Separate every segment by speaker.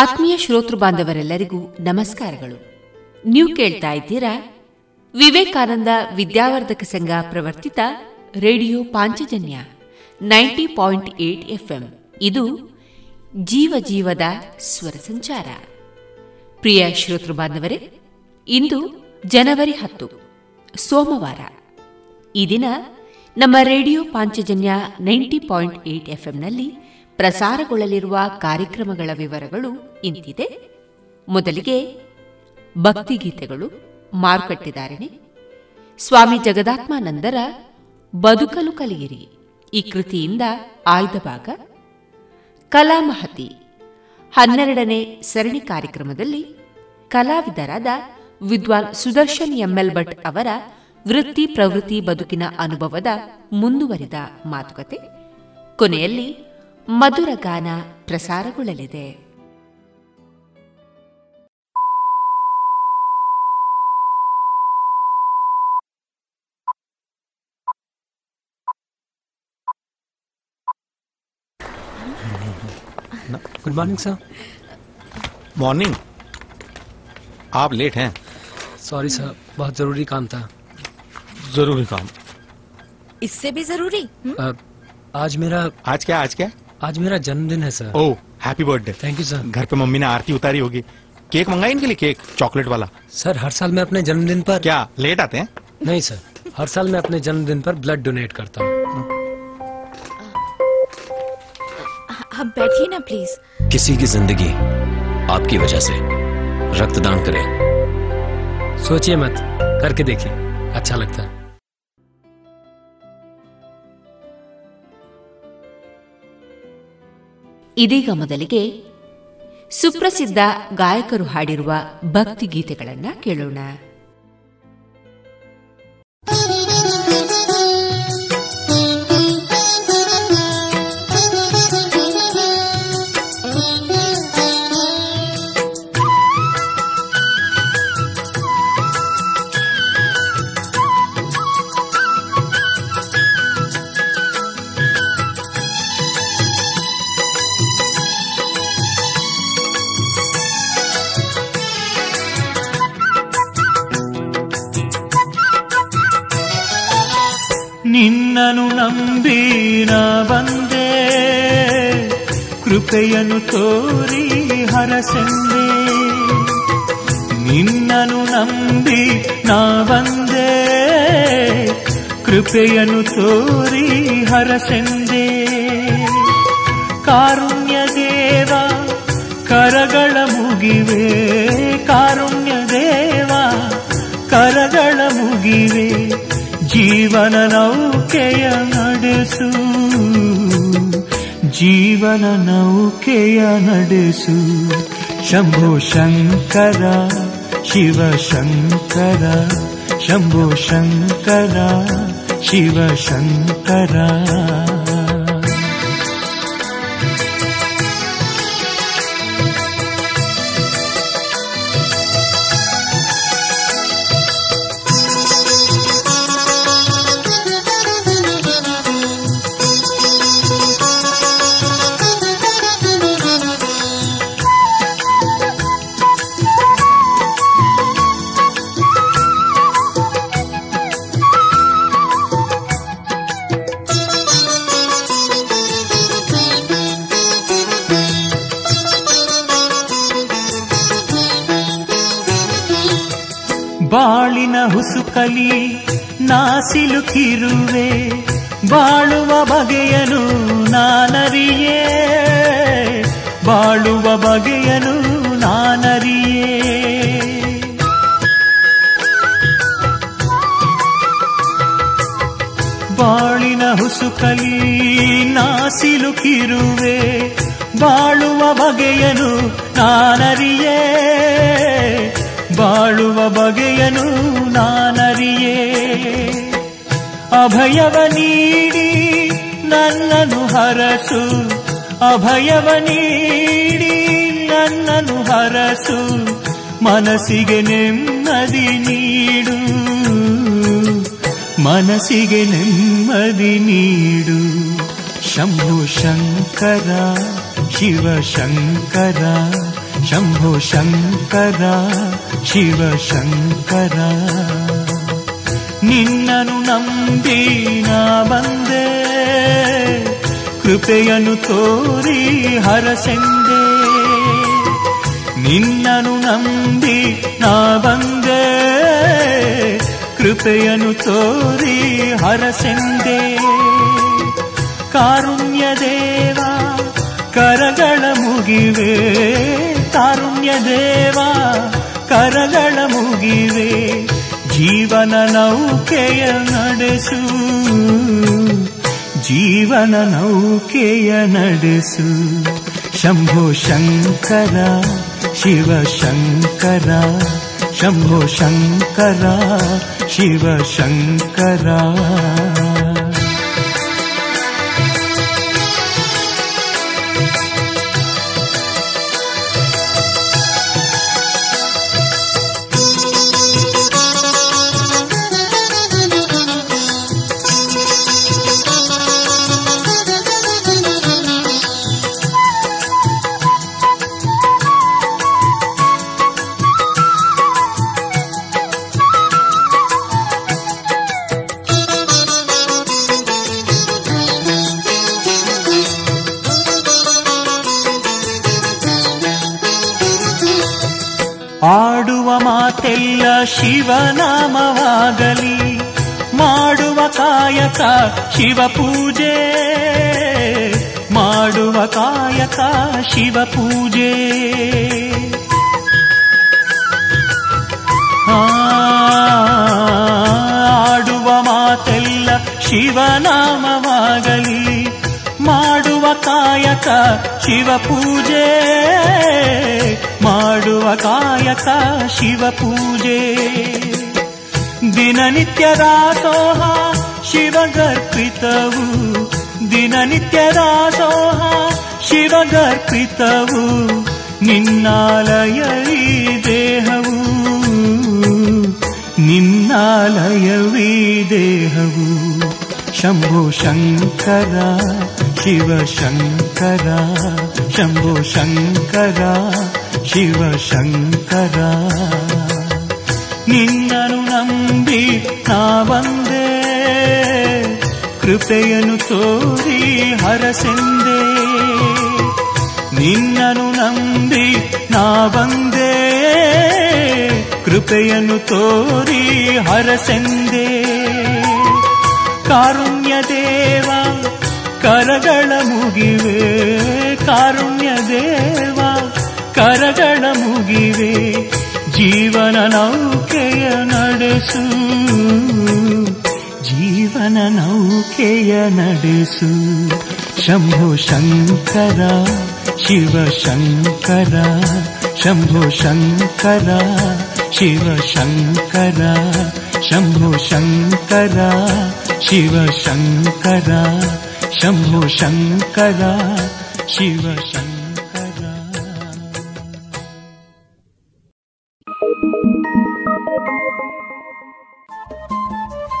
Speaker 1: ಆತ್ಮೀಯ ಶ್ರೋತೃ ಬಾಂಧವರೆಲ್ಲರಿಗೂ ನಮಸ್ಕಾರಗಳು. ನೀವು ಕೇಳ್ತಾ ಇದ್ದೀರಾ Vivekananda Vidyavardhaka Sangha ಪ್ರವರ್ತಿತ radio Panchajanya ninety point eight FM. ಇದು ಜೀವ ಜೀವದ ಸ್ವರ ಸಂಚಾರ. ಪ್ರಿಯ ಶ್ರೋತೃ ಬಾಂಧವರೇ, ಇಂದು ಜನವರಿ ಹತ್ತು, ಸೋಮವಾರ. ಈ ದಿನ ನಮ್ಮ radio Panchajanya ninety point eight ಎಫ್ಎಂನಲ್ಲಿ ಪ್ರಸಾರಗೊಳ್ಳಲಿರುವ ಕಾರ್ಯಕ್ರಮಗಳ ವಿವರಗಳು ಇಂತಿದೆ. ಮೊದಲಿಗೆ ಭಕ್ತಿಗೀತೆಗಳು ಮಾರುಕಟ್ಟೆದಾರಣೆ. ಸ್ವಾಮಿ ಜಗದಾತ್ಮಾನಂದರ ಬದುಕಲು ಕಲಿಯಿರಿ. ಈ ಕೃತಿಯಿಂದ ಆಯ್ದ ಭಾಗ. ಕಲಾಮಹತಿ ಹನ್ನೆರಡನೇ ಸರಣಿ ಕಾರ್ಯಕ್ರಮದಲ್ಲಿ ಕಲಾವಿದರಾದ ವಿದ್ವಾನ್ ಸುದರ್ಶನ್ ಎಂಎಲ್ ಭಟ್ ಅವರ ವೃತ್ತಿ ಪ್ರವೃತ್ತಿ ಬದುಕಿನ ಅನುಭವದ ಮುಂದುವರಿದ ಮಾತುಕತೆ. ಕೊನೆಯಲ್ಲಿ ಮಧುರ ಗಾನ ಪ್ರಸಾರಗೊಳ್ಳಲಿದೆ
Speaker 2: गुड मॉर्निंग सर
Speaker 3: मॉर्निंग आप लेट हैं
Speaker 2: सॉरी सर बहुत जरूरी काम था
Speaker 3: जरूरी काम
Speaker 4: इससे भी जरूरी
Speaker 2: आ, आज मेरा
Speaker 3: आज क्या आज क्या
Speaker 2: आज मेरा जन्मदिन है sir.
Speaker 3: Oh happy birthday
Speaker 2: thank you sir
Speaker 3: घर पे मम्मी ने आरती उतारी होगी। केक मंगाई इनके लिए केक? चॉकलेट वाला।
Speaker 2: सर हर साल मैं अपने जन्मदिन पर
Speaker 3: क्या लेट आते हैं?
Speaker 2: नहीं सर। हर साल मैं अपने जन्मदिन पर ब्लड डोनेट करता हूँ।
Speaker 4: आप बैठिए ना प्लीज़
Speaker 5: किसी की ज़िंदगी आपकी वजह से रक्तदान करें।
Speaker 2: सोचिए मत करके देखिए। अच्छा लगता है।
Speaker 1: ಇದೀಗ ಮೊದಲಿಗೆ ಸುಪ್ರಸಿದ್ಧ ಗಾಯಕರು ಹಾಡಿರುವ ಭಕ್ತಿ ಗೀತೆಗಳನ್ನು ಕೇಳೋಣ.
Speaker 6: ಕೃಪೆಯನ್ನು ತೋರಿ ಹರಸಂದೆ ನಿನ್ನನು ನಂಬಿ ನಾ ಬಂದೆ ಕೃಪೆಯನ್ನು ತೋರಿ ಹರಸೆಂದೆ ಕಾರುಣ್ಯ ದೇವ, ಕರಗಳ ಮುಗಿವೆ. ಕಾರುಣ್ಯ ದೇವ, ಕರಗಳ ಮುಗಿವೆ. ಜೀವನ ನೌಕೆಯ ನಡೆಸು. ಜೀವನ ನೌಕೆಯ ನಡೆಸು ಶಂಭೋ ಶಂಕರ ಶಿವ ಶಂಕರ ಶಂಭೋ ಶಂಕರ ಶಿವ ಶಂಕರ ನಾಸಿಲುಕಿರುವೆ ಬಾಳುವ ಬಗೆಯನು ನಾನರಿಯೇ. ಬಾಳುವ ಬಗೆಯನು ನಾನರಿಯೇ. ಬಾಳಿನ ಹುಸುಕಲಿ ನಾಸಿಲುಕಿರುವೆ ಬಾಳುವ ಬಗೆಯನು ನಾನರಿಯೇ. ಬಾಳುವ ಬಗೆಯನು ನಾನರಿಯೇ. ಅಭಯವ ನೀಡಿ ನನ್ನನು ಹರಸು ಅಭಯವ ನೀಡಿ ನನ್ನನು ಹರಸು ಮನಸ್ಸಿಗೆ ನೆಮ್ಮದಿ ನೀಡು ಮನಸ್ಸಿಗೆ ನೆಮ್ಮದಿ ನೀಡು ಶಂಭು ಶಂಕರ ಶಿವ ಶಂಕರ ಶಂಭು ಶಂಕರ ಶಿವ ಶಂಕರ ನಿನ್ನನು ನಂಬಿ ನಾ ಬಂದೆ. ಕೃಪೆಯನ್ನು ತೋರಿ ಹರಸೆಂದೆ. ನಿನ್ನನು ನಂಬಿ ನಾ ಬಂದೆ. ಕೃಪೆಯನ್ನು ತೋರಿ ಹರಸೆಂದೆ. ಕಾರುಣ್ಯ ದೇವ, ಕರಗಳ ಮುಗಿವೆ. ಕಾರುಣ್ಯ ದೇವ, ಕರಗಳ ಮುಗಿವೆ. ಜೀವನ ನೌಕೆಯ ನಡೆಸು ಜೀವನ ನೌಕೆಯ ನಡೆಸು ಶಂಭೋ ಶಂಕರ ಶಿವ ಶಂಕರ ಶಂಭೋ ಶಂಕರ ಶಿವ ಶಂಕರ ಕಾಯಕ ಶಿವ ಪೂಜೆ, ಮಾಡುವ ಕಾಯಕ ಶಿವ ಪೂಜೆ. ಆಡುವ ಮಾತೆಲ್ಲ ಶಿವನಾಮವಾಗಲಿ, ಮಾಡುವ ಕಾಯಕ ಶಿವ ಪೂಜೆ, ಮಾಡುವ ಕಾಯಕ ಶಿವ ಪೂಜೆ. ದಿನನಿತ್ಯ ದಾಸೋಹ ಶಿವಗರ್ಪಿತವು ದಿನನಿತ್ಯ ದಾಸೋಹ ಶಿವಗರ್ಪಿತವು ನಿನ್ನಾಲಯವೀ ದೇಹವು ನಿನ್ನಾಲಯವೀ ದೇಹವು. ಶಂಭೋ ಶಂಕರ, ಶಿವ ಶಂಕರ, ಶಂಭೋ ಶಂಕರ, ಶಿವ ಶಂಕರ. ನಿನ್ನನು ನಂಬಿ ನಾ ಬಂದೆ ಕೃಪೆಯನ್ನು ತೋರಿ ಹರಸೆಂದೆ. ನಿನ್ನನು ನಂಬಿ ನಾ ಬಂದೆ. ಕೃಪೆಯನ್ನು ತೋರಿ ಹರಸೆಂದೆ. ಕಾರುಣ್ಯ ದೇವ, ಕರಗಳ ಮುಗಿವೆ. ಕಾರುಣ್ಯ ದೇವ, ಕರಗಳ ಮುಗಿವೆ. ಜೀವನ ನೌಕೆಯ ನಡೆಸು. ಜೀವನ ನೌಕೆಯ ನಡೆಸು. ಶಂಭೋ ಶಂಕರ, ಶಿವ ಶಂಕರ, ಶಂಭೋ ಶಂಕರ, ಶಿವ ಶಂಕರ, ಶಂಭೋ ಶಂಕರ, ಶಿವ ಶಂಕರ, ಶಂಭೋ ಶಂಕರ, ಶಿವ ಶಂಕರ.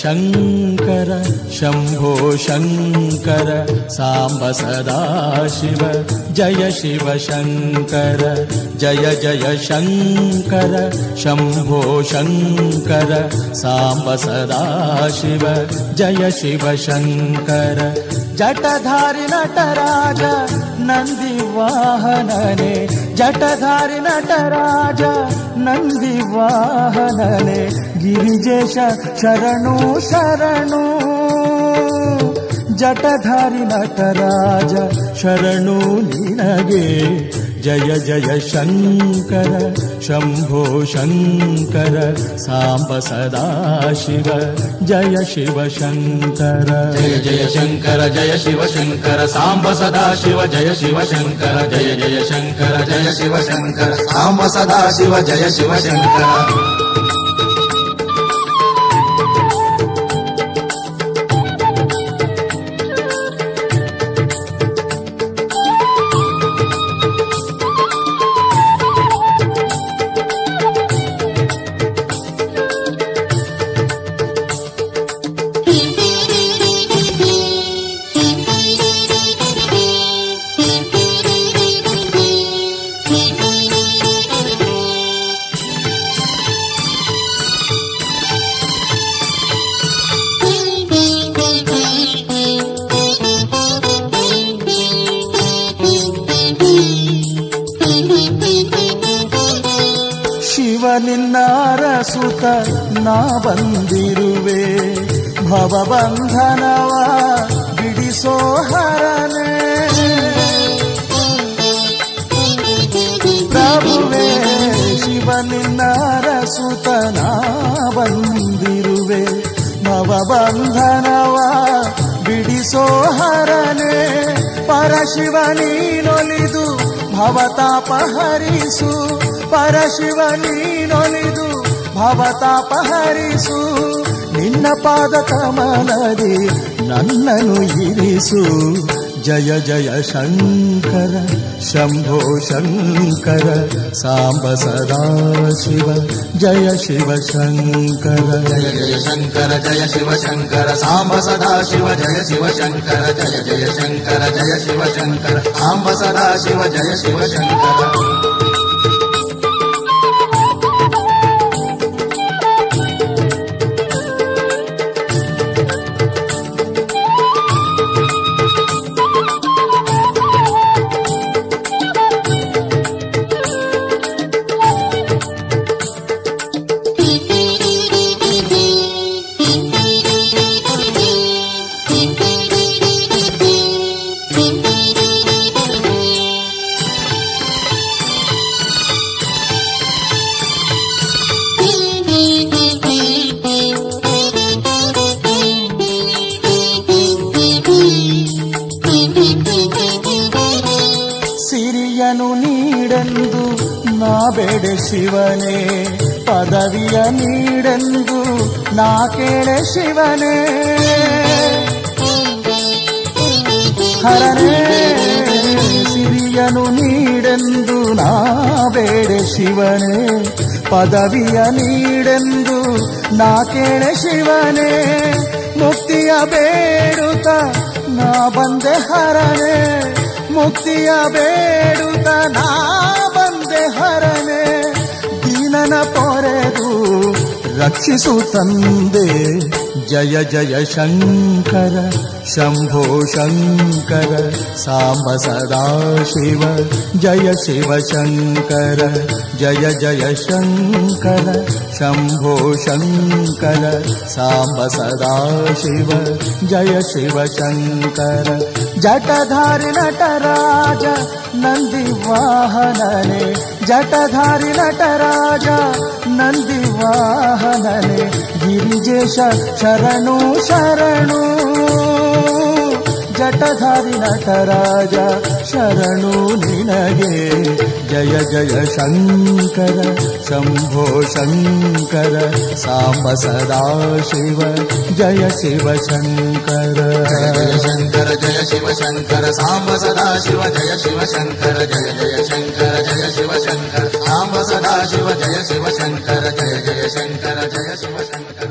Speaker 6: शङ्कर शम्भो शङ्कर साम्ब सदा शिव जय शिव शङ्कर जय जय शङ्कर शम्भो शङ्कर साम्ब सदा शिव जय शिव शङ्कर। जटधारि नटराज नन्दिवाहनने जटधारि नटराज ನಂದಿ ವಾಹನನೆ ಗಿರಿಜೇಶ ಶರಣು ಶರಣು. ಜಟಧಾರಿ ನಟರಾಜ ಶರಣು ನಿನಗೆ. ಜಯ ಜಯ ಶಂಕರ. शम्भो शङ्कर साम्ब सदा शिव जय शिव शङ्कर।
Speaker 7: जय जय शङ्कर जय शिव शङ्कर साम्ब सदा शिव जय शिव शङ्कर जय जय शङ्कर जय शिव शङ्कर साम्ब सदा शिव जय शिव शङ्कर।
Speaker 6: ತಾಪಹರಿಸು ನಿನ್ನ ಪಾದ ಕಮಲದಿ ನನ್ನನು ಇರಿಸು. ಜಯ ಜಯ ಶಂಕರ ಶಂಭೋ ಶಂಕರ ಸಾಂಬ ಸದಾ ಶಿವ ಜಯ ಶಿವ ಶಂಕರ.
Speaker 7: ಜಯ ಜಯ ಶಂಕರ ಜಯ ಶಿವ ಶಂಕರ ಸಾಂಬ ಸದಾ ಶಿವ ಜಯ ಶಿವ ಶಂಕರ ಜಯ ಜಯ ಶಂಕರ ಜಯ ಶಿವ ಶಂಕರ ಸಾಂಬ
Speaker 6: ಸದಾ ಶಿವ ಜಯ ಶಿವ ಶಂಕರ. ಪದವಿಯ ನೀಡೆಂದು ನಾ ಕೇಳೆ ಶಿವನೇ ಮುಕ್ತಿಯ ಬೇಡುತ್ತ ನಾ ಬಂದೆ ಹರನೇ ಮುಕ್ತಿಯ ಬೇಡುತ್ತ ನಾ ಬಂದೆ ಹರನೆ ದೀನನ ಪೊರೆದು ರಕ್ಷಿಸು ತಂದೆ ಜಯ ಜಯ ಶಂಕರ शम्भो शङ्कर साम्ब सदा शिव जय शिव शङ्कर जय जय शङ्कर शम्भो शङ्कर साम्ब सदा शिव जय शिव शङ्कर। जटधारि नटराज नटराजा नदिवाहनरे जट धारि नटराजा नदि वाहनने गिरिजे षट् शरणो। ಜಟಧಾರಿ ನಟರಾಜ ಶರಣು ನಿನಗೆ ಜಯ ಜಯ ಶಂಕರ ಶಂಭೋ ಶಂಕರ ಸಾಂಬ ಸದಾ ಶಿವ ಜಯ ಶಿವ ಶಂಕರ
Speaker 7: ಜಯ ಶಂಕರ ಜಯ ಶಿವ ಶಂಕರ ಸಾಂಬ ಸದಾ ಶಿವ ಜಯ ಶಿವ ಶಂಕರ ಜಯ ಜಯ ಶಂಕರ ಜಯ ಶಿವ ಶಂಕರ ಸಾಂಬ ಸದಾ ಶಿವ ಜಯ ಶಿವ ಶಂಕರ ಜಯ ಜಯ ಶಂಕರ ಜಯ ಶಿವ ಶಂಕರ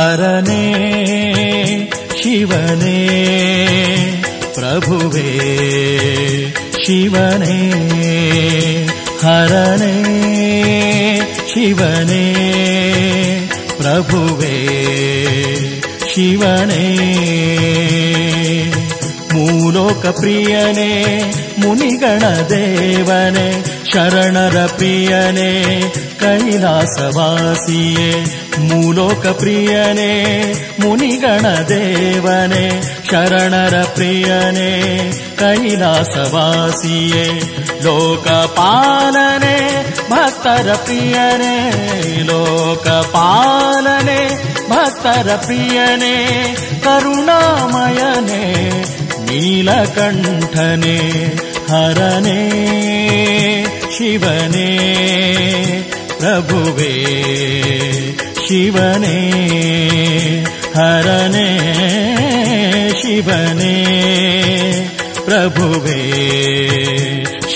Speaker 6: ಹರನೇ ಶಿವನೇ ಪ್ರಭುವೇ ಶಿವನೇ ಹರನೇ ಶಿವನೇ ಪ್ರಭುವೇ ಶಿವನೇ. ಮೂಲೋಕ ಪ್ರಿಯನೇ ಮುನಿಗಣ ದೇವನೇ ಶರಣರ ಪ್ರಿಯನೇ कैलासवासिये मूलोकप्रियने मुनिगणदेवने शरणरप्रियने कैलासवासिये लोकपालने भक्तरप्रियने लोकपालने भक्तरप्रियने करुणामयने नीलकण्ठने हरने शिवने ಪ್ರಭುವೇ ಶಿವನೇ ಹರನೇ ಶಿವನೇ ಪ್ರಭುವೇ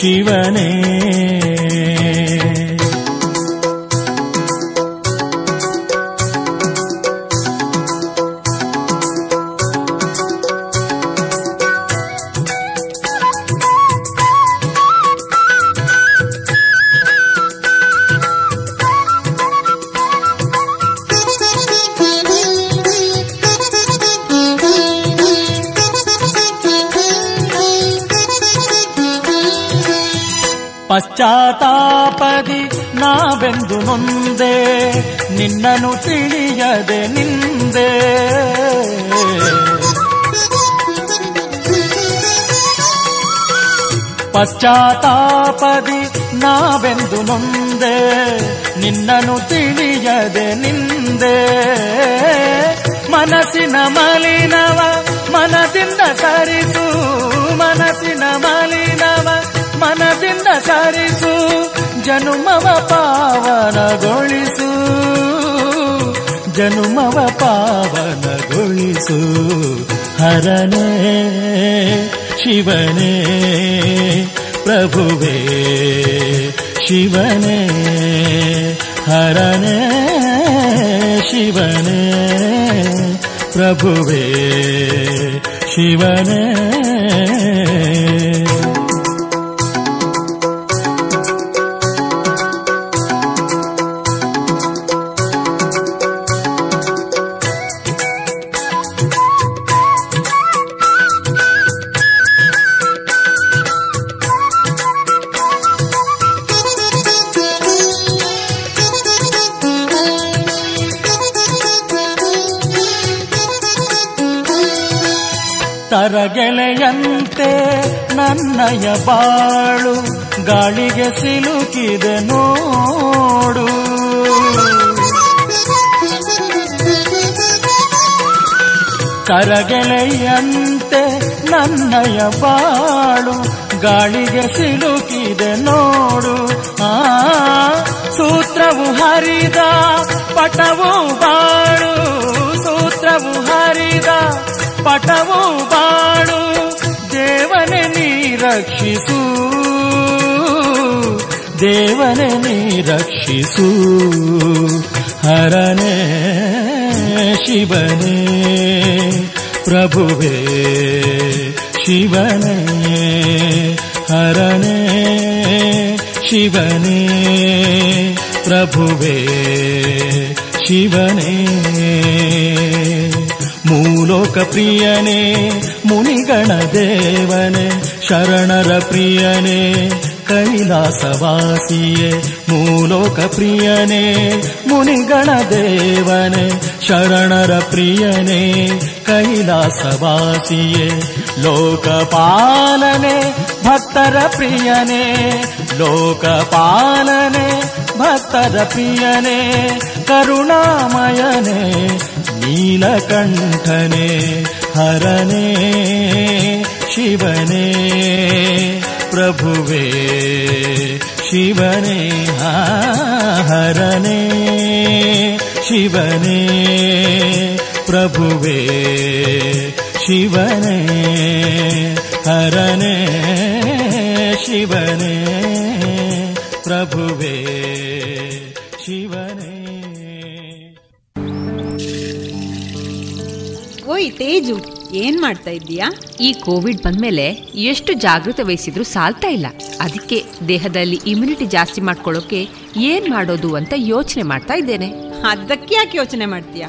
Speaker 6: ಶಿವನೇ. ಪಶ್ಚಾತ್ತಾಪದಿ ನಾವೆಂದು ನೊಂದೆ ನಿನ್ನನು ತಿಳಿಯದೆ ನಿಂದೆ. ಪಶ್ಚಾತ್ತಾಪದಿ ನಾವೆಂದು ನೊಂದೆ ನಿನ್ನನು ತಿಳಿಯದೆ ನಿಂದೆ. ಮನಸ್ಸಿನ ಮಲಿನವ, ಮನದಿಂದ ಸರಿಸು, ಮನಸ್ಸಿನ ಮಲಿನವ ಮನದಿಂದ ಸರಿಸು ಜನುಮವ ಪಾವನಗೊಳಿಸು ಜನುಮವ ಪಾವನಗೊಳಿಸು ಹರನೇ ಶಿವನೇ ಪ್ರಭುವೇ ಶಿವನೇ ಹರನೇ ಶಿವನೇ ಪ್ರಭುವೇ ಶಿವನೇ. ಕರಗೆಳೆಯಂತೆ ನನ್ನಯ ಬಾಳು ಗಾಳಿಗೆ ಸಿಲುಕಿದೆ ನೋಡು. ಆ, ಸೂತ್ರವು ಹರಿದ ಪಟವು ಬಾಳು, ಸೂತ್ರವು ಹರಿದ ಪಟವು ಬಾಳು, ದೇವನೇ ನೀ ರಕ್ಷಿಸು. ದೇವನೇ ನೀ ರಕ್ಷಿಸು. ಹರನೇ ಶಿವನೇ. ಪ್ರಭುವೇ, ಶಿವನೇ, ಹರನೇ, ಶಿವನೇ, ಪ್ರಭುವೇ, ಶಿವನೇ. ಮೂಲೋಕ ಪ್ರಿಯನೇ, ಮುನಿಗಣ ದೇವನೇ, ಶರಣರ ಪ್ರಿಯನೇ, ಕೈಲಾಸವಾಸಿಯೇ. ಮೂಲೋಕ ಪ್ರಿಯನೇ, ಮುನಿಗಣ ದೇವನೇ, ಶರಣರ ಪ್ರಿಯನೇ कैलासवासिये लोकपालने भक्तर प्रियने लोकपालने भक्तर प्रियने करुणामयने नीलकण्ठने हरने शिवने प्रभुवे शिवने हरने शिवने ಪ್ರಭುವೇ ಶಿವನೇ ಹರನೇ ಶಿವನೇ ಪ್ರಭುವೇ ಶಿವನೇ.
Speaker 8: ಓಯ್ ತೇಜು ಏನ್ ಮಾಡ್ತಾ ಇದ್ದೀಯಾ?
Speaker 1: ಈ ಕೋವಿಡ್ ಬಂದ್ಮೇಲೆ ಎಷ್ಟು ಜಾಗೃತೆ ವಹಿಸಿದ್ರು ಸಾಲ್ತಾ ಇಲ್ಲ. ಅದಕ್ಕೆ ದೇಹದಲ್ಲಿ ಇಮ್ಯುನಿಟಿ ಜಾಸ್ತಿ ಮಾಡ್ಕೊಳ್ಳೋಕೆ ಏನ್ ಮಾಡೋದು ಅಂತ ಯೋಚನೆ ಮಾಡ್ತಾ ಇದ್ದೇನೆ.
Speaker 8: ಅದಕ್ಕೆ ಯಾಕೆ ಯೋಚನೆ ಮಾಡ್ತೀಯಾ?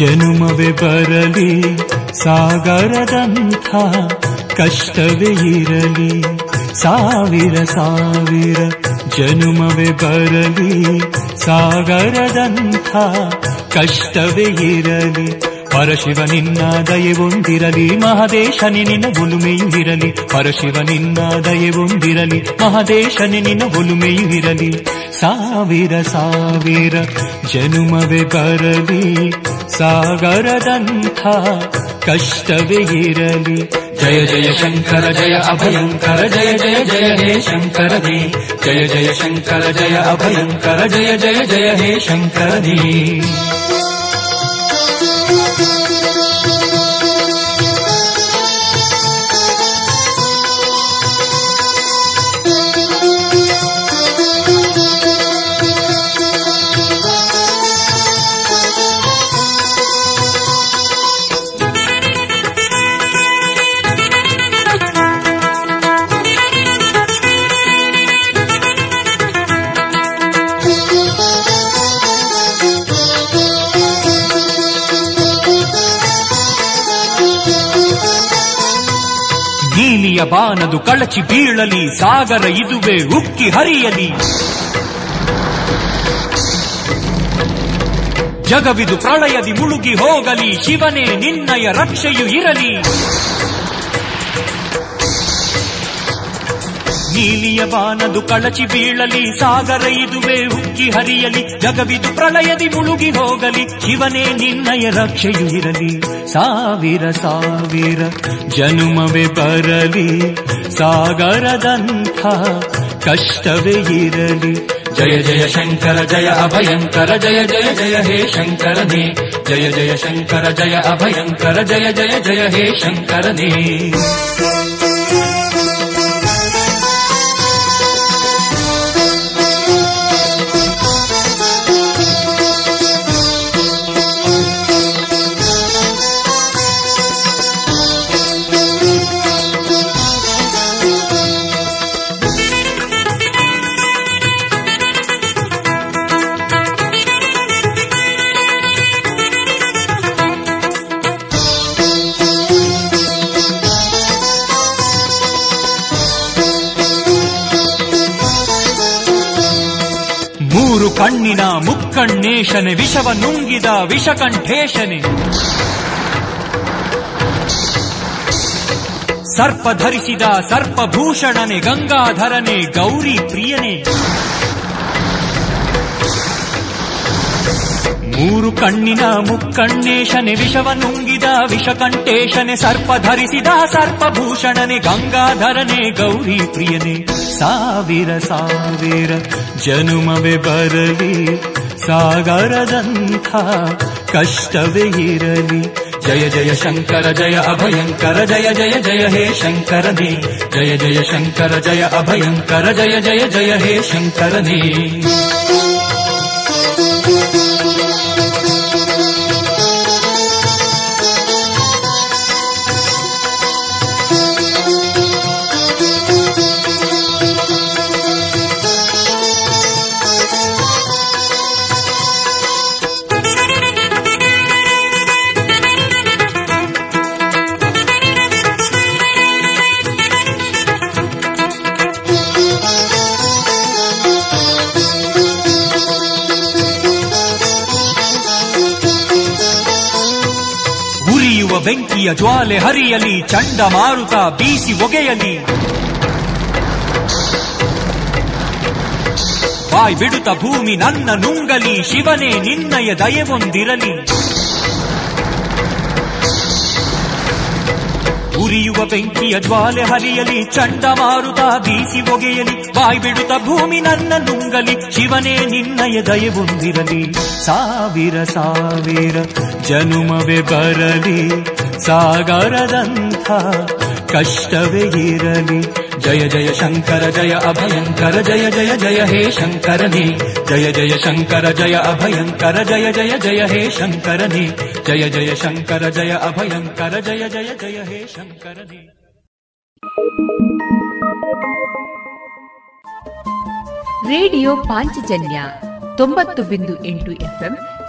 Speaker 6: ಜನುಮವೇ ಬರಲಿ, ಸಾಗರದಂಥ ಕಷ್ಟವೇ ಇರಲಿ, ಸಾವಿರ ಸಾವಿರ ಜನುಮವೇ ಬರಲಿ, ಸಾಗರದಂಥ ಕಷ್ಟವೇ ಇರಲಿ. ಪರಶಿವ ನಿನ್ನ ದಯವೊಂದಿರಲಿ ಮಹದೇಶನಿ ನಿನ್ನ ಒಲುಮೆಯು ಇರಲಿ. ಪರಶಿವ ನಿನ್ನ ದಯವೊಂದಿರಲಿ ಮಹದೇಶನಿ ನಿನ್ನ ಒಲುಮೆಯು ಸಾವಿರ ಸಾವಿರ ಜನುಮವೇ ಬರಲಿ ಸಾಗರದಂಥ ಕಷ್ಟವೇ ಇರಲಿ ಜಯ ಜಯ ಶಂಕರ ಜಯ ಅಭಯಂಕರ ಜಯ ಜಯ ಜಯ ಹೇ ಶಂಕರ ದೇ ಜಯ ಜಯ ಶಂಕರ ಜಯ ಅಭಯಂಕರ ಜಯ ಜಯ ಜಯ ಹೇ ಶಂಕರ ನೀಲಿಯ ಬಾನದು ಕಳಚಿ ಬೀಳಲಿ, ಸಾಗರ ಇದುವೆ ಉಕ್ಕಿ ಹರಿಯಲಿ. ಜಗವಿದು ಪ್ರಳಯದಿ ಮುಳುಗಿ ಹೋಗಲಿ, ಶಿವನೇ ನಿನ್ನಯ ರಕ್ಷೆಯು ಇರಲಿ. ನೀಲಿಯ ಬಾನದು ಕಳಚಿ ಬೀಳಲಿ, ಸಾಗರ ಇದುವೆ ಉಕ್ಕಿ ಹರಿಯಲಿ. ಜಗವಿದು ಪ್ರಳಯದಿ ಮುಳುಗಿ ಹೋಗಲಿ, ಶಿವನೇ ನಿನ್ನಯ ರಕ್ಷೆಯು ಇರಲಿ. ಸಾವಿರ ಸಾವಿರ ಜನುಮವೇ ಬರಲಿ ಸಾಗರದಂಥ ಕಷ್ಟವೇ ಇರಲಿ ಜಯ ಜಯ ಶಂಕರ ಜಯ ಅಭಯಂಕರ ಜಯ ಜಯ ಜಯ ಹೇ ಶಂಕರನೇ ಜಯ ಜಯ ಶಂಕರ ಜಯ ಅಭಯಂಕರ ಜಯ ಜಯ ಜಯ ಹೇ ಶಂಕರನೇ ಕಣ್ಣಿನ ಮುಕ್ಕಣ್ಣೇಶನೆ, ವಿಷವ ನುಂಗಿದ ವಿಷಕಂಠೇಶನೆ. ಸರ್ಪ ಧರಿಸಿದ ಸರ್ಪಭೂಷಣನೆ, ಗಂಗಾಧರನೆ, ಗೌರಿ ಪ್ರಿಯನೆ. ಮೂರು ಕಣ್ಣಿನ ಮುಕ್ಕಣ್ಣೇಶನೆ, ವಿಷವ ನುಂಗಿದ ವಿಷಕಂಠೇಶನೆ, ಸರ್ಪ ಧರಿಸಿದ ಸರ್ಪಭೂಷಣನೆ, ಗಂಗಾಧರನೆ, ಗೌರಿ ಪ್ರಿಯನೆ. ಸಾವಿರ ಸಾವಿರ ಜನುಮವೇ ಬರಲಿ ಸಾಗರದಂಥ ಕಷ್ಟವೇ ಇರಲಿ ಜಯ ಜಯ ಶಂಕರ ಜಯ ಅಭಯಂಕರ ಜಯ ಜಯ ಜಯ ಹೇ ಶಂಕರನೇ ಜಯ ಜಯ ಶಂಕರ ಜಯ ಅಭಯಂಕರ ಜಯ ಜಯ ಜಯ ಹೇ ಶಂಕರನೇ ಜ್ವಾಲೆ ಹರಿಯಲಿ ಚಂಡಮಾರುತ ಬೀಸಿ ಒಗೆಯಲಿ. ಬಾಯ್ ಬಿಡುತ್ತ ಭೂಮಿ ನನ್ನ ನುಂಗಲಿ, ಶಿವನೇ ನಿನ್ನಯ ದಯವೊಂದಿರಲಿ. ಉರಿಯುವ ಬೆಂಕಿಯ ಜ್ವಾಲೆ ಹರಿಯಲಿ ಚಂಡಮಾರುತ ಬೀಸಿ ಒಗೆಯಲಿ. ಬಾಯ್ ಬಿಡುತ್ತ ಭೂಮಿ ನನ್ನ ನುಂಗಲಿ, ಶಿವನೇ ನಿನ್ನಯ ದಯವೊಂದಿರಲಿ. ಸಾವಿರ ಸಾವಿರ ಜನುಮವೇ ಬರಲಿ. ಸಾಗರದಂಥ ಕಷ್ಟವೇ ಇರಲಿ. ಜಯ ಜಯ ಶಂಕರ, ಜಯ ಅಭಯಂಕರ, ಜಯ ಜಯ ಜಯ ಹೇ ಶಂಕರನೇ. ಜಯ ಜಯ ಶಂಕರ, ಜಯ ಅಭಯಂಕರ, ಜಯ ಜಯ ಜಯ ಹೇ ಶಂಕರನೇ. ಜಯ ಜಯ ಶಂಕರ, ಜಯ ಅಭಯಂಕರ, ಜಯ ಜಯ ಜಯ ಹೇ ಶಂಕರನೇ.
Speaker 1: ರೇಡಿಯೋ ಪಾಂಚಜನ್ಯ ತೊಂಬತ್ತು ಬಿಂದು ಎಂಟು ಎಫ್ಎಂ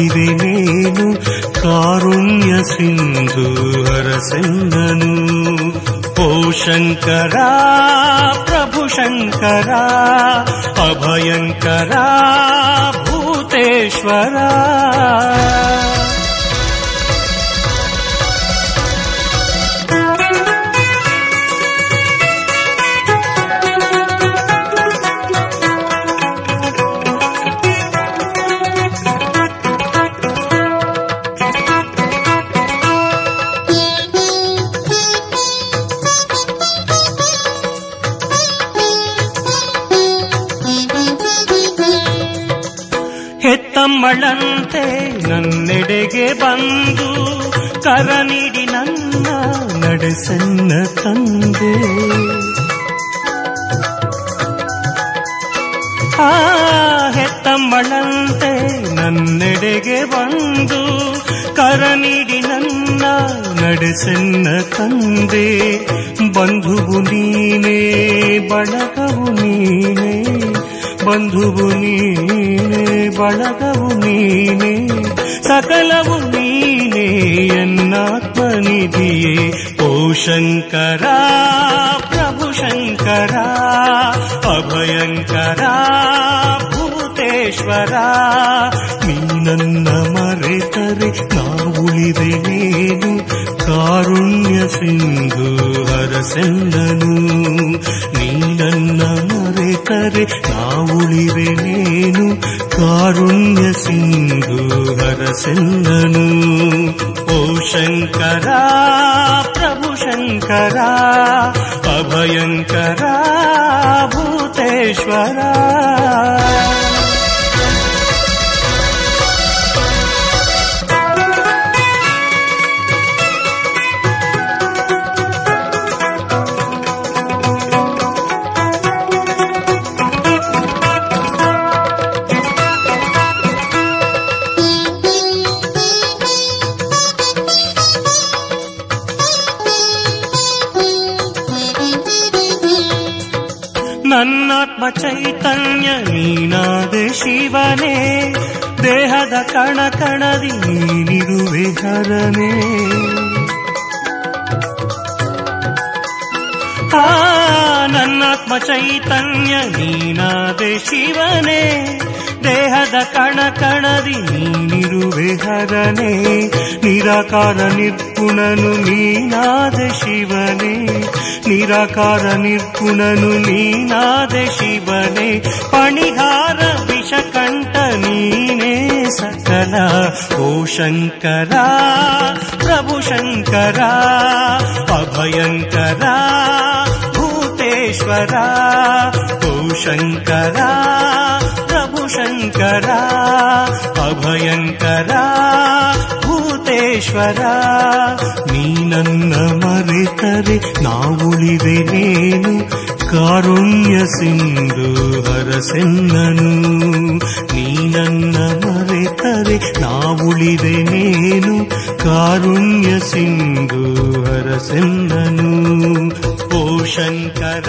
Speaker 1: ेनु
Speaker 6: कारुण्य सिन्धु हर सिन्धनु को शङ्करा प्रभुशङ्करा अभयङ्करा भूतेश्वरा ಬಂದು ಕರ ನೀಡಿ ನನ್ನ ನಡೆಸನ್ನ ತಂದೆ. ಆ ಹೆತ್ತಮ್ಮಳಂತೆ ನನ್ನೆಡೆಗೆ ಬಂದು ಕರ ನೀಡಿ ನನ್ನ ನಡೆಸನ್ನ ತಂದೆ. ಬಂಧುವು ನೀನೇ, ಬಳಗವು ನೀನೇ, ಬಂಧುವು ನೀನೇ, ಬಳಗವು ನೀನೇ. ಸಕಲವು ನೀನೇ ಎನ್ನಾತ್ಮನಿಧಿಯೇ ಓ ಶಂಕರ ಪ್ರಭು ಶಂಕರ ಅಭಯಂಕರ ಭೂತೇಶ್ವರ ನೀ ನನ್ನ ಮರೆತ ಮರೆತರೆ ನಾವುಳಿವೆನೇನು ಕಾರುಣ್ಯ ಸಿಂಧು ಹರಸೆನ್ನನು ನೀ ನನ್ನ ಮರೆತರೆ ನಾವುಳಿವೆನೇನು ಕಾರುಣ್ಯ ಸಿಂಧು ಹರಸೆನ್ನನು ಓ ಶಂಕರ ಪ್ರಭು ಶಂಕರ ಅಭಯಂಕರ ಭೂತೇಶ್ವರ ಚೈತನ್ಯ ನೀನಾದೆ ಶಿವನೇ ದೇಹದ ಕಣ ಕಣದಿ ನೀನಿರುವೆ ಹರನೇ. ಆ ನನ್ನಾತ್ಮ ಚೈತನ್ಯ ನೀನಾದೆ ಶಿವನೇ ದೇಹದ ಕಣ ಕಣದಿ ನೀನಿರುವೆ ಹರನೇ ನಿರಾಕಾರ ನಿರ್ಗುಣನು ನೀನಾದೆ ಶಿವನೇ ನಿರಾಕಾರ ನಿರ್ಗುಣನು ನೀನಾದೆ ಶಿವನೇ ಪಣಿಹಾರ ವಿಷಕಂಠ ನೀನೇ ಸಕಲ ಓ ಶಂಕರ ಪ್ರಭು ಶಂಕರ ಅಭಯಂಕರ ಭೂತೇಶ್ವರ ಓ ಶಂಕರ ಪ್ರಭು ಶಂಕರ ಅಭಯಂಕರ ಭೂತೇಶ್ವರ ನೀ ನನ್ನ ಮರೆತರೆ ನಾವುಳಿವೆನೇನು ಕಾರುಣ್ಯ ಸಿಂಧು ಹರಸೆನ್ನನು ನೀ ನನ್ನ ಮರೆತರೆ ನಾವುಳಿವೆನೇನು ಕಾರುಣ್ಯ ಸಿಂಧು ಹರಸೆನ್ನನು ಓ ಶಂಕರ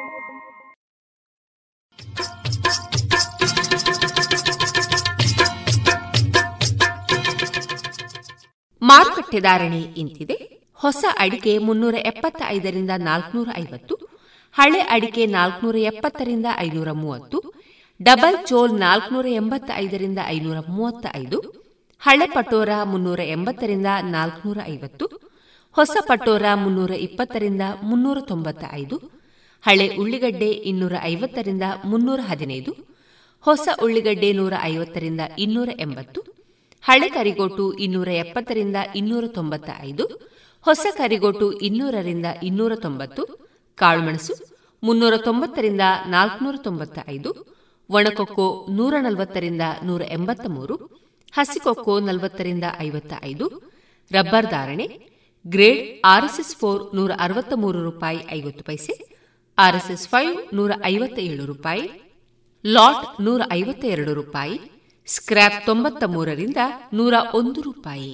Speaker 1: ಮಾರುಕಟ್ಟೆ ಧಾರಣೆ ಇಂತಿದೆ. ಹೊಸ ಅಡಿಕೆ ಮುನ್ನೂರ ಎಪ್ಪತ್ತ ಐದರಿಂದ ನಾಲ್ಕನೂರ ಐವತ್ತು ಹಳೆ ಅಡಿಕೆ ನಾಲ್ಕನೂರ ಎಪ್ಪತ್ತರಿಂದ ಐನೂರ ಮೂವತ್ತು ಡಬಲ್ ಚೋಲ್ ನಾಲ್ಕನೂರ ಎಂಬತ್ತ ಐದರಿಂದ ಐನೂರ ಮೂವತ್ತ ಐದು ಹಳೆ ಪಟೋರ ಮುನ್ನೂರ ಎಂಬತ್ತರಿಂದ ನಾಲ್ಕನೂರ ಐವತ್ತು ಹೊಸ ಪಟೋರ ಮುನ್ನೂರ ಇಪ್ಪತ್ತರಿಂದ ಮುನ್ನೂರ ತೊಂಬತ್ತ ಐದು ಹಳೆ ಉಳ್ಳಿಗಡ್ಡೆ ಇನ್ನೂರ ಐವತ್ತರಿಂದ ಮುನ್ನೂರ ಹದಿನೈದು ಹೊಸ ಉಳ್ಳಿಗಡ್ಡೆ ನೂರ ಐವತ್ತರಿಂದ ಇನ್ನೂರ ಎಂಬತ್ತು ಹಳೆ ಕರಿಗೋಟು ಇನ್ನೂರ ಎಪ್ಪತ್ತರಿಂದ ಇನ್ನೂರ ತೊಂಬತ್ತ ಐದು ಹೊಸ ಕರಿಗೋಟು ಇನ್ನೂರರಿಂದ ಇನ್ನೂರ ತೊಂಬತ್ತು, ಕಾಳುಮೆಣಸು ಮುನ್ನೂರ ತೊಂಬತ್ತರಿಂದ ನಾಲ್ಕುನೂರ ತೊಂಬತ್ತ ಐದು ಒಣಕೊಕ್ಕೋ ನೂರ ನಲವತ್ತರಿಂದ ನೂರ ಎಂಬತ್ತ ಮೂರು ಹಸಿಕೊಕ್ಕೋ ನಲವತ್ತರಿಂದ ಐವತ್ತ ಐದು ರಬ್ಬರ್ ಧಾರಣೆ ಗ್ರೇಡ್ ಆರ್ಎಸ್ಎಸ್ ಫೋರ್ ನೂರ ಅರವತ್ತ ಮೂರು ರೂಪಾಯಿ ಐವತ್ತು ಪೈಸೆ, ಆರ್ಎಸ್ಎಸ್ ಫೈವ್ ನೂರ ಐವತ್ತ ಏಳು ರೂಪಾಯಿ, ಲಾಟ್ ನೂರ ಐವತ್ತ ಎರಡು ರೂಪಾಯಿ ಸ್ಕ್ರ್ಯಾಪ್ ತೊಂಬತ್ತ ಮೂರರಿಂದ ನೂರ ಒಂದು ರೂಪಾಯಿ.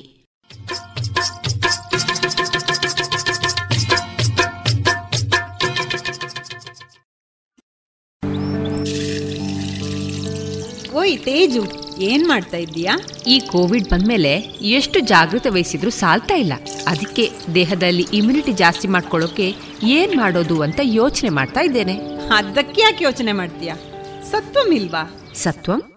Speaker 8: ಓಯ್ ತೇಜು ಏನ್ ಮಾಡ್ತಾ ಇದ್ದೀಯಾ?
Speaker 1: ಈ ಕೋವಿಡ್ ಬಂದ್ಮೇಲೆ ಎಷ್ಟು ಜಾಗೃತ ವಹಿಸಿದ್ರು ಸಾಲ್ತಾ ಇಲ್ಲ. ಅದಕ್ಕೆ ದೇಹದಲ್ಲಿ ಇಮ್ಯುನಿಟಿ ಜಾಸ್ತಿ ಮಾಡ್ಕೊಳ್ಳೋಕೆ ಏನ್ ಮಾಡೋದು ಅಂತ ಯೋಚನೆ ಮಾಡ್ತಾ ಇದ್ದೇನೆ.
Speaker 8: ಅದಕ್ಕೆ ಯಾಕೆ ಯೋಚನೆ ಮಾಡ್ತೀಯಾ? ಸತ್ವಂ ಇಲ್ವಾ?
Speaker 1: Satvam?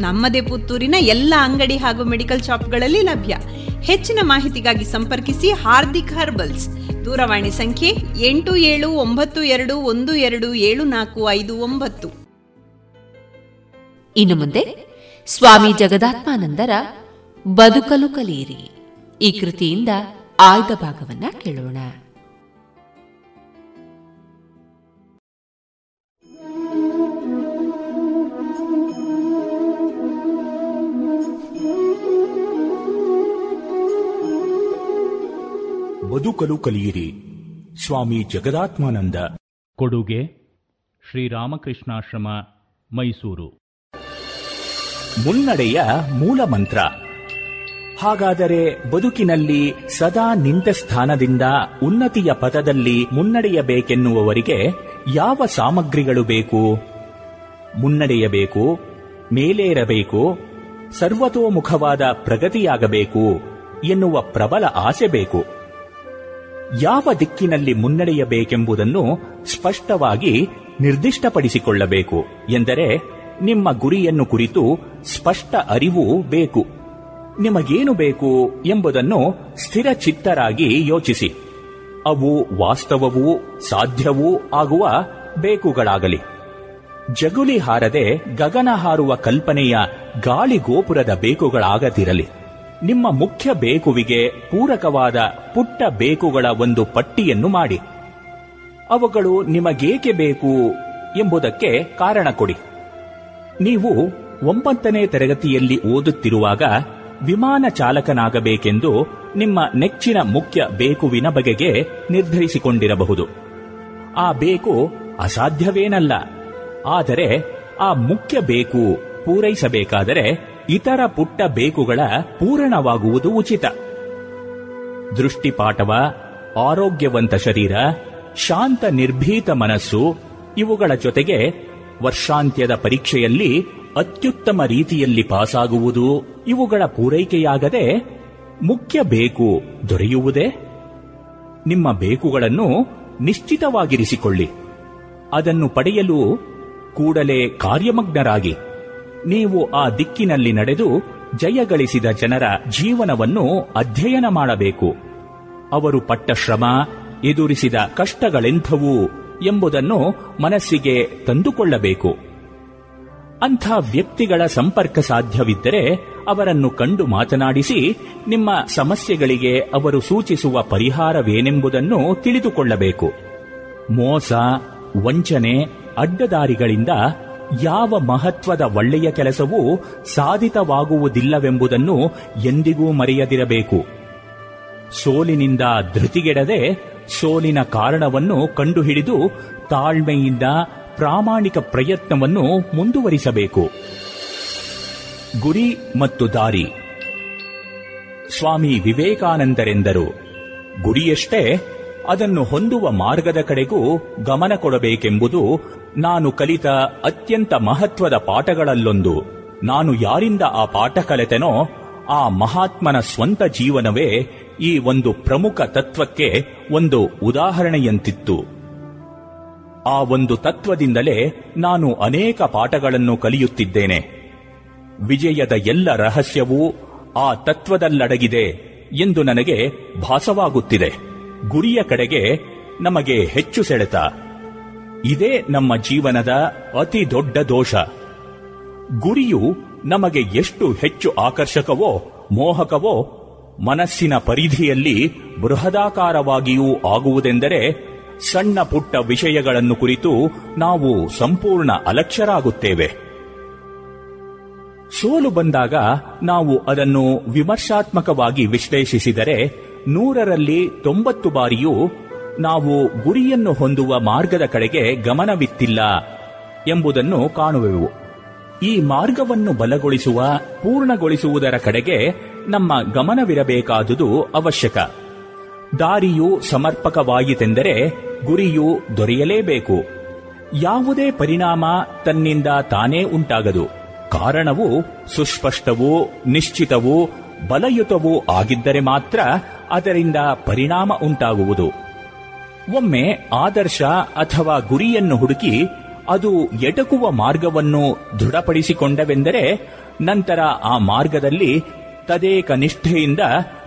Speaker 8: ನಮ್ಮದೇ ಪುತ್ತೂರಿನ ಎಲ್ಲ ಅಂಗಡಿ ಹಾಗೂ ಮೆಡಿಕಲ್ ಶಾಪ್ಗಳಲ್ಲಿ ಲಭ್ಯ. ಹೆಚ್ಚಿನ ಮಾಹಿತಿಗಾಗಿ ಸಂಪರ್ಕಿಸಿ ಹಾರ್ದಿಕ್ ಹರ್ಬಲ್ಸ್. ದೂರವಾಣಿ ಸಂಖ್ಯೆ ಎಂಟು ಏಳು ಒಂಬತ್ತು ಎರಡು ಒಂದು ಎರಡು ಏಳು ನಾಲ್ಕು ಐದು ಒಂಬತ್ತು.
Speaker 1: ಇನ್ನು ಮುಂದೆ ಸ್ವಾಮಿ ಜಗದಾತ್ಮಾನಂದರ ಬದುಕಲು ಕಲಿಯಿರಿ. ಈ ಕೃತಿಯಿಂದ ಆಯ್ದ ಭಾಗವನ್ನ ಕೇಳೋಣ.
Speaker 9: ಬದುಕಲು ಕಲಿಯಿರಿ. ಸ್ವಾಮಿ ಜಗದಾತ್ಮಾನಂದ.
Speaker 10: ಕೊಡುಗೆ ಶ್ರೀರಾಮಕೃಷ್ಣಾಶ್ರಮ ಮೈಸೂರು.
Speaker 9: ಮುನ್ನಡೆಯ ಮೂಲ ಮಂತ್ರ. ಹಾಗಾದರೆ ಬದುಕಿನಲ್ಲಿ ಸದಾ ನಿಂತ ಸ್ಥಾನದಿಂದ ಉನ್ನತಿಯ ಪಥದಲ್ಲಿ ಮುನ್ನಡೆಯಬೇಕೆನ್ನುವವರಿಗೆ ಯಾವ ಸಾಮಗ್ರಿಗಳು ಬೇಕು? ಮುನ್ನಡೆಯಬೇಕು ಮೇಲೇರಬೇಕು ಸರ್ವತೋಮುಖವಾದ ಪ್ರಗತಿಯಾಗಬೇಕು ಎನ್ನುವ ಪ್ರಬಲ ಆಸೆ ಬೇಕು. ಯಾವ ದಿಕ್ಕಿನಲ್ಲಿ ಮುನ್ನಡೆಯಬೇಕೆಂಬುದನ್ನು ಸ್ಪಷ್ಟವಾಗಿ ನಿರ್ದಿಷ್ಟಪಡಿಸಿಕೊಳ್ಳಬೇಕು ಎಂದರೆ ನಿಮ್ಮ ಗುರಿಯನ್ನು ಕುರಿತು ಸ್ಪಷ್ಟ ಅರಿವು ಬೇಕು. ನಿಮಗೇನು ಬೇಕು ಎಂಬುದನ್ನು ಸ್ಥಿರ ಚಿತ್ತರಾಗಿ ಯೋಚಿಸಿ. ಅವು ವಾಸ್ತವವೂ ಸಾಧ್ಯವೂ ಆಗುವ ಬೇಕುಗಳಾಗಲಿ. ಜಗುಲಿ ಹಾರದೆ ಗಗನ ಹಾರುವ ಕಲ್ಪನೆಯ ಗಾಳಿ ಗೋಪುರದ ಬೇಕುಗಳಾಗದಿರಲಿ. ನಿಮ್ಮ ಮುಖ್ಯ ಬೇಕುವಿಗೆ ಪೂರಕವಾದ ಪುಟ್ಟ ಬೇಕುಗಳ ಒಂದು ಪಟ್ಟಿಯನ್ನು ಮಾಡಿ. ಅವುಗಳು ನಿಮಗೇಕೆ ಬೇಕು ಎಂಬುದಕ್ಕೆ ಕಾರಣ ಕೊಡಿ. ನೀವು ಒಂಬತ್ತನೇ ತರಗತಿಯಲ್ಲಿ ಓದುತ್ತಿರುವಾಗ ವಿಮಾನ ಚಾಲಕನಾಗಬೇಕೆಂದು ನಿಮ್ಮ ನೆಚ್ಚಿನ ಮುಖ್ಯ ಬೇಕುವಿನ ಬಗೆಗೆ ನಿರ್ಧರಿಸಿಕೊಂಡಿರಬಹುದು. ಆ ಬೇಕು ಅಸಾಧ್ಯವೇನಲ್ಲ. ಆದರೆ ಆ ಮುಖ್ಯ ಬೇಕು ಪೂರೈಸಬೇಕಾದರೆ ಇತರ ಪುಟ್ಟ ಬೇಕುಗಳ ಪೂರಣವಾಗುವುದು ಉಚಿತ. ದೃಷ್ಟಿಪಾಠವ, ಆರೋಗ್ಯವಂತ ಶರೀರ, ಶಾಂತ ನಿರ್ಭೀತ ಮನಸ್ಸು, ಇವುಗಳ ಜೊತೆಗೆ ವರ್ಷಾಂತ್ಯದ ಪರೀಕ್ಷೆಯಲ್ಲಿ ಅತ್ಯುತ್ತಮ ರೀತಿಯಲ್ಲಿ ಪಾಸಾಗುವುದು ಇವುಗಳ ಪೂರೈಕೆಯಾಗದೆ ಮುಖ್ಯ ಬೇಕು ದೊರೆಯುವುದೇ? ನಿಮ್ಮ ಬೇಕುಗಳನ್ನು ನಿಶ್ಚಿತವಾಗಿರಿಸಿಕೊಳ್ಳಿ. ಅದನ್ನು ಪಡೆಯಲು ಕೂಡಲೇ ಕಾರ್ಯಮಗ್ನರಾಗಿ. ನೀವು ಆ ದಿಕ್ಕಿನಲ್ಲಿ ನಡೆದು ಜಯಗಳಿಸಿದ ಜನರ ಜೀವನವನ್ನು ಅಧ್ಯಯನ ಮಾಡಬೇಕು. ಅವರು ಪಟ್ಟ ಶ್ರಮ, ಎದುರಿಸಿದ ಕಷ್ಟಗಳೆಂಥವು ಎಂಬುದನ್ನು ಮನಸ್ಸಿಗೆ ತಂದುಕೊಳ್ಳಬೇಕು. ಅಂಥ ವ್ಯಕ್ತಿಗಳ ಸಂಪರ್ಕ ಸಾಧ್ಯವಿದ್ದರೆ ಅವರನ್ನು ಕಂಡು ಮಾತನಾಡಿಸಿ ನಿಮ್ಮ ಸಮಸ್ಯೆಗಳಿಗೆ ಅವರು ಸೂಚಿಸುವ ಪರಿಹಾರವೇನೆಂಬುದನ್ನು ತಿಳಿದುಕೊಳ್ಳಬೇಕು. ಮೋಸ, ವಂಚನೆ, ಅಡ್ಡದಾರಿಗಳಿಂದ ಯಾವ ಮಹತ್ವದ ಒಳ್ಳೆಯ ಕೆಲಸವೂ ಸಾಧಿತವಾಗುವುದಿಲ್ಲವೆಂಬುದನ್ನು ಎಂದಿಗೂ ಮರೆಯದಿರಬೇಕು. ಸೋಲಿನಿಂದ ಧೃತಿಗೆಡದೆ ಸೋಲಿನ ಕಾರಣವನ್ನು ಕಂಡುಹಿಡಿದು ತಾಳ್ಮೆಯಿಂದ ಪ್ರಾಮಾಣಿಕ ಪ್ರಯತ್ನವನ್ನು ಮುಂದುವರಿಸಬೇಕು. ಗುರಿ ಮತ್ತು ದಾರಿ. ಸ್ವಾಮಿ ವಿವೇಕಾನಂದರೆಂದರು. ಗುರಿಯಷ್ಟೇ ಅದನ್ನು ಹೊಂದುವ ಮಾರ್ಗದ ಕಡೆಗೂ ಗಮನ ಕೊಡಬೇಕೆಂಬುದು ನಾನು ಕಲಿತ ಅತ್ಯಂತ ಮಹತ್ವದ ಪಾಠಗಳಲ್ಲೊಂದು. ನಾನು ಯಾರಿಂದ ಆ ಪಾಠ ಕಲಿತೆನೋ, ಆ ಮಹಾತ್ಮನ ಸ್ವಂತ ಜೀವನವೇ ಈ ಒಂದು ಪ್ರಮುಖ ತತ್ವಕ್ಕೆ ಒಂದು ಉದಾಹರಣೆಯಂತಿತ್ತು. ಆ ಒಂದು ತತ್ವದಿಂದಲೇ ನಾನು ಅನೇಕ ಪಾಠಗಳನ್ನು ಕಲಿಯುತ್ತಿದ್ದೇನೆ. ವಿಜಯದ ಎಲ್ಲ ರಹಸ್ಯವೂ ಆ ತತ್ವದಲ್ಲಡಗಿದೆ ಎಂದು ನನಗೆ ಭಾಸವಾಗುತ್ತಿದೆ. ಗುರಿಯ ಕಡೆಗೆ ನಮಗೆ ಹೆಚ್ಚು ಸೆಳೆತ. ಇದೇ ನಮ್ಮ ಜೀವನದ ಅತಿ ದೊಡ್ಡ ದೋಷ. ಗುರಿಯು ನಮಗೆ ಎಷ್ಟು ಹೆಚ್ಚು ಆಕರ್ಷಕವೋ, ಮೋಹಕವೋ, ಮನಸ್ಸಿನ ಪರಿಧಿಯಲ್ಲಿ ಬೃಹದಾಕಾರವಾಗಿಯೂ ಆಗುವುದೆಂದರೆ ಸಣ್ಣ ಪುಟ್ಟ ವಿಷಯಗಳನ್ನು ಕುರಿತು ನಾವು ಸಂಪೂರ್ಣ ಅಲಕ್ಷ್ಯರಾಗುತ್ತೇವೆ. ಸೋಲು ಬಂದಾಗ ನಾವು ಅದನ್ನು ವಿಮರ್ಶಾತ್ಮಕವಾಗಿ ವಿಶ್ಲೇಷಿಸಿದರೆ ನೂರರಲ್ಲಿ ತೊಂಬತ್ತು ಬಾರಿಯೂ ನಾವು ಗುರಿಯನ್ನು ಹೊಂದುವ ಮಾರ್ಗದ ಕಡೆಗೆ ಗಮನವಿತ್ತಿಲ್ಲ ಎಂಬುದನ್ನು ಕಾಣುವೆವು. ಈ ಮಾರ್ಗವನ್ನು ಬಲಗೊಳಿಸುವ, ಪೂರ್ಣಗೊಳಿಸುವುದರ ಕಡೆಗೆ ನಮ್ಮ ಗಮನವಿರಬೇಕಾದುದು ಅವಶ್ಯಕ. ದಾರಿಯು ಸಮರ್ಪಕವಾಯಿತೆಂದರೆ ಗುರಿಯು ದೊರೆಯಲೇಬೇಕು. ಯಾವುದೇ ಪರಿಣಾಮ ತನ್ನಿಂದ ತಾನೇ ಉಂಟಾಗದು. ಕಾರಣವು ಸುಸ್ಪಷ್ಟವೂ, ನಿಶ್ಚಿತವೂ, ಬಲಯುತವೂ ಆಗಿದ್ದರೆ ಮಾತ್ರ ಅದರಿಂದ ಪರಿಣಾಮ ಉಂಟಾಗುವುದು. ಒಮ್ಮೆ ಆದರ್ಶ ಅಥವಾ ಗುರಿಯನ್ನು ಹುಡುಕಿ ಅದು ಎಟಕುವ ಮಾರ್ಗವನ್ನು ದೃಢಪಡಿಸಿಕೊಂಡವೆಂದರೆ ನಂತರ ಆ ಮಾರ್ಗದಲ್ಲಿ ತದೇಕ ನಿಷ್ಠೆಯಿಂದ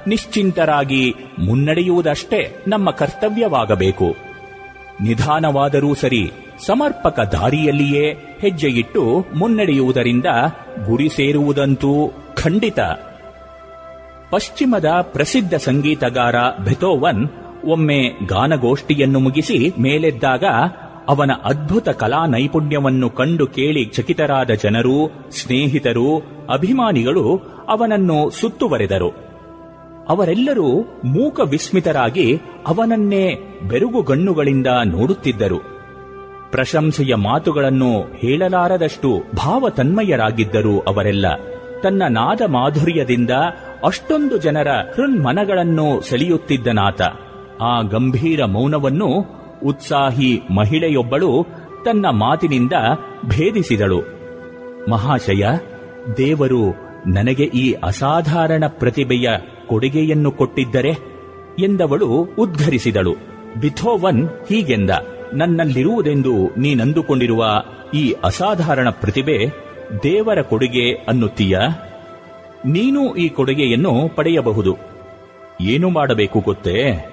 Speaker 9: ನಿಶ್ಚಿಂತರಾಗಿ ಮುನ್ನಡೆಯುವುದಷ್ಟೇ ನಮ್ಮ ಕರ್ತವ್ಯವಾಗಬೇಕು. ನಿಧಾನವಾದರೂ ಸರಿ ಸಮರ್ಪಕ ದಾರಿಯಲ್ಲಿಯೇ ಹೆಜ್ಜೆಯಿಟ್ಟು ಮುನ್ನಡೆಯುವುದರಿಂದ ಗುರಿ ಸೇರುವುದಂತೂ ಖಂಡಿತ. ಪಶ್ಚಿಮದ ಪ್ರಸಿದ್ಧ ಸಂಗೀತಗಾರ ಬೆಥೋವನ್ ಒಮ್ಮೆ ಗಾನಗೋಷ್ಠಿಯನ್ನು ಮುಗಿಸಿ ಮೇಲೆದ್ದಾಗ ಅವನ ಅದ್ಭುತ ಕಲಾ ನೈಪುಣ್ಯವನ್ನು ಕಂಡು ಕೇಳಿ ಚಕಿತರಾದ ಜನರು, ಸ್ನೇಹಿತರು, ಅಭಿಮಾನಿಗಳು ಅವನನ್ನು ಸುತ್ತುವರೆದರು. ಅವರೆಲ್ಲರೂ ಮೂಕ ವಿಸ್ಮಿತರಾಗಿ ಅವನನ್ನೇ ಬೆರುಗುಗಣ್ಣುಗಳಿಂದ ನೋಡುತ್ತಿದ್ದರು. ಪ್ರಶಂಸೆಯ ಮಾತುಗಳನ್ನು ಹೇಳಲಾರದಷ್ಟು ಭಾವತನ್ಮಯರಾಗಿದ್ದರು ಅವರೆಲ್ಲ. ತನ್ನ ನಾದ ಮಾಧುರ್ಯದಿಂದ ಅಷ್ಟೊಂದು ಜನರ ಹೃನ್ಮನಗಳನ್ನು ಸೆಳೆಯುತ್ತಿದ್ದನಾತ. ಆ ಗಂಭೀರ ಮೌನವನ್ನು ಉತ್ಸಾಹಿ ಮಹಿಳೆಯೊಬ್ಬಳು ತನ್ನ ಮಾತಿನಿಂದ ಭೇದಿಸಿದಳು. ಮಹಾಶಯ, ದೇವರು ನನಗೆ ಈ ಅಸಾಧಾರಣ ಪ್ರತಿಭೆಯ ಕೊಡುಗೆಯನ್ನು ಕೊಟ್ಟಿದ್ದರೆ ಎಂದವಳು ಉದ್ಘರಿಸಿದಳು ಬಿಥೋವನ್ ಹೀಗೆಂದ, ನನ್ನಲ್ಲಿರುವುದೆಂದು ನೀನಂದುಕೊಂಡಿರುವ ಈ ಅಸಾಧಾರಣ ಪ್ರತಿಭೆ ದೇವರ ಕೊಡುಗೆ ಅನ್ನುತ್ತೀಯ? ನೀನು ಈ ಕೊಡುಗೆಯನ್ನು ಪಡೆಯಬಹುದು. ಏನು ಮಾಡಬೇಕು ಗೊತ್ತೇ?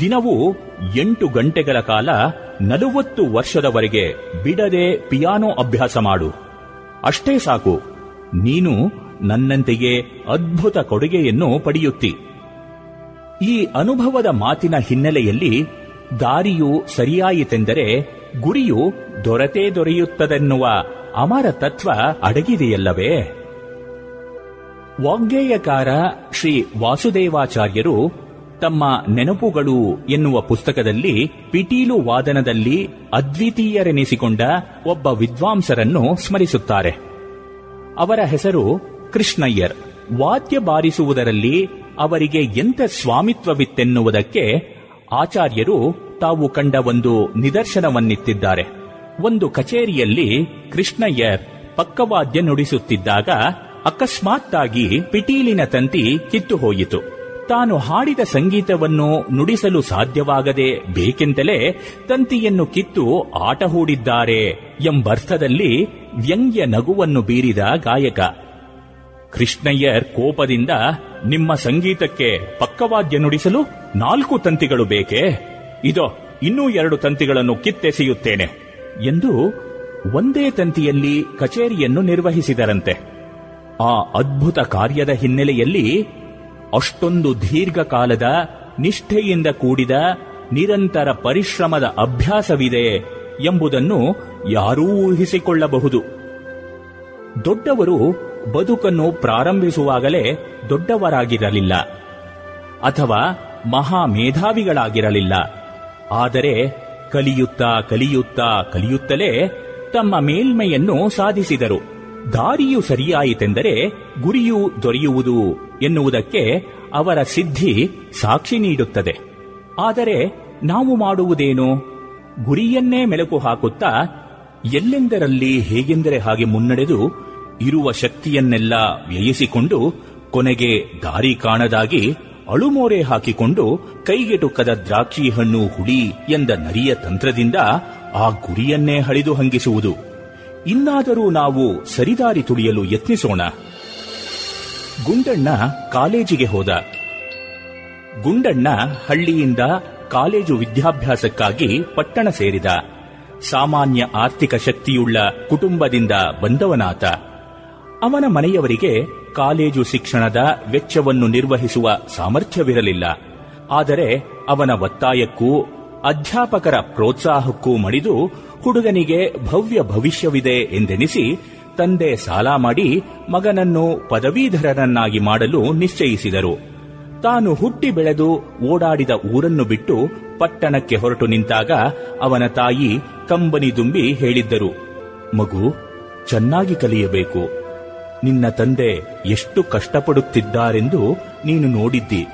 Speaker 9: ದಿನವೂ ಎಂಟು ಗಂಟೆಗಳ ಕಾಲ ನಲವತ್ತು ವರ್ಷದವರೆಗೆ ಬಿಡದೆ ಪಿಯಾನೋ ಅಭ್ಯಾಸ ಮಾಡು. ಅಷ್ಟೇ ಸಾಕು. ನೀನು ನನ್ನಂತೆಯೇ ಅದ್ಭುತ ಕೊಡುಗೆಯನ್ನು ಪಡೆಯುತ್ತಿ. ಈ ಅನುಭವದ ಮಾತಿನ ಹಿನ್ನೆಲೆಯಲ್ಲಿ ದಾರಿಯು ಸರಿಯಾಯಿತೆಂದರೆ ಗುರಿಯು ದೊರೆತೇ ದೊರೆಯುತ್ತದೆನ್ನುವ ಅಮರ ತತ್ವ ಅಡಗಿದೆಯಲ್ಲವೇ? ವಾಗ್ಗೇಯಕಾರ ಶ್ರೀ ವಾಸುದೇವಾಚಾರ್ಯರು ತಮ್ಮ ನೆನಪುಗಳು ಎನ್ನುವ ಪುಸ್ತಕದಲ್ಲಿ ಪಿಟೀಲು ವಾದನದಲ್ಲಿ ಅದ್ವಿತೀಯರೆನಿಸಿಕೊಂಡ ಒಬ್ಬ ವಿದ್ವಾಂಸರನ್ನು ಸ್ಮರಿಸುತ್ತಾರೆ. ಅವರ ಹೆಸರು ಕೃಷ್ಣಯ್ಯರ್. ವಾದ್ಯ ಬಾರಿಸುವುದರಲ್ಲಿ ಅವರಿಗೆ ಎಂಥ ಸ್ವಾಮಿತ್ವವಿತ್ತೆನ್ನುವುದಕ್ಕೆ ಆಚಾರ್ಯರು ತಾವು ಕಂಡ ಒಂದು ನಿದರ್ಶನವನ್ನಿತ್ತಿದ್ದಾರೆ ಒಂದು ಕಚೇರಿಯಲ್ಲಿ ಕೃಷ್ಣಯ್ಯರ್ ಪಕ್ಕವಾದ್ಯ ನುಡಿಸುತ್ತಿದ್ದಾಗ ಅಕಸ್ಮಾತ್ತಾಗಿ ಪಿಟೀಲಿನ ತಂತಿ ಕಿತ್ತು ಹೋಯಿತು ತಾನು ಹಾಡಿದ ಸಂಗೀತವನ್ನು ನುಡಿಸಲು ಸಾಧ್ಯವಾಗದೆ ಬೇಕೆಂತಲೇ ತಂತಿಯನ್ನು ಕಿತ್ತು ಆಟ ಹೂಡಿದ್ದಾರೆ ಎಂಬರ್ಥದಲ್ಲಿ ವ್ಯಂಗ್ಯ ನಗುವನ್ನು ಬೀರಿದ ಗಾಯಕ. ಕೃಷ್ಣಯ್ಯರ್ ಕೋಪದಿಂದ ನಿಮ್ಮ ಸಂಗೀತಕ್ಕೆ ಪಕ್ಕವಾದ್ಯ ನುಡಿಸಲು ನಾಲ್ಕು ತಂತಿಗಳು ಬೇಕೇ? ಇದೋ, ಇನ್ನೂ ಎರಡು ತಂತಿಗಳನ್ನು ಕಿತ್ತೆಸೆಯುತ್ತೇನೆ ಎಂದು ಒಂದೇ ತಂತಿಯಲ್ಲಿ ಕಚೇರಿಯನ್ನು ನಿರ್ವಹಿಸಿದರಂತೆ. ಆ ಅದ್ಭುತ ಕಾರ್ಯದ ಹಿನ್ನೆಲೆಯಲ್ಲಿ ಅಷ್ಟೊಂದು ದೀರ್ಘಕಾಲದ ನಿಷ್ಠೆಯಿಂದ ಕೂಡಿದ ನಿರಂತರ ಪರಿಶ್ರಮದ ಅಭ್ಯಾಸವಿದೆ ಎಂಬುದನ್ನು ಯಾರೂ ಊಹಿಸಿಕೊಳ್ಳಬಹುದು. ದೊಡ್ಡವರು ಬದುಕನ್ನು ಪ್ರಾರಂಭಿಸುವಾಗಲೇ ದೊಡ್ಡವರಾಗಿರಲಿಲ್ಲ ಅಥವಾ ಮಹಾ ಮೇಧಾವಿಗಳಾಗಿರಲಿಲ್ಲ. ಆದರೆ ಕಲಿಯುತ್ತಾ ಕಲಿಯುತ್ತಾ ಕಲಿಯುತ್ತಲೇ ತಮ್ಮ ಮೇಲ್ಮೆಯನ್ನು ಸಾಧಿಸಿದರು. ದಾರಿಯು ಸರಿಯಾಯಿತೆಂದರೆ ಗುರಿಯು ದೊರೆಯುವುದು ಎನ್ನುವುದಕ್ಕೆ ಅವರ ಸಿದ್ಧಿ ಸಾಕ್ಷಿ ನೀಡುತ್ತದೆ. ಆದರೆ ನಾವು ಮಾಡುವುದೇನು? ಗುರಿಯನ್ನೇ ಮೆಲುಕು ಹಾಕುತ್ತಾ ಎಲ್ಲೆಂದರಲ್ಲಿ ಹೇಗೆಂದರೆ ಹಾಗೆ ಮುನ್ನಡೆದು ಇರುವ ಶಕ್ತಿಯನ್ನೆಲ್ಲ ವ್ಯಯಿಸಿಕೊಂಡು ಕೊನೆಗೆ ದಾರಿ ಕಾಣದಾಗಿ ಅಳುಮೋರೆ ಹಾಕಿಕೊಂಡು ಕೈಗೆಟುಕದ ದ್ರಾಕ್ಷಿ ಹಣ್ಣು ಹುಡಿ ಎಂದ ನರಿಯ ತಂತ್ರದಿಂದ ಆ ಗುರಿಯನ್ನೇ ಹಳಿದು ಹಂಗಿಸುವುದು. ಇನ್ನಾದರೂ ನಾವು ಸರಿದಾರಿ ತುಳಿಯಲು ಯತ್ನಿಸೋಣ. ಗುಂಡಣ್ಣ ಕಾಲೇಜಿಗೆ ಹೋದ. ಗುಂಡಣ್ಣ ಹಳ್ಳಿಯಿಂದ ಕಾಲೇಜು ವಿದ್ಯಾಭ್ಯಾಸಕ್ಕಾಗಿ ಪಟ್ಟಣ ಸೇರಿದ. ಸಾಮಾನ್ಯ ಆರ್ಥಿಕ ಶಕ್ತಿಯುಳ್ಳ ಕುಟುಂಬದಿಂದ ಬಂದವನಾತ. ಅವನ ಮನೆಯವರಿಗೆ ಕಾಲೇಜು ಶಿಕ್ಷಣದ ವೆಚ್ಚವನ್ನು ನಿರ್ವಹಿಸುವ ಸಾಮರ್ಥ್ಯವಿರಲಿಲ್ಲ. ಆದರೆ ಅವನ ಒತ್ತಾಯಕ್ಕೂ, ಅಧ್ಯಾಪಕರ ಪ್ರೋತ್ಸಾಹಕ್ಕೂ ಮಣಿದು ಹುಡುಗನಿಗೆ ಭವ್ಯ ಭವಿಷ್ಯವಿದೆ ಎಂದೆನಿಸಿ ತಂದೆ ಸಾಲ ಮಾಡಿ ಮಗನನ್ನು ಪದವೀಧರನನ್ನಾಗಿ ಮಾಡಲು ನಿಶ್ಚಯಿಸಿದರು. ತಾನು ಹುಟ್ಟಿ ಬೆಳೆದು ಓಡಾಡಿದ ಊರನ್ನು ಬಿಟ್ಟು ಪಟ್ಟಣಕ್ಕೆ ಹೊರಟು ನಿಂತಾಗ ಅವನ ತಾಯಿ ಕಂಬನಿ ದುಂಬಿ ಹೇಳಿದ್ದರು, ಮಗು, ಚೆನ್ನಾಗಿ ಕಲಿಯಬೇಕು. ನಿನ್ನ ತಂದೆ ಎಷ್ಟು ಕಷ್ಟಪಡುತ್ತಿದ್ದಾರೆಂದು ನೀನು ನೋಡಿದ್ದಿ.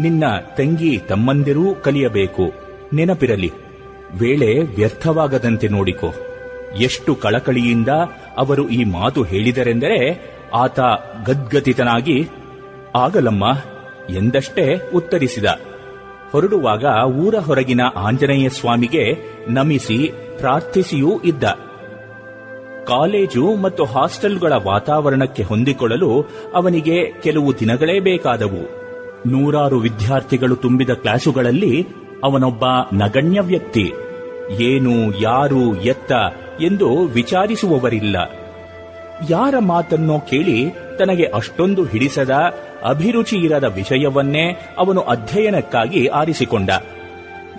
Speaker 9: ನಿನ್ನ ತಂಗಿ ತಮ್ಮಂದಿರೂ ಕಲಿಯಬೇಕು. ನೆನಪಿರಲಿ. ವೇಳೆ ವ್ಯರ್ಥವಾಗದಂತೆ ನೋಡಿಕೊ. ಎಷ್ಟು ಕಳಕಳಿಯಿಂದ ಅವರು ಈ ಮಾತು ಹೇಳಿದರೆಂದರೆ ಆತ ಗದ್ಗತಿತನಾಗಿ, ಆಗಲಮ್ಮ, ಎಂದಷ್ಟೇ ಉತ್ತರಿಸಿದ. ಹೊರಡುವಾಗ ಊರ ಹೊರಗಿನ ಆಂಜನೇಯ ಸ್ವಾಮಿಗೆ ನಮಿಸಿ ಪ್ರಾರ್ಥಿಸಿಯೂ ಇದ್ದ. ಕಾಲೇಜು ಮತ್ತು ಹಾಸ್ಟೆಲ್ಗಳ ವಾತಾವರಣಕ್ಕೆ ಹೊಂದಿಕೊಳ್ಳಲು ಅವನಿಗೆ ಕೆಲವು ದಿನಗಳೇ ಬೇಕಾದವು. ನೂರಾರು ವಿದ್ಯಾರ್ಥಿಗಳು ತುಂಬಿದ ಕ್ಲಾಸುಗಳಲ್ಲಿ ಅವನೊಬ್ಬ ನಗಣ್ಯ ವ್ಯಕ್ತಿ. ಏನು, ಯಾರು, ಎತ್ತ ಎಂದು ವಿಚಾರಿಸುವವರಿಲ್ಲ. ಯಾರ ಮಾತನ್ನೋ ಕೇಳಿ ತನಗೆ ಅಷ್ಟೊಂದು ಹಿಡಿಸದ ಅಭಿರುಚಿ ಇರದ ವಿಷಯವನ್ನೇ ಅವನು ಅಧ್ಯಯನಕ್ಕಾಗಿ ಆರಿಸಿಕೊಂಡ.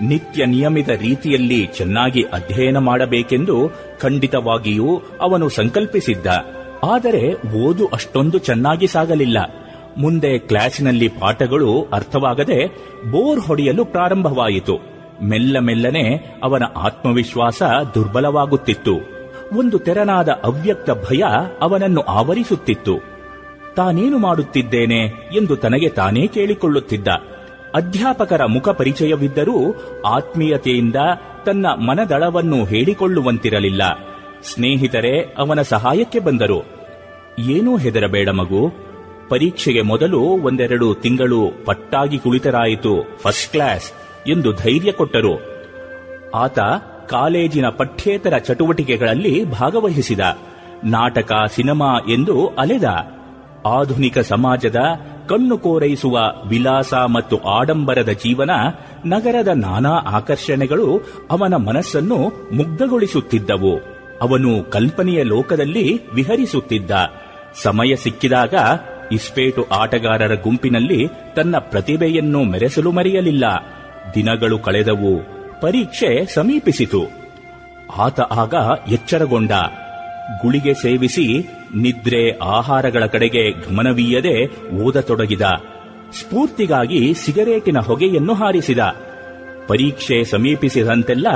Speaker 9: ನಿತ್ಯ ನಿಯಮಿತ ರೀತಿಯಲ್ಲಿ ಚೆನ್ನಾಗಿ ಅಧ್ಯಯನ ಮಾಡಬೇಕೆಂದು ಖಂಡಿತವಾಗಿಯೂ ಅವನು ಸಂಕಲ್ಪಿಸಿದ್ದ. ಆದರೆ ಓದು ಅಷ್ಟೊಂದು ಚೆನ್ನಾಗಿ ಸಾಗಲಿಲ್ಲ. ಮುಂದೆ ಕ್ಲಾಸಿನಲ್ಲಿ ಪಾಠಗಳು ಅರ್ಥವಾಗದೆ ಬೋರ್ ಹೊಡೆಯಲು ಪ್ರಾರಂಭವಾಯಿತು. ಮೆಲ್ಲ ಮೆಲ್ಲನೆ ಅವನ ಆತ್ಮವಿಶ್ವಾಸ ದುರ್ಬಲವಾಗುತ್ತಿತ್ತು. ಒಂದು ತೆರನಾದ ಅವ್ಯಕ್ತ ಭಯ ಅವನನ್ನು ಆವರಿಸುತ್ತಿತ್ತು. ತಾನೇನು ಮಾಡುತ್ತಿದ್ದೇನೆ ಎಂದು ತನಗೆ ತಾನೇ ಕೇಳಿಕೊಳ್ಳುತ್ತಿದ್ದ. ಅಧ್ಯಾಪಕರ ಮುಖ ಪರಿಚಯವಿದ್ದರೂ ಆತ್ಮೀಯತೆಯಿಂದ ತನ್ನ ಮನದಳವನ್ನು ಹೇಳಿಕೊಳ್ಳುವಂತಿರಲಿಲ್ಲ. ಸ್ನೇಹಿತರೇ, ಅವನ ಸಹಾಯಕ್ಕೆ ಬಂದರು. ಏನೂ ಹೆದರಬೇಡ ಮಗು. ಪರೀಕ್ಷೆಗೆ ಮೊದಲು ಒಂದೆರಡು ತಿಂಗಳು ಪಟ್ಟಾಗಿ ಕುಳಿತರಾಯಿತು, ಫಸ್ಟ್ ಕ್ಲಾಸ್. ಎಂದು ಧೈರ್ಯ ಕೊಟ್ಟರು. ಆತ ಕಾಲೇಜಿನ ಪಠ್ಯೇತರ ಚಟುವಟಿಕೆಗಳಲ್ಲಿ ಭಾಗವಹಿಸಿದ. ನಾಟಕ, ಸಿನಿಮಾ ಎಂದು ಅಲೆದ. ಆಧುನಿಕ ಸಮಾಜದ ಕಣ್ಣು ಕೋರೈಸುವ ವಿಲಾಸ ಮತ್ತು ಆಡಂಬರದ ಜೀವನ ನಗರದ ನಾನಾ ಆಕರ್ಷಣೆಗಳು ಅವನ ಮನಸ್ಸನ್ನು ಮುಗ್ಧಗೊಳಿಸುತ್ತಿದ್ದವು. ಅವನು ಕಲ್ಪನೆಯ ಲೋಕದಲ್ಲಿ ವಿಹರಿಸುತ್ತಿದ್ದ. ಸಮಯ ಸಿಕ್ಕಿದಾಗ ಇಸ್ಪೇಟು ಆಟಗಾರರ ಗುಂಪಿನಲ್ಲಿ ತನ್ನ ಪ್ರತಿಭೆಯನ್ನು ಮೆರೆಸಲು ಮರೆಯಲಿಲ್ಲ. ದಿನಗಳು ಕಳೆದವು, ಪರೀಕ್ಷೆ ಸಮೀಪಿಸಿತು. ಆತ ಆಗ ಎಚ್ಚರಗೊಂಡ. ಗುಳಿಗೆ ಸೇವಿಸಿ ನಿದ್ರೆ ಆಹಾರಗಳ ಕಡೆಗೆ ಗಮನವೀಯದೆ ಓದತೊಡಗಿದ. ಸ್ಫೂರ್ತಿಗಾಗಿ ಸಿಗರೇಟಿನ ಹೊಗೆಯನ್ನು ಹಾರಿಸಿದ. ಪರೀಕ್ಷೆ ಸಮೀಪಿಸಿದಂತೆಲ್ಲ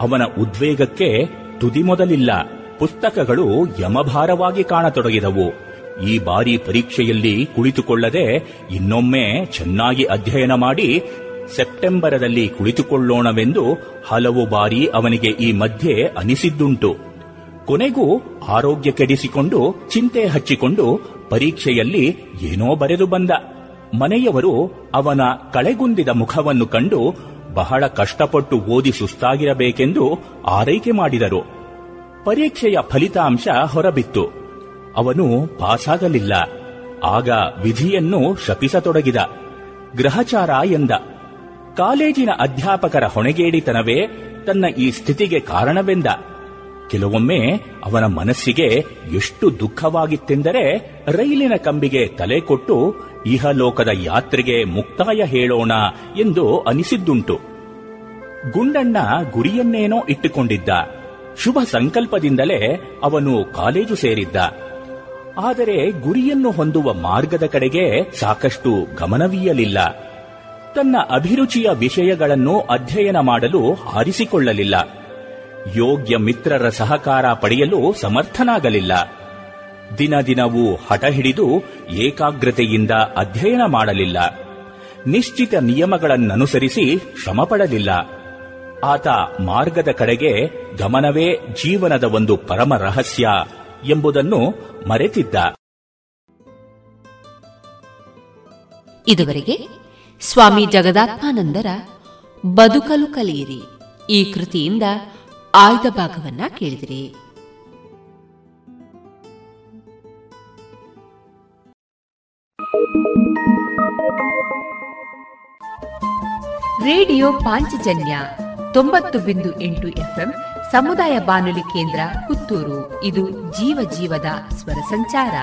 Speaker 9: ಅವನ ಉದ್ವೇಗಕ್ಕೆ ತುದಿ ಮೊದಲಿಲ್ಲ. ಪುಸ್ತಕಗಳು ಯಮಭಾರವಾಗಿ ಕಾಣತೊಡಗಿದವು. ಈ ಬಾರಿ ಪರೀಕ್ಷೆಯಲ್ಲಿ ಕುಳಿತುಕೊಳ್ಳದೆ ಇನ್ನೊಮ್ಮೆ ಚೆನ್ನಾಗಿ ಅಧ್ಯಯನ ಮಾಡಿ ಸೆಪ್ಟೆಂಬರದಲ್ಲಿ ಕುಳಿತುಕೊಳ್ಳೋಣವೆಂದು ಹಲವು ಬಾರಿ ಅವನಿಗೆ ಈ ಮಧ್ಯೆ ಅನಿಸಿದ್ದುಂಟು. ಕೊನೆಗೂ ಆರೋಗ್ಯ ಕೆಡಿಸಿಕೊಂಡು ಚಿಂತೆ ಹಚ್ಚಿಕೊಂಡು ಪರೀಕ್ಷೆಯಲ್ಲಿ ಏನೋ ಬರೆದು ಬಂದ. ಮನೆಯವರು ಅವನ ಕಳೆಗುಂದಿದ ಮುಖವನ್ನು ಕಂಡು ಬಹಳ ಕಷ್ಟಪಟ್ಟು ಓದಿ ಸುಸ್ತಾಗಿರಬೇಕೆಂದು ಆರೈಕೆ ಮಾಡಿದರು. ಪರೀಕ್ಷೆಯ ಫಲಿತಾಂಶ ಹೊರಬಿತ್ತು. ಅವನು ಪಾಸಾಗಲಿಲ್ಲ. ಆಗ ವಿಧಿಯನ್ನು ಶಪಿಸತೊಡಗಿದ. ಗ್ರಹಚಾರ ಎಂದ. ಕಾಲೇಜಿನ ಅಧ್ಯಾಪಕರ ಹೊಣೆಗೇಡಿತನವೇ ತನ್ನ ಈ ಸ್ಥಿತಿಗೆ ಕಾರಣವೆಂದ. ಕೆಲವೊಮ್ಮೆ ಅವನ ಮನಸ್ಸಿಗೆ ಎಷ್ಟು ದುಃಖವಾಗಿತ್ತೆಂದರೆ ರೈಲಿನ ಕಂಬಿಗೆ ತಲೆ ಕೊಟ್ಟು ಇಹಲೋಕದ ಯಾತ್ರೆಗೆ ಮುಕ್ತಾಯ ಹೇಳೋಣ ಎಂದು ಅನಿಸಿದ್ದುಂಟು. ಗುಂಡಣ್ಣ ಗುರಿಯನ್ನೇನೋ ಇಟ್ಟುಕೊಂಡಿದ್ದ. ಶುಭ ಸಂಕಲ್ಪದಿಂದಲೇ ಅವನು ಕಾಲೇಜು ಸೇರಿದ್ದ. ಆದರೆ ಗುರಿಯನ್ನು ಹೊಂದುವ ಮಾರ್ಗದ ಕಡೆಗೆ ಸಾಕಷ್ಟು ಗಮನವೀಯಲಿಲ್ಲ. ತನ್ನ ಅಭಿರುಚಿಯ ವಿಷಯಗಳನ್ನು ಅಧ್ಯಯನ ಮಾಡಲು ಆರಿಸಿಕೊಳ್ಳಲಿಲ್ಲ ಯೋಗ್ಯ ಮಿತ್ರರ ಸಹಕಾರ ಪಡೆಯಲು ಸಮರ್ಥನಾಗಲಿಲ್ಲ. ದಿನ ದಿನವೂ ಹಠ ಹಿಡಿದು ಏಕಾಗ್ರತೆಯಿಂದ ಅಧ್ಯಯನ ಮಾಡಲಿಲ್ಲ. ನಿಶ್ಚಿತ ನಿಯಮಗಳನ್ನನುಸರಿಸಿ ಶ್ರಮಪಡಲಿಲ್ಲ. ಆತ ಮಾರ್ಗದ ಕಡೆಗೆ ಗಮನವೇ ಜೀವನದ ಒಂದು ಪರಮ ರಹಸ್ಯ ಎಂಬುದನ್ನು ಮರೆತಿದ್ದ.
Speaker 1: ಇದುವರೆಗೆ ಸ್ವಾಮಿ ಜಗದಾತ್ಮಾನಂದರ ಬದುಕಲು ಕಲಿಯಿರಿ. ಈ ಕೃತಿಯಿಂದ ಆಯ್ದ ಭಾಗವನ್ನ ಕೇಳಿದಿರಿ. ರೇಡಿಯೋ ಪಾಂಚಜನ್ಯ ತೊಂಬತ್ತು ಬಿಂದು ಎಂಟು ಎಫ್ಎಂ ಸಮುದಾಯ ಬಾನುಲಿ ಕೇಂದ್ರ ಪುತ್ತೂರು. ಇದು ಜೀವ ಜೀವದ ಸ್ವರ ಸಂಚಾರ.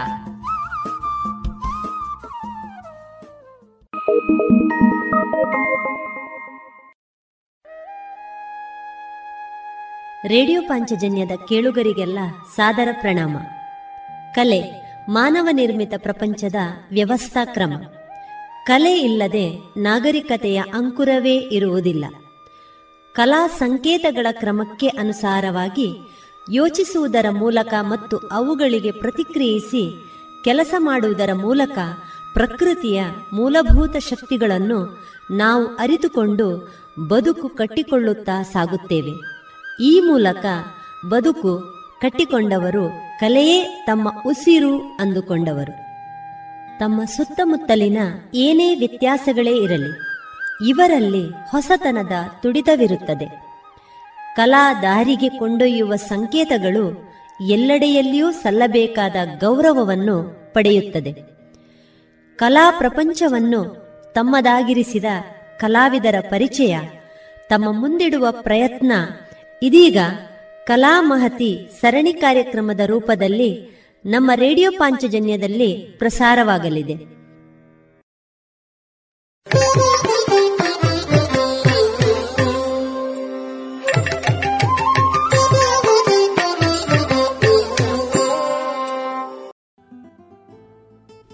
Speaker 11: ರೇಡಿಯೋ ಪಾಂಚಜನ್ಯದ ಕೇಳುಗರಿಗೆಲ್ಲ ಸಾದರ ಪ್ರಣಾಮ. ಕಲೆ, ಮಾನವ ನಿರ್ಮಿತ ಪ್ರಪಂಚದ ವ್ಯವಸ್ಥಾ ಕ್ರಮ. ಕಲೆ ಇಲ್ಲದೆ ನಾಗರಿಕತೆಯ ಅಂಕುರವೇ ಇರುವುದಿಲ್ಲ. ಕಲಾ ಸಂಕೇತಗಳ ಕ್ರಮಕ್ಕೆ ಅನುಸಾರವಾಗಿ ಯೋಚಿಸುವುದರ ಮೂಲಕ ಮತ್ತು ಅವುಗಳಿಗೆ ಪ್ರತಿಕ್ರಿಯಿಸಿ ಕೆಲಸ ಮಾಡುವುದರ ಮೂಲಕ ಪ್ರಕೃತಿಯ ಮೂಲಭೂತ ಶಕ್ತಿಗಳನ್ನು ನಾವು ಅರಿತುಕೊಂಡು ಬದುಕು ಕಟ್ಟಿಕೊಳ್ಳುತ್ತಾ ಸಾಗುತ್ತೇವೆ. ಈ ಮೂಲಕ ಬದುಕು ಕಟ್ಟಿಕೊಂಡವರು ಕಲೆಯೇ ತಮ್ಮ ಉಸಿರು ಅಂದುಕೊಂಡವರು. ತಮ್ಮ ಸುತ್ತಮುತ್ತಲಿನ ಏನೇ ವ್ಯತ್ಯಾಸಗಳೇ ಇರಲಿ, ಇವರಲ್ಲಿ ಹೊಸತನದ ತುಡಿತವಿರುತ್ತದೆ. ಕಲಾ ದಾರಿಗೆ ಕೊಂಡೊಯ್ಯುವ ಸಂಕೇತಗಳು ಎಲ್ಲೆಡೆಯಲ್ಲಿಯೂ ಸಲ್ಲಬೇಕಾದ ಗೌರವವನ್ನು ಪಡೆಯುತ್ತದೆ. ಕಲಾ ಪ್ರಪಂಚವನ್ನು ತಮ್ಮದಾಗಿರಿಸಿದ ಕಲಾವಿದರ ಪರಿಚಯ. ತಮ್ಮ ಮುಂದಿಡುವ ಪ್ರಯತ್ನ ಇದೀಗ ಕಲಾ ಮಹತಿ ಸರಣಿ ಕಾರ್ಯಕ್ರಮದ ರೂಪದಲ್ಲಿ
Speaker 12: ನಮ್ಮ ರೇಡಿಯೋ ಪಾಂಚಜನ್ಯದಲ್ಲಿ ಪ್ರಸಾರವಾಗಲಿದೆ.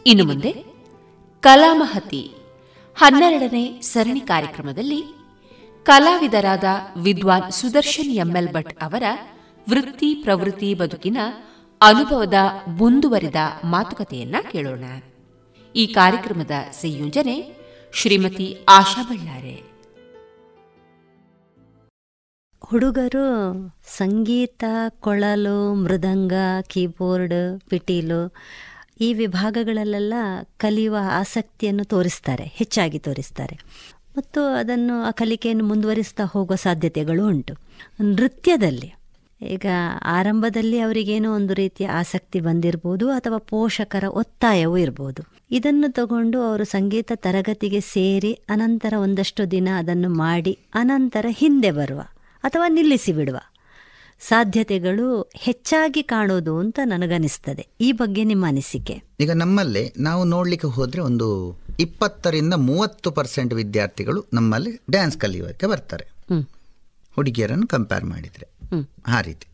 Speaker 1: ಇನ್ನು ಮುಂದೆ ಕಲಾಮಹತಿ ಹನ್ನೆರಡನೇ ಸರಣಿ ಕಾರ್ಯಕ್ರಮದಲ್ಲಿ ಕಲಾವಿದರಾದ ವಿದ್ವಾನ್ ಸುದರ್ಶನ್ ಎಂಎಲ್ ಭಟ್ ಅವರ ವೃತ್ತಿ ಪ್ರವೃತ್ತಿ ಬದುಕಿನ ಅನುಭವದ ಮುಂದುವರಿದ ಮಾತುಕತೆಯನ್ನ ಕೇಳೋಣ. ಈ ಕಾರ್ಯಕ್ರಮದ ಸಂಯೋಜನೆ ಶ್ರೀಮತಿ ಆಶಾ ಬಳ್ಳಾರೆ.
Speaker 12: ಹುಡುಗರು ಸಂಗೀತ, ಕೊಳಲು, ಮೃದಂಗ, ಕೀಬೋರ್ಡ್, ಪಿಟೀಲು ಈ ವಿಭಾಗಗಳಲ್ಲೆಲ್ಲ ಕಲಿಯುವ ಆಸಕ್ತಿಯನ್ನು ತೋರಿಸ್ತಾರೆ, ಹೆಚ್ಚಾಗಿ ತೋರಿಸ್ತಾರೆ. ಮತ್ತು ಅದನ್ನು ಆ ಕಲಿಕೆಯನ್ನು ಮುಂದುವರಿಸ್ತಾ ಹೋಗುವ ಸಾಧ್ಯತೆಗಳು ಉಂಟು. ನೃತ್ಯದಲ್ಲಿ, ಈಗ ಆರಂಭದಲ್ಲಿ ಅವರಿಗೇನೋ ಒಂದು ರೀತಿಯ ಆಸಕ್ತಿ ಬಂದಿರ್ಬೋದು ಅಥವಾ ಪೋಷಕರ ಒತ್ತಾಯವೂ ಇರ್ಬೋದು. ಇದನ್ನು ತಗೊಂಡು ಅವರು ಸಂಗೀತ ತರಗತಿಗೆ ಸೇರಿ ಅನಂತರ ಒಂದಷ್ಟು ದಿನ ಅದನ್ನು ಮಾಡಿ ಅನಂತರ ಹಿಂದೆ ಬರುವ ಅಥವಾ ನಿಲ್ಲಿಸಿ ಬಿಡುವ ಸಾಧ್ಯತೆಗಳು ಹೆಚ್ಚಾಗಿ ಕಾಣೋದು ಅಂತ ನನಗನಿಸ್ತದೆ. ಈ ಬಗ್ಗೆ ನಿಮ್ಮ ಅನಿಸಿಕೆ?
Speaker 13: ಈಗ ನಮ್ಮಲ್ಲಿ ನಾವು ನೋಡ್ಲಿಕ್ಕೆ ಹೋದ್ರೆ ಒಂದು ಇಪ್ಪತ್ತರಿಂದ ಮೂವತ್ತು ಪರ್ಸೆಂಟ್ ವಿದ್ಯಾರ್ಥಿಗಳು ನಮ್ಮಲ್ಲಿ ಡ್ಯಾನ್ಸ್ ಕಲಿಯೋಕ್ಕೆ ಬರ್ತಾರೆ. ಹುಡುಗಿಯರನ್ನು ಕಂಪೇರ್ ಮಾಡಿದರೆ. ಆ ರೀತಿ.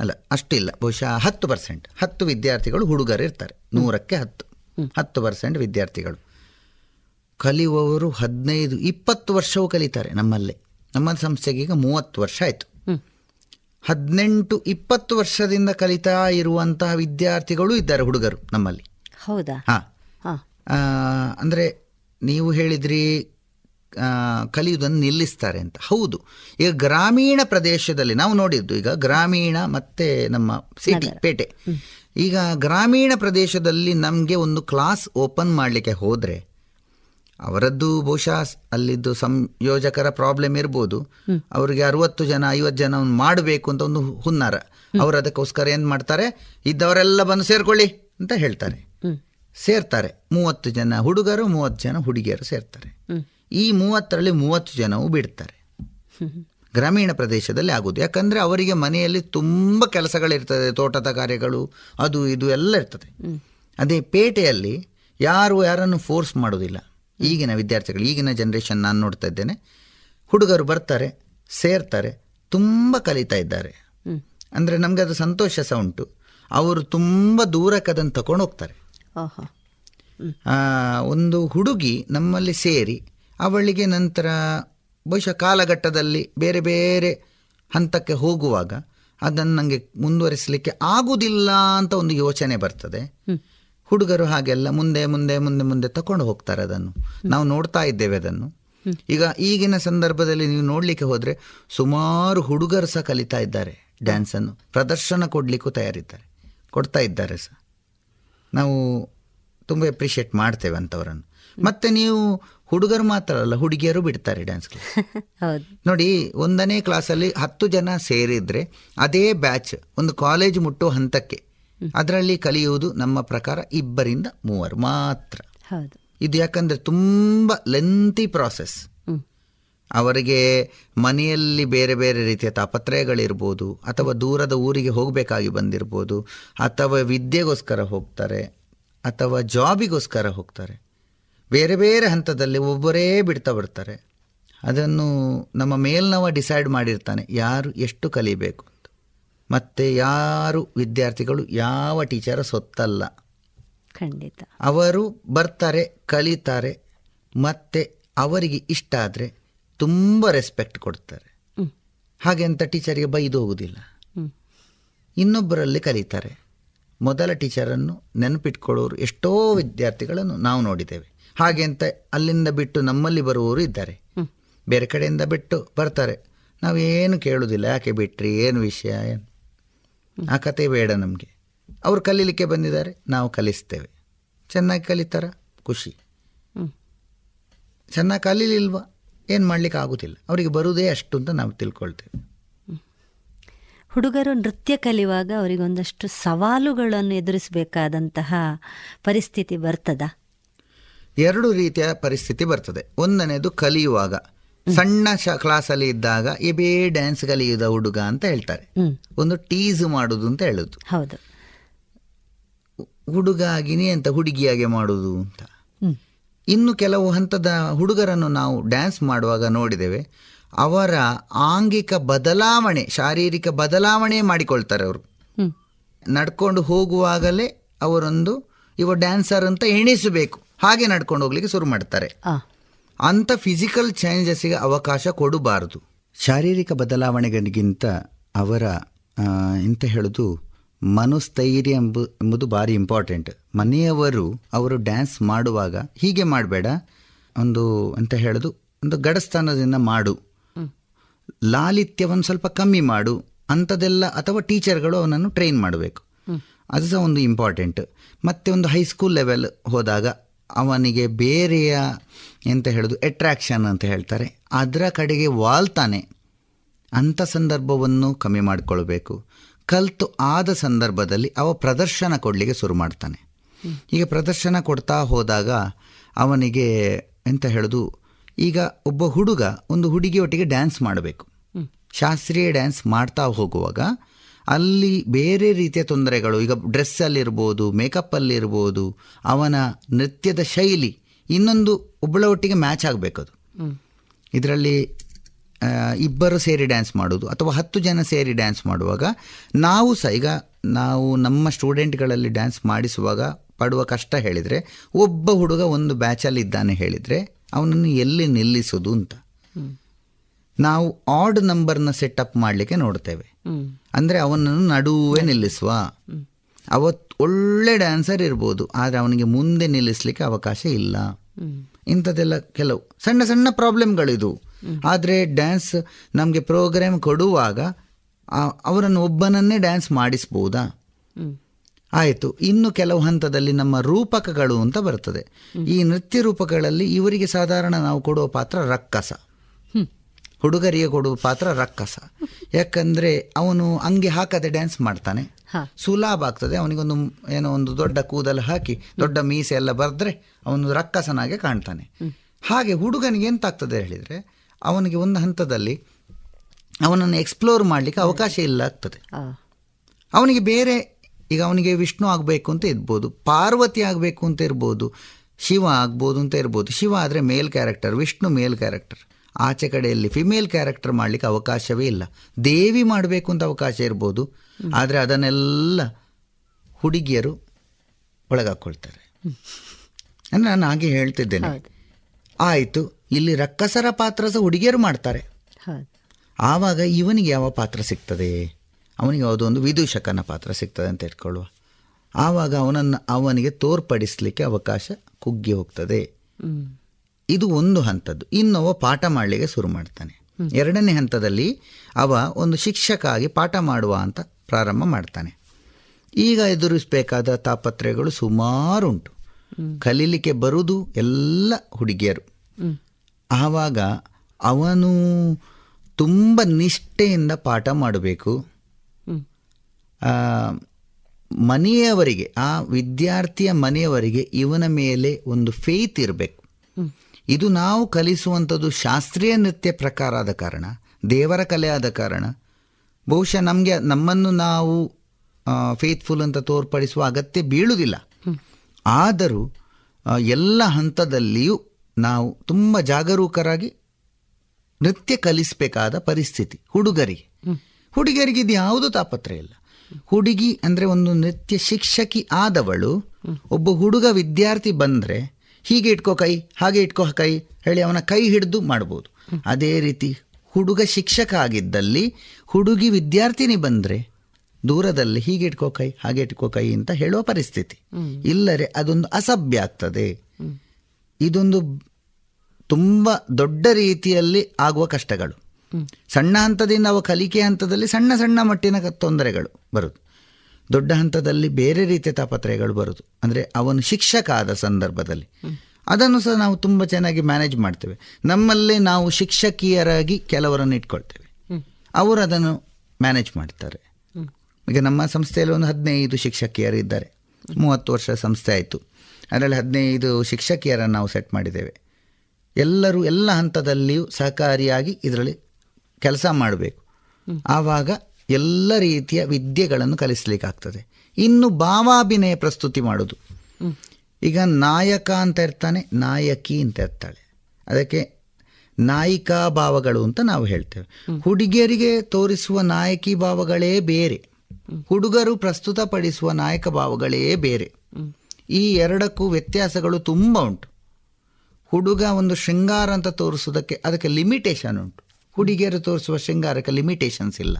Speaker 13: ಅಲ್ಲ ಅಷ್ಟಿಲ್ಲ. ಬಹುಶಃ ಹತ್ತು ಪರ್ಸೆಂಟ್. ಹತ್ತು ವಿದ್ಯಾರ್ಥಿಗಳು ಹುಡುಗರು ಇರ್ತಾರೆ. ನೂರಕ್ಕೆ ಹತ್ತು. ಹತ್ತು ಪರ್ಸೆಂಟ್ ವಿದ್ಯಾರ್ಥಿಗಳು. ಕಲಿಯುವವರು ಹದಿನೈದು ಇಪ್ಪತ್ತು ವರ್ಷವೂ ಕಲಿತಾರೆ ನಮ್ಮಲ್ಲೇ. ನಮ್ಮ ಸಂಸ್ಥೆಗೆ ಈಗ ಮೂವತ್ತು ವರ್ಷ ಆಯಿತು. ಹದಿನೆಂಟು ಇಪ್ಪತ್ತು ವರ್ಷದಿಂದ ಕಲಿತಾ ಇರುವಂತಹ ವಿದ್ಯಾರ್ಥಿಗಳು ಇದ್ದಾರೆ ಹುಡುಗರು ನಮ್ಮಲ್ಲಿ.
Speaker 12: ಹೌದಾ?
Speaker 13: ಹಾ. ಅಂದ್ರೆ ನೀವು ಹೇಳಿದ್ರಿ ಕಲಿಯುವುದನ್ನು ನಿಲ್ಲಿಸ್ತಾರೆ ಅಂತ. ಹೌದು. ಈಗ ಗ್ರಾಮೀಣ ಪ್ರದೇಶದಲ್ಲಿ ನಾವು ನೋಡಿದ್ದು ಈಗ ಗ್ರಾಮೀಣ ಮತ್ತೆ ನಮ್ಮ ಸಿಟಿ ಪೇಟೆ. ಈಗ ಗ್ರಾಮೀಣ ಪ್ರದೇಶದಲ್ಲಿ ನಮಗೆ ಒಂದು ಕ್ಲಾಸ್ ಓಪನ್ ಮಾಡಲಿಕ್ಕೆ ಹೋದರೆ ಅವರದ್ದು ಬಹುಶಃ ಅಲ್ಲಿದ್ದು ಸಂಯೋಜಕರ ಪ್ರಾಬ್ಲಮ್ ಇರ್ಬೋದು. ಅವರಿಗೆ ಅರವತ್ತು ಜನ, ಐವತ್ತು ಜನ ಮಾಡಬೇಕು ಅಂತ ಒಂದು ಹುನ್ನಾರ. ಅವರು ಅದಕ್ಕೋಸ್ಕರ ಏನು ಮಾಡ್ತಾರೆ? ಇದ್ದವರೆಲ್ಲ ಬಂದು ಸೇರ್ಕೊಳ್ಳಿ ಅಂತ ಹೇಳ್ತಾರೆ. ಸೇರ್ತಾರೆ. ಮೂವತ್ತು ಜನ ಹುಡುಗರು, ಮೂವತ್ತು ಜನ ಹುಡುಗಿಯರು ಸೇರ್ತಾರೆ. ಈ ಮೂವತ್ತರಲ್ಲಿ ಮೂವತ್ತು ಜನವು ಬಿಡ್ತಾರೆ. ಗ್ರಾಮೀಣ ಪ್ರದೇಶದಲ್ಲಿ ಆಗೋದು. ಯಾಕಂದರೆ ಅವರಿಗೆ ಮನೆಯಲ್ಲಿ ತುಂಬ ಕೆಲಸಗಳಿರ್ತದೆ, ತೋಟದ ಕಾರ್ಯಗಳು, ಅದು ಇದು ಎಲ್ಲ ಇರ್ತದೆ. ಅದೇ ಪೇಟೆಯಲ್ಲಿ ಯಾರು ಯಾರನ್ನು ಫೋರ್ಸ್ ಮಾಡೋದಿಲ್ಲ ಈಗಿನ ವಿದ್ಯಾರ್ಥಿಗಳು ಈಗಿನ ಜನ್ರೇಷನ್ ನಾನು ನೋಡ್ತಾ ಇದ್ದೇನೆ ಹುಡುಗರು ಬರ್ತಾರೆ ಸೇರ್ತಾರೆ ತುಂಬ ಕಲಿತಾ ಇದ್ದಾರೆ. ಅಂದರೆ ನಮಗೆ ಅದು ಸಂತೋಷ ಸಹ ಉಂಟು. ಅವರು ತುಂಬ ದೂರಕ್ಕೆ ಅದನ್ನು ತಗೊಂಡು ಹೋಗ್ತಾರೆ ಒಂದು ಹುಡುಗಿ ನಮ್ಮಲ್ಲಿ ಸೇರಿ ಅವಳಿಗೆ ನಂತರ ಬಹುಶಃ ಕಾಲಘಟ್ಟದಲ್ಲಿ ಬೇರೆ ಬೇರೆ ಹಂತಕ್ಕೆ ಹೋಗುವಾಗ ಅದನ್ನು ನನಗೆ ಮುಂದುವರಿಸಲಿಕ್ಕೆ ಆಗುವುದಿಲ್ಲ ಅಂತ ಒಂದು ಯೋಚನೆ ಬರ್ತದೆ. ಹುಡುಗರು ಹಾಗೆಲ್ಲ ಮುಂದೆ ಮುಂದೆ ಮುಂದೆ ಮುಂದೆ ತಕೊಂಡು ಹೋಗ್ತಾರೆ ಅದನ್ನು. ನಾವು ನೋಡ್ತಾ ಇದ್ದೇವೆ ಅದನ್ನು. ಈಗ ಈಗಿನ ಸಂದರ್ಭದಲ್ಲಿ ನೀವು ನೋಡಲಿಕ್ಕೆ ಹೋದ್ರೆ ಸುಮಾರು ಹುಡುಗರು ಸಹ ಕಲಿತಾ ಇದ್ದಾರೆ ಡ್ಯಾನ್ಸನ್ನು ಪ್ರದರ್ಶನ ಕೊಡ್ಲಿಕ್ಕೂ ತಯಾರಿದ್ದಾರೆ. ಕೊಡ್ತಾ ಇದ್ದಾರೆ ಸಹ. ನಾವು ತುಂಬ ಎಪ್ರಿಷಿಯೇಟ್ ಮಾಡ್ತೇವೆ ಅಂತವರನ್ನು. ಮತ್ತೆ ನೀವು ಹುಡುಗರು ಮಾತ್ರ ಅಲ್ಲ ಹುಡುಗಿಯರು ಬಿಡ್ತಾರೆ ಡ್ಯಾನ್ಸ್ ನೋಡಿ ಒಂದನೇ ಕ್ಲಾಸಲ್ಲಿ ಹತ್ತು ಜನ ಸೇರಿದ್ರೆ ಅದೇ ಬ್ಯಾಚ್ ಒಂದು ಕಾಲೇಜ್ ಮುಟ್ಟುವ ಹಂತಕ್ಕೆ ಅದರಲ್ಲಿ ಕಲಿಯುವುದು ನಮ್ಮ ಪ್ರಕಾರ ಇಬ್ಬರಿಂದ ಮೂವರು ಮಾತ್ರ. ಇದು ಯಾಕಂದ್ರೆ ತುಂಬ ಲೆಂತಿ ಪ್ರಾಸೆಸ್ ಅವರಿಗೆ ಮನೆಯಲ್ಲಿ ಬೇರೆ ಬೇರೆ ರೀತಿಯ ತಾಪತ್ರಯಗಳಿರ್ಬೋದು ಅಥವಾ ದೂರದ ಊರಿಗೆ ಹೋಗಬೇಕಾಗಿ ಬಂದಿರ್ಬೋದು ಅಥವಾ ವಿದ್ಯೆಗೋಸ್ಕರ ಹೋಗ್ತಾರೆ ಅಥವಾ ಜಾಬಿಗೋಸ್ಕರ ಹೋಗ್ತಾರೆ. ಬೇರೆ ಬೇರೆ ಹಂತದಲ್ಲಿ ಒಬ್ಬರೇ ಬಿಡ್ತಾ ಬರ್ತಾರೆ. ಅದನ್ನು ನಮ್ಮ ಮೇಲ್ನವ ಡಿಸೈಡ್ ಮಾಡಿರ್ತಾನೆ ಯಾರು ಎಷ್ಟು ಕಲಿಬೇಕು. ಮತ್ತು ಯಾರು ವಿದ್ಯಾರ್ಥಿಗಳು ಯಾವ ಟೀಚರ ಸೊತ್ತಲ್ಲ.
Speaker 12: ಖಂಡಿತ.
Speaker 13: ಅವರು ಬರ್ತಾರೆ ಕಲಿತಾರೆ ಮತ್ತೆ ಅವರಿಗೆ ಇಷ್ಟ ಆದರೆ ತುಂಬ ರೆಸ್ಪೆಕ್ಟ್ ಕೊಡ್ತಾರೆ. ಹಾಗೆ ಅಂತ ಟೀಚರಿಗೆ ಬೈದು ಹೋಗುವುದಿಲ್ಲ ಇನ್ನೊಬ್ಬರಲ್ಲಿ ಕಲಿತಾರೆ. ಮೊದಲ ಟೀಚರನ್ನು ನೆನಪಿಟ್ಕೊಳ್ಳೋರು ಎಷ್ಟೋ ವಿದ್ಯಾರ್ಥಿಗಳನ್ನು ನಾವು ನೋಡಿದ್ದೇವೆ. ಹಾಗೆ ಅಂತ ಅಲ್ಲಿಂದ ಬಿಟ್ಟು ನಮ್ಮಲ್ಲಿ ಬರುವವರು ಇದ್ದಾರೆ. ಬೇರೆ ಕಡೆಯಿಂದ ಬಿಟ್ಟು ಬರ್ತಾರೆ. ನಾವೇನು ಕೇಳುವುದಿಲ್ಲ ಯಾಕೆ ಬಿಟ್ರಿ ಏನು ವಿಷಯ ಏನು? ಆ ಕತೆ ಬೇಡ ನಮಗೆ. ಅವರು ಕಲೀಲಿಕ್ಕೆ ಬಂದಿದ್ದಾರೆ ನಾವು ಕಲಿಸ್ತೇವೆ. ಚೆನ್ನಾಗಿ ಕಲಿತಾರ ಖುಷಿ. ಚೆನ್ನಾಗಿ ಕಲೀಲಿಲ್ವ? ಏನು ಮಾಡಲಿಕ್ಕೆ ಆಗೋದಿಲ್ಲ. ಅವರಿಗೆ ಬರುವುದೇ ಅಷ್ಟು ಅಂತ ನಾವು ತಿಳ್ಕೊಳ್ತೇವೆ.
Speaker 12: ಹುಡುಗರು ನೃತ್ಯ ಕಲಿಯುವಾಗ ಅವರಿಗೊಂದಷ್ಟು ಸವಾಲುಗಳನ್ನು ಎದುರಿಸಬೇಕಾದಂತಹ ಪರಿಸ್ಥಿತಿ ಬರ್ತದ?
Speaker 13: ಎರಡು ರೀತಿಯ ಪರಿಸ್ಥಿತಿ ಬರ್ತದೆ. ಒಂದನೇದು ಕಲಿಯುವಾಗ. ಸಣ್ಣ ಶ ಕ್ಲಾಸಲ್ಲಿ ಇದ್ದಾಗ ಎಬೇ ಡ್ಯಾನ್ಸ್ ಕಲಿಯುದ ಹುಡುಗ ಅಂತ ಹೇಳ್ತಾರೆ. ಒಂದು ಟೀಸ್ ಮಾಡುದು ಅಂತ ಹೇಳುದು.
Speaker 12: ಹೌದು.
Speaker 13: ಹುಡುಗ ಆಗಿನೇ ಅಂತ ಹುಡುಗಿಯಾಗೆ ಮಾಡುದು ಅಂತ. ಇನ್ನು ಕೆಲವು ಹಂತದ ಹುಡುಗರನ್ನು ನಾವು ಡ್ಯಾನ್ಸ್ ಮಾಡುವಾಗ ನೋಡಿದ್ದೇವೆ. ಅವರ ಆಂಗಿಕ ಬದಲಾವಣೆ ಶಾರೀರಿಕ ಬದಲಾವಣೆ ಮಾಡಿಕೊಳ್ತಾರೆ ಅವರು. ನಡ್ಕೊಂಡು ಹೋಗುವಾಗಲೇ ಅವರೊಂದು ಇವ ಡ್ಯಾನ್ಸರ್ ಅಂತ ಎಣಿಸಬೇಕು ಹಾಗೆ ನಡ್ಕೊಂಡು ಹೋಗ್ಲಿಕ್ಕೆ ಶುರು ಮಾಡ್ತಾರೆ. ಅಂತ ಫಿಸಿಕಲ್ ಚೇಂಜಸ್ಗೆ ಅವಕಾಶ ಕೊಡಬಾರದು. ಶಾರೀರಿಕ ಬದಲಾವಣೆಗಳಿಗಿಂತ ಅವರ ಅಂತ ಎಂತ ಹೇಳೋದು ಮನೋಸ್ಥೈರ್ಯ ಎಂಬ ಎಂಬುದು ಭಾರಿ ಇಂಪಾರ್ಟೆಂಟ್ ಮನೆಯವರು ಅವರು ಡ್ಯಾನ್ಸ್ ಮಾಡುವಾಗ ಹೀಗೆ ಮಾಡಬೇಡ. ಒಂದು ಅಂತ ಹೇಳೋದು ಒಂದು ಗಡಸ್ಥಾನದಿಂದ ಮಾಡು. ಲಾಲಿತ್ಯವನ್ನು ಸ್ವಲ್ಪ ಕಮ್ಮಿ ಮಾಡು. ಅಂಥದ್ದೆಲ್ಲ ಅಥವಾ ಟೀಚರ್ಗಳು ಅವನನ್ನು ಟ್ರೈನ್ ಮಾಡಬೇಕು. ಅದು ಸಹ ಒಂದು ಇಂಪಾರ್ಟೆಂಟ್ ಮತ್ತು ಒಂದು ಹೈಸ್ಕೂಲ್ ಲೆವೆಲ್ ಹೋದಾಗ ಅವನಿಗೆ ಬೇರೆಯ ಎಂತ ಹೇಳೋದು? ಅಟ್ರ್ಯಾಕ್ಷನ್ ಅಂತ ಹೇಳ್ತಾರೆ. ಅದರ ಕಡೆಗೆ ವಾಲ್ತಾನೆ ಅಂಥ ಸಂದರ್ಭವನ್ನು ಕಮ್ಮಿ ಮಾಡಿಕೊಳ್ಬೇಕು. ಕಲ್ತು ಆದ ಸಂದರ್ಭದಲ್ಲಿ ಅವ ಪ್ರದರ್ಶನ ಕೊಡಲಿಕ್ಕೆ ಶುರು ಮಾಡ್ತಾನೆ. ಈಗ ಪ್ರದರ್ಶನ ಕೊಡ್ತಾ ಹೋದಾಗ ಅವನಿಗೆ ಎಂತ ಹೇಳೋದು? ಈಗ ಒಬ್ಬ ಹುಡುಗ ಒಂದು ಹುಡುಗಿಯೊಟ್ಟಿಗೆ ಡ್ಯಾನ್ಸ್ ಮಾಡಬೇಕು. ಶಾಸ್ತ್ರೀಯ ಡ್ಯಾನ್ಸ್ ಮಾಡ್ತಾ ಹೋಗುವಾಗ ಅಲ್ಲಿ ಬೇರೆ ರೀತಿಯ ತೊಂದರೆಗಳು ಈಗ ಡ್ರೆಸ್ಸಲ್ಲಿರ್ಬೋದು ಮೇಕಪ್ಪಲ್ಲಿರ್ಬೋದು ಅವನ ನೃತ್ಯದ ಶೈಲಿ ಇನ್ನೊಂದು ಒಬ್ಬಳ ಒಟ್ಟಿಗೆ ಮ್ಯಾಚ್ ಆಗಬೇಕು ಅದು ಇದರಲ್ಲಿ ಇಬ್ಬರು ಸೇರಿ ಡ್ಯಾನ್ಸ್ ಮಾಡೋದು ಅಥವಾ ಹತ್ತು ಜನ ಸೇರಿ ಡ್ಯಾನ್ಸ್ ಮಾಡುವಾಗ ನಾವು ಸಹ ಈಗ ನಾವು ನಮ್ಮ ಸ್ಟೂಡೆಂಟ್ಗಳಲ್ಲಿ ಡ್ಯಾನ್ಸ್ ಮಾಡಿಸುವಾಗ ಪಡುವ ಕಷ್ಟ ಹೇಳಿದರೆ ಒಬ್ಬ ಹುಡುಗ ಒಂದು ಬ್ಯಾಚಲ್ಲಿ ಇದ್ದಾನೆ ಹೇಳಿದರೆ ಅವನನ್ನು ಎಲ್ಲಿ ನಿಲ್ಲಿಸೋದು ಅಂತ. ನಾವು ಆಡ್ ನಂಬರ್ನ ಅಪ್ ಮಾಡಲಿಕ್ಕೆ ನೋಡ್ತೇವೆ. ಅಂದರೆ ಅವನನ್ನು ನಡುವೆ ನಿಲ್ಲಿಸುವ. ಅವತ್ತು ಒಳ್ಳೆ ಡ್ಯಾನ್ಸರ್ ಇರ್ಬೋದು, ಆದರೆ ಅವನಿಗೆ ಮುಂದೆ ನಿಲ್ಲಿಸಲಿಕ್ಕೆ ಅವಕಾಶ ಇಲ್ಲ. ಇಂಥದ್ದೆಲ್ಲ ಕೆಲವು ಸಣ್ಣ ಸಣ್ಣ ಪ್ರಾಬ್ಲಮ್ಗಳಿದು ಆದರೆ ಡ್ಯಾನ್ಸ್ ನಮಗೆ ಪ್ರೋಗ್ರಾಮ್ ಕೊಡುವಾಗ ಅವರನ್ನು ಒಬ್ಬನನ್ನೇ ಡ್ಯಾನ್ಸ್ ಮಾಡಿಸ್ಬೋದಾ? ಆಯಿತು, ಇನ್ನು ಕೆಲವು ಹಂತದಲ್ಲಿ ನಮ್ಮ ರೂಪಕಗಳು ಅಂತ ಬರ್ತದೆ. ಈ ನೃತ್ಯ ರೂಪಗಳಲ್ಲಿ ಇವರಿಗೆ ಸಾಧಾರಣ ನಾವು ಕೊಡುವ ಪಾತ್ರ ರಕ್ಕಸ. ಹುಡುಗರಿಗೆ ಕೊಡುವ ಪಾತ್ರ ರಕ್ಕಸ. ಯಾಕಂದ್ರೆ ಅವನು ಅಂಗಿ ಹಾಕದೆ ಡ್ಯಾನ್ಸ್ ಮಾಡ್ತಾನೆ. ಸುಲಭ ಆಗ್ತದೆ. ಅವನಿಗೊಂದು ಏನೋ ಒಂದು ದೊಡ್ಡ ಕೂದಲು ಹಾಕಿ ದೊಡ್ಡ ಮೀಸೆ ಎಲ್ಲ ಬರೆದ್ರೆ ಅವನು ರಕ್ಕಸನಾಗೆ ಕಾಣ್ತಾನೆ. ಹಾಗೆ ಹುಡುಗನಿಗೆ ಎಂತ ಆಗ್ತದೆ ಹೇಳಿದರೆ ಅವನಿಗೆ ಒಂದು ಹಂತದಲ್ಲಿ ಅವನನ್ನು ಎಕ್ಸ್ಪ್ಲೋರ್ ಮಾಡಲಿಕ್ಕೆ ಅವಕಾಶ ಇಲ್ಲ ಆಗ್ತದೆ. ಅವನಿಗೆ ಬೇರೆ ಈಗ ಅವನಿಗೆ ವಿಷ್ಣು ಆಗಬೇಕು ಅಂತ ಇರ್ಬೋದು ಪಾರ್ವತಿ ಆಗಬೇಕು ಅಂತ ಇರ್ಬೋದು ಶಿವ ಆಗ್ಬೋದು ಅಂತ ಇರ್ಬೋದು. ಶಿವ ಆದರೆ male character Vishnu male character ಆಚೆ ಕಡೆಯಲ್ಲಿ ಫಿಮೇಲ್ ಕ್ಯಾರೆಕ್ಟರ್ ಮಾಡಲಿಕ್ಕೆ ಅವಕಾಶವೇ ಇಲ್ಲ. ದೇವಿ ಮಾಡಬೇಕು ಅಂತ ಅವಕಾಶ ಇರ್ಬೋದು. ಆದರೆ ಅದನ್ನೆಲ್ಲ ಹುಡುಗಿಯರು ಒಳಗಾಕೊಳ್ತಾರೆ. ಅಂದರೆ ನಾನು ಹಾಗೆ ಹೇಳ್ತಿದ್ದೇನೆ. ಆಯಿತು ಇಲ್ಲಿ ರಕ್ಕಸರ ಪಾತ್ರ ಸಹ ಹುಡುಗಿಯರು ಮಾಡ್ತಾರೆ. ಆವಾಗ ಇವನಿಗೆ ಯಾವ ಪಾತ್ರ ಸಿಗ್ತದೆ? ಅವನಿಗೆ ಯಾವುದೋ ಒಂದು ವಿದೂಷಕನ ಪಾತ್ರ ಸಿಗ್ತದೆ ಅಂತ ಇಟ್ಕೊಳ್ಳುವ. ಆವಾಗ ಅವನನ್ನು ಅವನಿಗೆ ತೋರ್ಪಡಿಸಲಿಕ್ಕೆ ಅವಕಾಶ ಕುಗ್ಗಿ ಹೋಗ್ತದೆ. ಇದು ಒಂದು ಹಂತದ್ದು. ಇನ್ನೊಬ್ಬ ಪಾಠ ಮಾಡಲಿಕ್ಕೆ ಶುರು ಮಾಡ್ತಾನೆ. ಎರಡನೇ ಹಂತದಲ್ಲಿ ಅವ ಒಂದು ಶಿಕ್ಷಕ ಆಗಿ ಪಾಠ ಮಾಡುವ ಅಂತ ಪ್ರಾರಂಭ ಮಾಡ್ತಾನೆ. ಈಗ ಎದುರಿಸಬೇಕಾದ ತಾಪತ್ರಯಗಳು ಸುಮಾರುಂಟು ಕಲೀಲಿಕ್ಕೆ ಬರುವುದು ಎಲ್ಲ ಹುಡುಗಿಯರು. ಆವಾಗ ಅವನು ತುಂಬ ನಿಷ್ಠೆಯಿಂದ ಪಾಠ ಮಾಡಬೇಕು. ಮನೆಯವರಿಗೆ ಆ ವಿದ್ಯಾರ್ಥಿಯ ಮನೆಯವರಿಗೆ ಇವನ ಮೇಲೆ ಒಂದು ಫೇತ್ ಇರಬೇಕು. ಇದು ನಾವು ಕಲಿಸುವಂಥದ್ದು ಶಾಸ್ತ್ರೀಯ ನೃತ್ಯ ಪ್ರಕಾರ ಆದ ಕಾರಣ, ದೇವರ ಕಲೆ ಆದ ಕಾರಣ. ಬಹುಶಃ ನಮಗೆ, ನಮ್ಮನ್ನು ನಾವು ಫೇತ್ಫುಲ್ ಅಂತ ತೋರ್ಪಡಿಸುವ ಅಗತ್ಯ ಬೀಳುವುದಿಲ್ಲ. ಆದರೂ ಎಲ್ಲ ಹಂತದಲ್ಲಿಯೂ ನಾವು ತುಂಬ ಜಾಗರೂಕರಾಗಿ ನೃತ್ಯ ಕಲಿಸಬೇಕಾದ ಪರಿಸ್ಥಿತಿ, ಹುಡುಗರಿಗೆ. ಹುಡುಗರಿಗೆ ಇದು ಯಾವುದೂ ತಾಪತ್ರೆ ಇಲ್ಲ. ಹುಡುಗಿ ಅಂದರೆ ಒಂದು ನೃತ್ಯ ಶಿಕ್ಷಕಿ ಆದವಳು, ಒಬ್ಬ ಹುಡುಗ ವಿದ್ಯಾರ್ಥಿ ಬಂದರೆ ಹೀಗೆ ಇಟ್ಕೋ ಕೈ, ಹಾಗೆ ಇಟ್ಕೋ ಕೈ ಹೇಳಿ ಅವನ ಕೈ ಹಿಡಿದು ಮಾಡ್ಬೋದು. ಅದೇ ರೀತಿ ಹುಡುಗ ಶಿಕ್ಷಕ ಆಗಿದ್ದಲ್ಲಿ ಹುಡುಗಿ ವಿದ್ಯಾರ್ಥಿನಿ ಬಂದರೆ ದೂರದಲ್ಲಿ ಹೀಗೆ ಇಟ್ಕೋ ಕೈ, ಹಾಗೆ ಇಟ್ಕೋ ಕೈ ಅಂತ ಹೇಳುವ ಪರಿಸ್ಥಿತಿ. ಇಲ್ಲರೆ ಅದೊಂದು ಅಸಭ್ಯ ಆಗ್ತದೆ. ಇದೊಂದು ತುಂಬ ದೊಡ್ಡ ರೀತಿಯಲ್ಲಿ ಆಗುವ ಕಷ್ಟಗಳು. ಸಣ್ಣ ಹಂತದಿಂದ ಅವ ಕಲಿಕೆ ಹಂತದಲ್ಲಿ ಸಣ್ಣ ಸಣ್ಣ ಮಟ್ಟಿನ ತೊಂದರೆಗಳು ಬರುದು ದೊಡ್ಡ ಹಂತದಲ್ಲಿ ಬೇರೆ ರೀತಿಯ ತಾಪತ್ರಯಗಳು ಬರುದು. ಅಂದರೆ ಅವನು ಶಿಕ್ಷಕ ಆದ ಸಂದರ್ಭದಲ್ಲಿ. ಅದನ್ನು ಸಹ ನಾವು ತುಂಬ ಚೆನ್ನಾಗಿ ಮ್ಯಾನೇಜ್ ಮಾಡ್ತೇವೆ. ನಮ್ಮಲ್ಲೇ ನಾವು ಶಿಕ್ಷಕಿಯರಾಗಿ ಕೆಲವರನ್ನು ಇಟ್ಕೊಳ್ತೇವೆ. ಅವರು ಅದನ್ನು ಮ್ಯಾನೇಜ್ ಮಾಡ್ತಾರೆ. ಈಗ ನಮ್ಮ ಸಂಸ್ಥೆಯಲ್ಲಿ ಒಂದು ಹದಿನೈದು ಶಿಕ್ಷಕಿಯರು ಇದ್ದಾರೆ. ಮೂವತ್ತು ವರ್ಷ ಸಂಸ್ಥೆ ಆಯಿತು. ಅದರಲ್ಲಿ ಹದಿನೈದು ಶಿಕ್ಷಕಿಯರನ್ನು ನಾವು ಸೆಟ್ ಮಾಡಿದ್ದೇವೆ. ಎಲ್ಲರೂ ಎಲ್ಲ ಹಂತದಲ್ಲಿಯೂ ಸಹಕಾರಿಯಾಗಿ ಇದರಲ್ಲಿ ಕೆಲಸ ಮಾಡಬೇಕು. ಆವಾಗ ಎಲ್ಲ ರೀತಿಯ ವಿದ್ಯೆಗಳನ್ನು ಕಲಿಸಲಿಕ್ಕಾಗ್ತದೆ. ಇನ್ನು ಭಾವಾಭಿನಯ ಪ್ರಸ್ತುತಿ ಮಾಡೋದು. ಈಗ ನಾಯಕ ಅಂತ ಇರ್ತಾನೆ, ನಾಯಕಿ ಅಂತ ಇರ್ತಾಳೆ. ಅದಕ್ಕೆ ನಾಯಿಕಾ ಭಾವಗಳು ಅಂತ ನಾವು ಹೇಳ್ತೇವೆ. ಹುಡುಗಿಯರಿಗೆ ತೋರಿಸುವ ನಾಯಕಿ ಭಾವಗಳೇ ಬೇರೆ. ಹುಡುಗರು ಪ್ರಸ್ತುತಪಡಿಸುವ ನಾಯಕ ಭಾವಗಳೇ ಬೇರೆ. ಈ ಎರಡಕ್ಕೂ ವ್ಯತ್ಯಾಸಗಳು ತುಂಬ ಉಂಟು. ಹುಡುಗ ಒಂದು ಶೃಂಗಾರ ಅಂತ ತೋರಿಸೋದಕ್ಕೆ ಅದಕ್ಕೆ ಲಿಮಿಟೇಷನ್ ಉಂಟು. ಹುಡುಗಿಯರು ತೋರಿಸುವ ಶೃಂಗಾರಕ್ಕೆ ಲಿಮಿಟೇಷನ್ಸ್ ಇಲ್ಲ.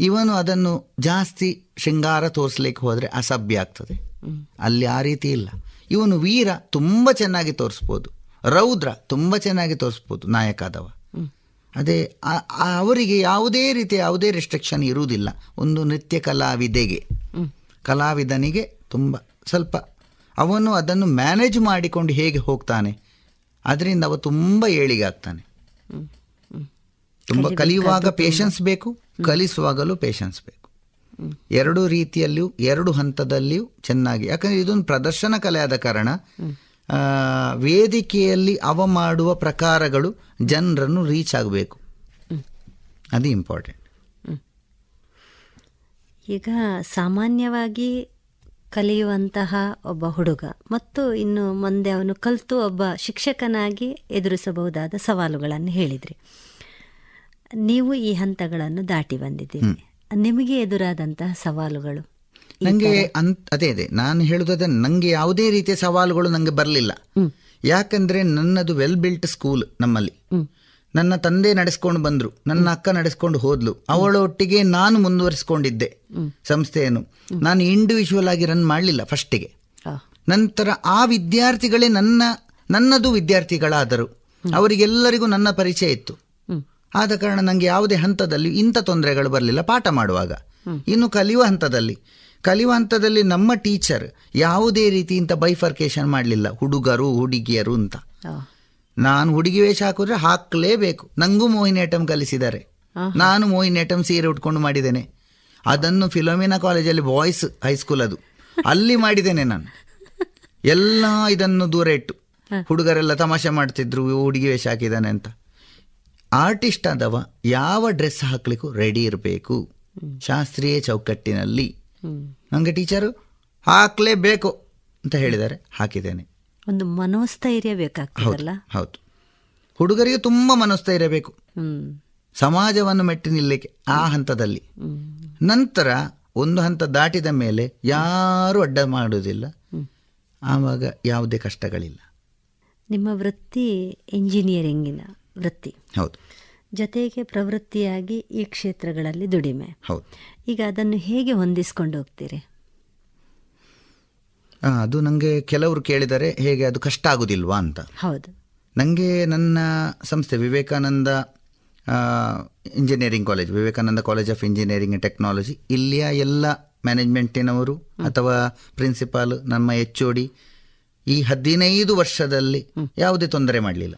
Speaker 13: ಇವನು ಅದನ್ನು ಜಾಸ್ತಿ ಶೃಂಗಾರ ತೋರಿಸ್ಲಿಕ್ಕೆ ಹೋದರೆ ಅಸಭ್ಯ ಆಗ್ತದೆ. ಅಲ್ಲಿ ಆ ರೀತಿ ಇಲ್ಲ. ಇವನು ವೀರ ತುಂಬ ಚೆನ್ನಾಗಿ ತೋರಿಸ್ಬೋದು. ರೌದ್ರ ತುಂಬ ಚೆನ್ನಾಗಿ ತೋರಿಸ್ಬೋದು ನಾಯಕಾದವ. ಅದೇ ಅವರಿಗೆ ಯಾವುದೇ ರೀತಿ ಯಾವುದೇ ರೆಸ್ಟ್ರಿಕ್ಷನ್ ಇರುವುದಿಲ್ಲ. ಒಂದು ನೃತ್ಯ ಕಲಾವಿದೆಗೆ. ಕಲಾವಿದನಿಗೆ ತುಂಬ ಸ್ವಲ್ಪ ಅವನು ಅದನ್ನು ಮ್ಯಾನೇಜ್ ಮಾಡಿಕೊಂಡು ಹೇಗೆ ಹೋಗ್ತಾನೆ. ಅದರಿಂದ ಅವ ತುಂಬ ಏಳಿಗೆ ಆಗ್ತಾನೆ. ತುಂಬ ಕಲಿಯುವಾಗ ಪೇಷನ್ಸ್ ಬೇಕು. ಕಲಿಸುವಾಗಲೂ ಪೇಷನ್ಸ್ ಬೇಕು. ಎರಡು ರೀತಿಯಲ್ಲಿಯೂ, ಎರಡು ಹಂತದಲ್ಲಿಯೂ ಚೆನ್ನಾಗಿ, ಯಾಕಂದರೆ ಇದೊಂದು ಪ್ರದರ್ಶನ ಕಲೆ ಆದ ಕಾರಣ ವೇದಿಕೆಯಲ್ಲಿ ಅವ ಮಾಡುವ ಪ್ರಕಾರಗಳು ಜನರನ್ನು ರೀಚ್ ಆಗಬೇಕು. ಅದು ಇಂಪಾರ್ಟೆಂಟ್
Speaker 12: ಈಗ ಸಾಮಾನ್ಯವಾಗಿ ಕಲಿಯುವಂತಹ ಒಬ್ಬ ಹುಡುಗ ಮತ್ತು ಇನ್ನು ಮುಂದೆ ಅವನು ಕಲಿತು ಒಬ್ಬ ಶಿಕ್ಷಕನಾಗಿ ಎದುರಿಸಬಹುದಾದ ಸವಾಲುಗಳನ್ನು ಹೇಳಿದ್ರಿ. ನೀವು ಈ ಹಂತಗಳನ್ನು ದಾಟಿ ಬಂದಿದ್ದೀರಿ. ನಿಮಗೆ ಎದುರಾದಂತಹ ಸವಾಲುಗಳು ನಂಗೆ
Speaker 13: ನನಗೆ ಅಂತ ಅದೇ ಅದೇ. ನಾನು ಹೇಳುದಾದ್ರೆ ನನಗೆ ಯಾವುದೇ ರೀತಿಯ ಸವಾಲುಗಳು ನನಗೆ ಬರಲಿಲ್ಲ. ಯಾಕಂದ್ರೆ ನನ್ನದು ವೆಲ್ ಬಿಲ್ಟ್ ಸ್ಕೂಲ್ ನಮ್ಮಲ್ಲಿ ನನ್ನ ತಂದೆ ನಡೆಸ್ಕೊಂಡು ಬಂದ್ರು. ನನ್ನ ಅಕ್ಕ ನಡೆಸ್ಕೊಂಡು ಹೋದ್ಲು. ಅವಳೊಟ್ಟಿಗೆ ನಾನು ಮುಂದುವರಿಸಿಕೊಂಡಿದ್ದೆ ಸಂಸ್ಥೆಯನ್ನು. ನಾನು ಇಂಡಿವಿಜುವಲ್ ಆಗಿ ರನ್ ಮಾಡಲಿಲ್ಲ ಫಸ್ಟಿಗೆ ನಂತರ ಆ ವಿದ್ಯಾರ್ಥಿಗಳೇ ನನ್ನ ನನ್ನದು ವಿದ್ಯಾರ್ಥಿಗಳಾದರು. ಅವರಿಗೆಲ್ಲರಿಗೂ ನನ್ನ ಪರಿಚಯ ಇತ್ತು. ಆದ ಕಾರಣ ನನಗೆ ಯಾವುದೇ ಹಂತದಲ್ಲಿ ಇಂಥ ತೊಂದರೆಗಳು ಬರಲಿಲ್ಲ ಪಾಠ ಮಾಡುವಾಗ. ಇನ್ನು ಕಲಿಯುವ ಹಂತದಲ್ಲಿ. ಕಲಿಯುವ ಹಂತದಲ್ಲಿ ನಮ್ಮ ಟೀಚರ್ ಯಾವುದೇ ರೀತಿ ಇಂಥ ಬೈಫರ್ಕೇಶನ್ ಮಾಡಲಿಲ್ಲ. ಹುಡುಗರು ಹುಡುಗಿಯರು ಅಂತ. ನಾನು ಹುಡುಗಿ ವೇಷ ಹಾಕಿದ್ರೆ ಹಾಕಲೇಬೇಕು. ನನಗೂ ಮೋಹಿನಿ ಐಟಮ್ ಕಲಿಸಿದ್ದಾರೆ. ನಾನು ಮೋಹಿನಿಯಾಟಂ ಸೀರೆ ಉಟ್ಕೊಂಡು ಮಾಡಿದ್ದೇನೆ. ಅದನ್ನು ಫಿಲೋಮಿನಾ ಕಾಲೇಜಲ್ಲಿ ಬಾಯ್ಸ್ ಹೈಸ್ಕೂಲ್ ಅದು. ಅಲ್ಲಿ ಮಾಡಿದ್ದೇನೆ ನಾನು. ಎಲ್ಲ ಇದನ್ನು ದೂರ ಇಟ್ಟು. ಹುಡುಗರೆಲ್ಲ ತಮಾಷೆ ಮಾಡ್ತಿದ್ರು ಹುಡುಗಿ ವೇಷ ಹಾಕಿದ್ದಾನೆ ಅಂತ. ಆರ್ಟಿಸ್ಟ್ ಆದವ ಯಾವ ಡ್ರೆಸ್ ಹಾಕ್ಲಿಕ್ಕೂ ರೆಡಿ ಇರಬೇಕು. ಶಾಸ್ತ್ರೀಯ ಚೌಕಟ್ಟಿನಲ್ಲಿ. ನನಗೆ ಟೀಚರು ಹಾಕ್ಲೇಬೇಕು ಅಂತ ಹೇಳಿದ್ದಾರೆ. ಹಾಕಿದ್ದೇನೆ.
Speaker 12: ಒಂದು ಮನೋಸ್ಥೈರ್ಯ
Speaker 13: ಹೌದು
Speaker 12: ಬೇಕಾಗ್ತದಲ್ಲ?
Speaker 13: ಹೌದು ಹುಡುಗರಿಗೆ ತುಂಬ ಮನೋಸ್ಥೈರ್ಯ ಬೇಕು. ಸಮಾಜವನ್ನು ಮೆಟ್ಟಿ ನಿಲ್ಲಕ್ಕೆ ಆ ಹಂತದಲ್ಲಿ. ನಂತರ ಒಂದು ಹಂತ ದಾಟಿದ ಮೇಲೆ ಯಾರು ಅಡ್ಡ ಮಾಡುವುದಿಲ್ಲ. ಆವಾಗ ಯಾವುದೇ ಕಷ್ಟಗಳಿಲ್ಲ.
Speaker 12: ನಿಮ್ಮ ವೃತ್ತಿ ಇಂಜಿನಿಯರಿಂಗಿನ ವೃತ್ತಿ.
Speaker 13: ಹೌದು.
Speaker 12: ಜೊತೆಗೆ ಪ್ರವೃತ್ತಿಯಾಗಿ ಈ ಕ್ಷೇತ್ರಗಳಲ್ಲಿ ದುಡಿಮೆ.
Speaker 13: ಹೌದು.
Speaker 12: ಈಗ ಅದನ್ನು ಹೇಗೆ ಹೊಂದಿಸ್ಕೊಂಡು ಹೋಗ್ತೀರಿ?
Speaker 13: ಅದು ನನಗೆ ಕೆಲವರು ಕೇಳಿದರೆ ಹೇಗೆ ಅದು ಕಷ್ಟ ಆಗುದಿಲ್ವಾ ಅಂತ.
Speaker 12: ಹೌದು.
Speaker 13: ನನಗೆ ನನ್ನ ಸಂಸ್ಥೆ Vivekananda engineering college Vivekananda college of engineering and technology ಇಲ್ಲಿಯ ಎಲ್ಲ ಮ್ಯಾನೇಜ್ಮೆಂಟಿನವರು ಅಥವಾ ಪ್ರಿನ್ಸಿಪಾಲ್ ನಮ್ಮ ಎಚ್ ಒ ಡಿ ಈ ಹದಿನೈದು ವರ್ಷದಲ್ಲಿ ಯಾವುದೇ ತೊಂದರೆ ಮಾಡಲಿಲ್ಲ.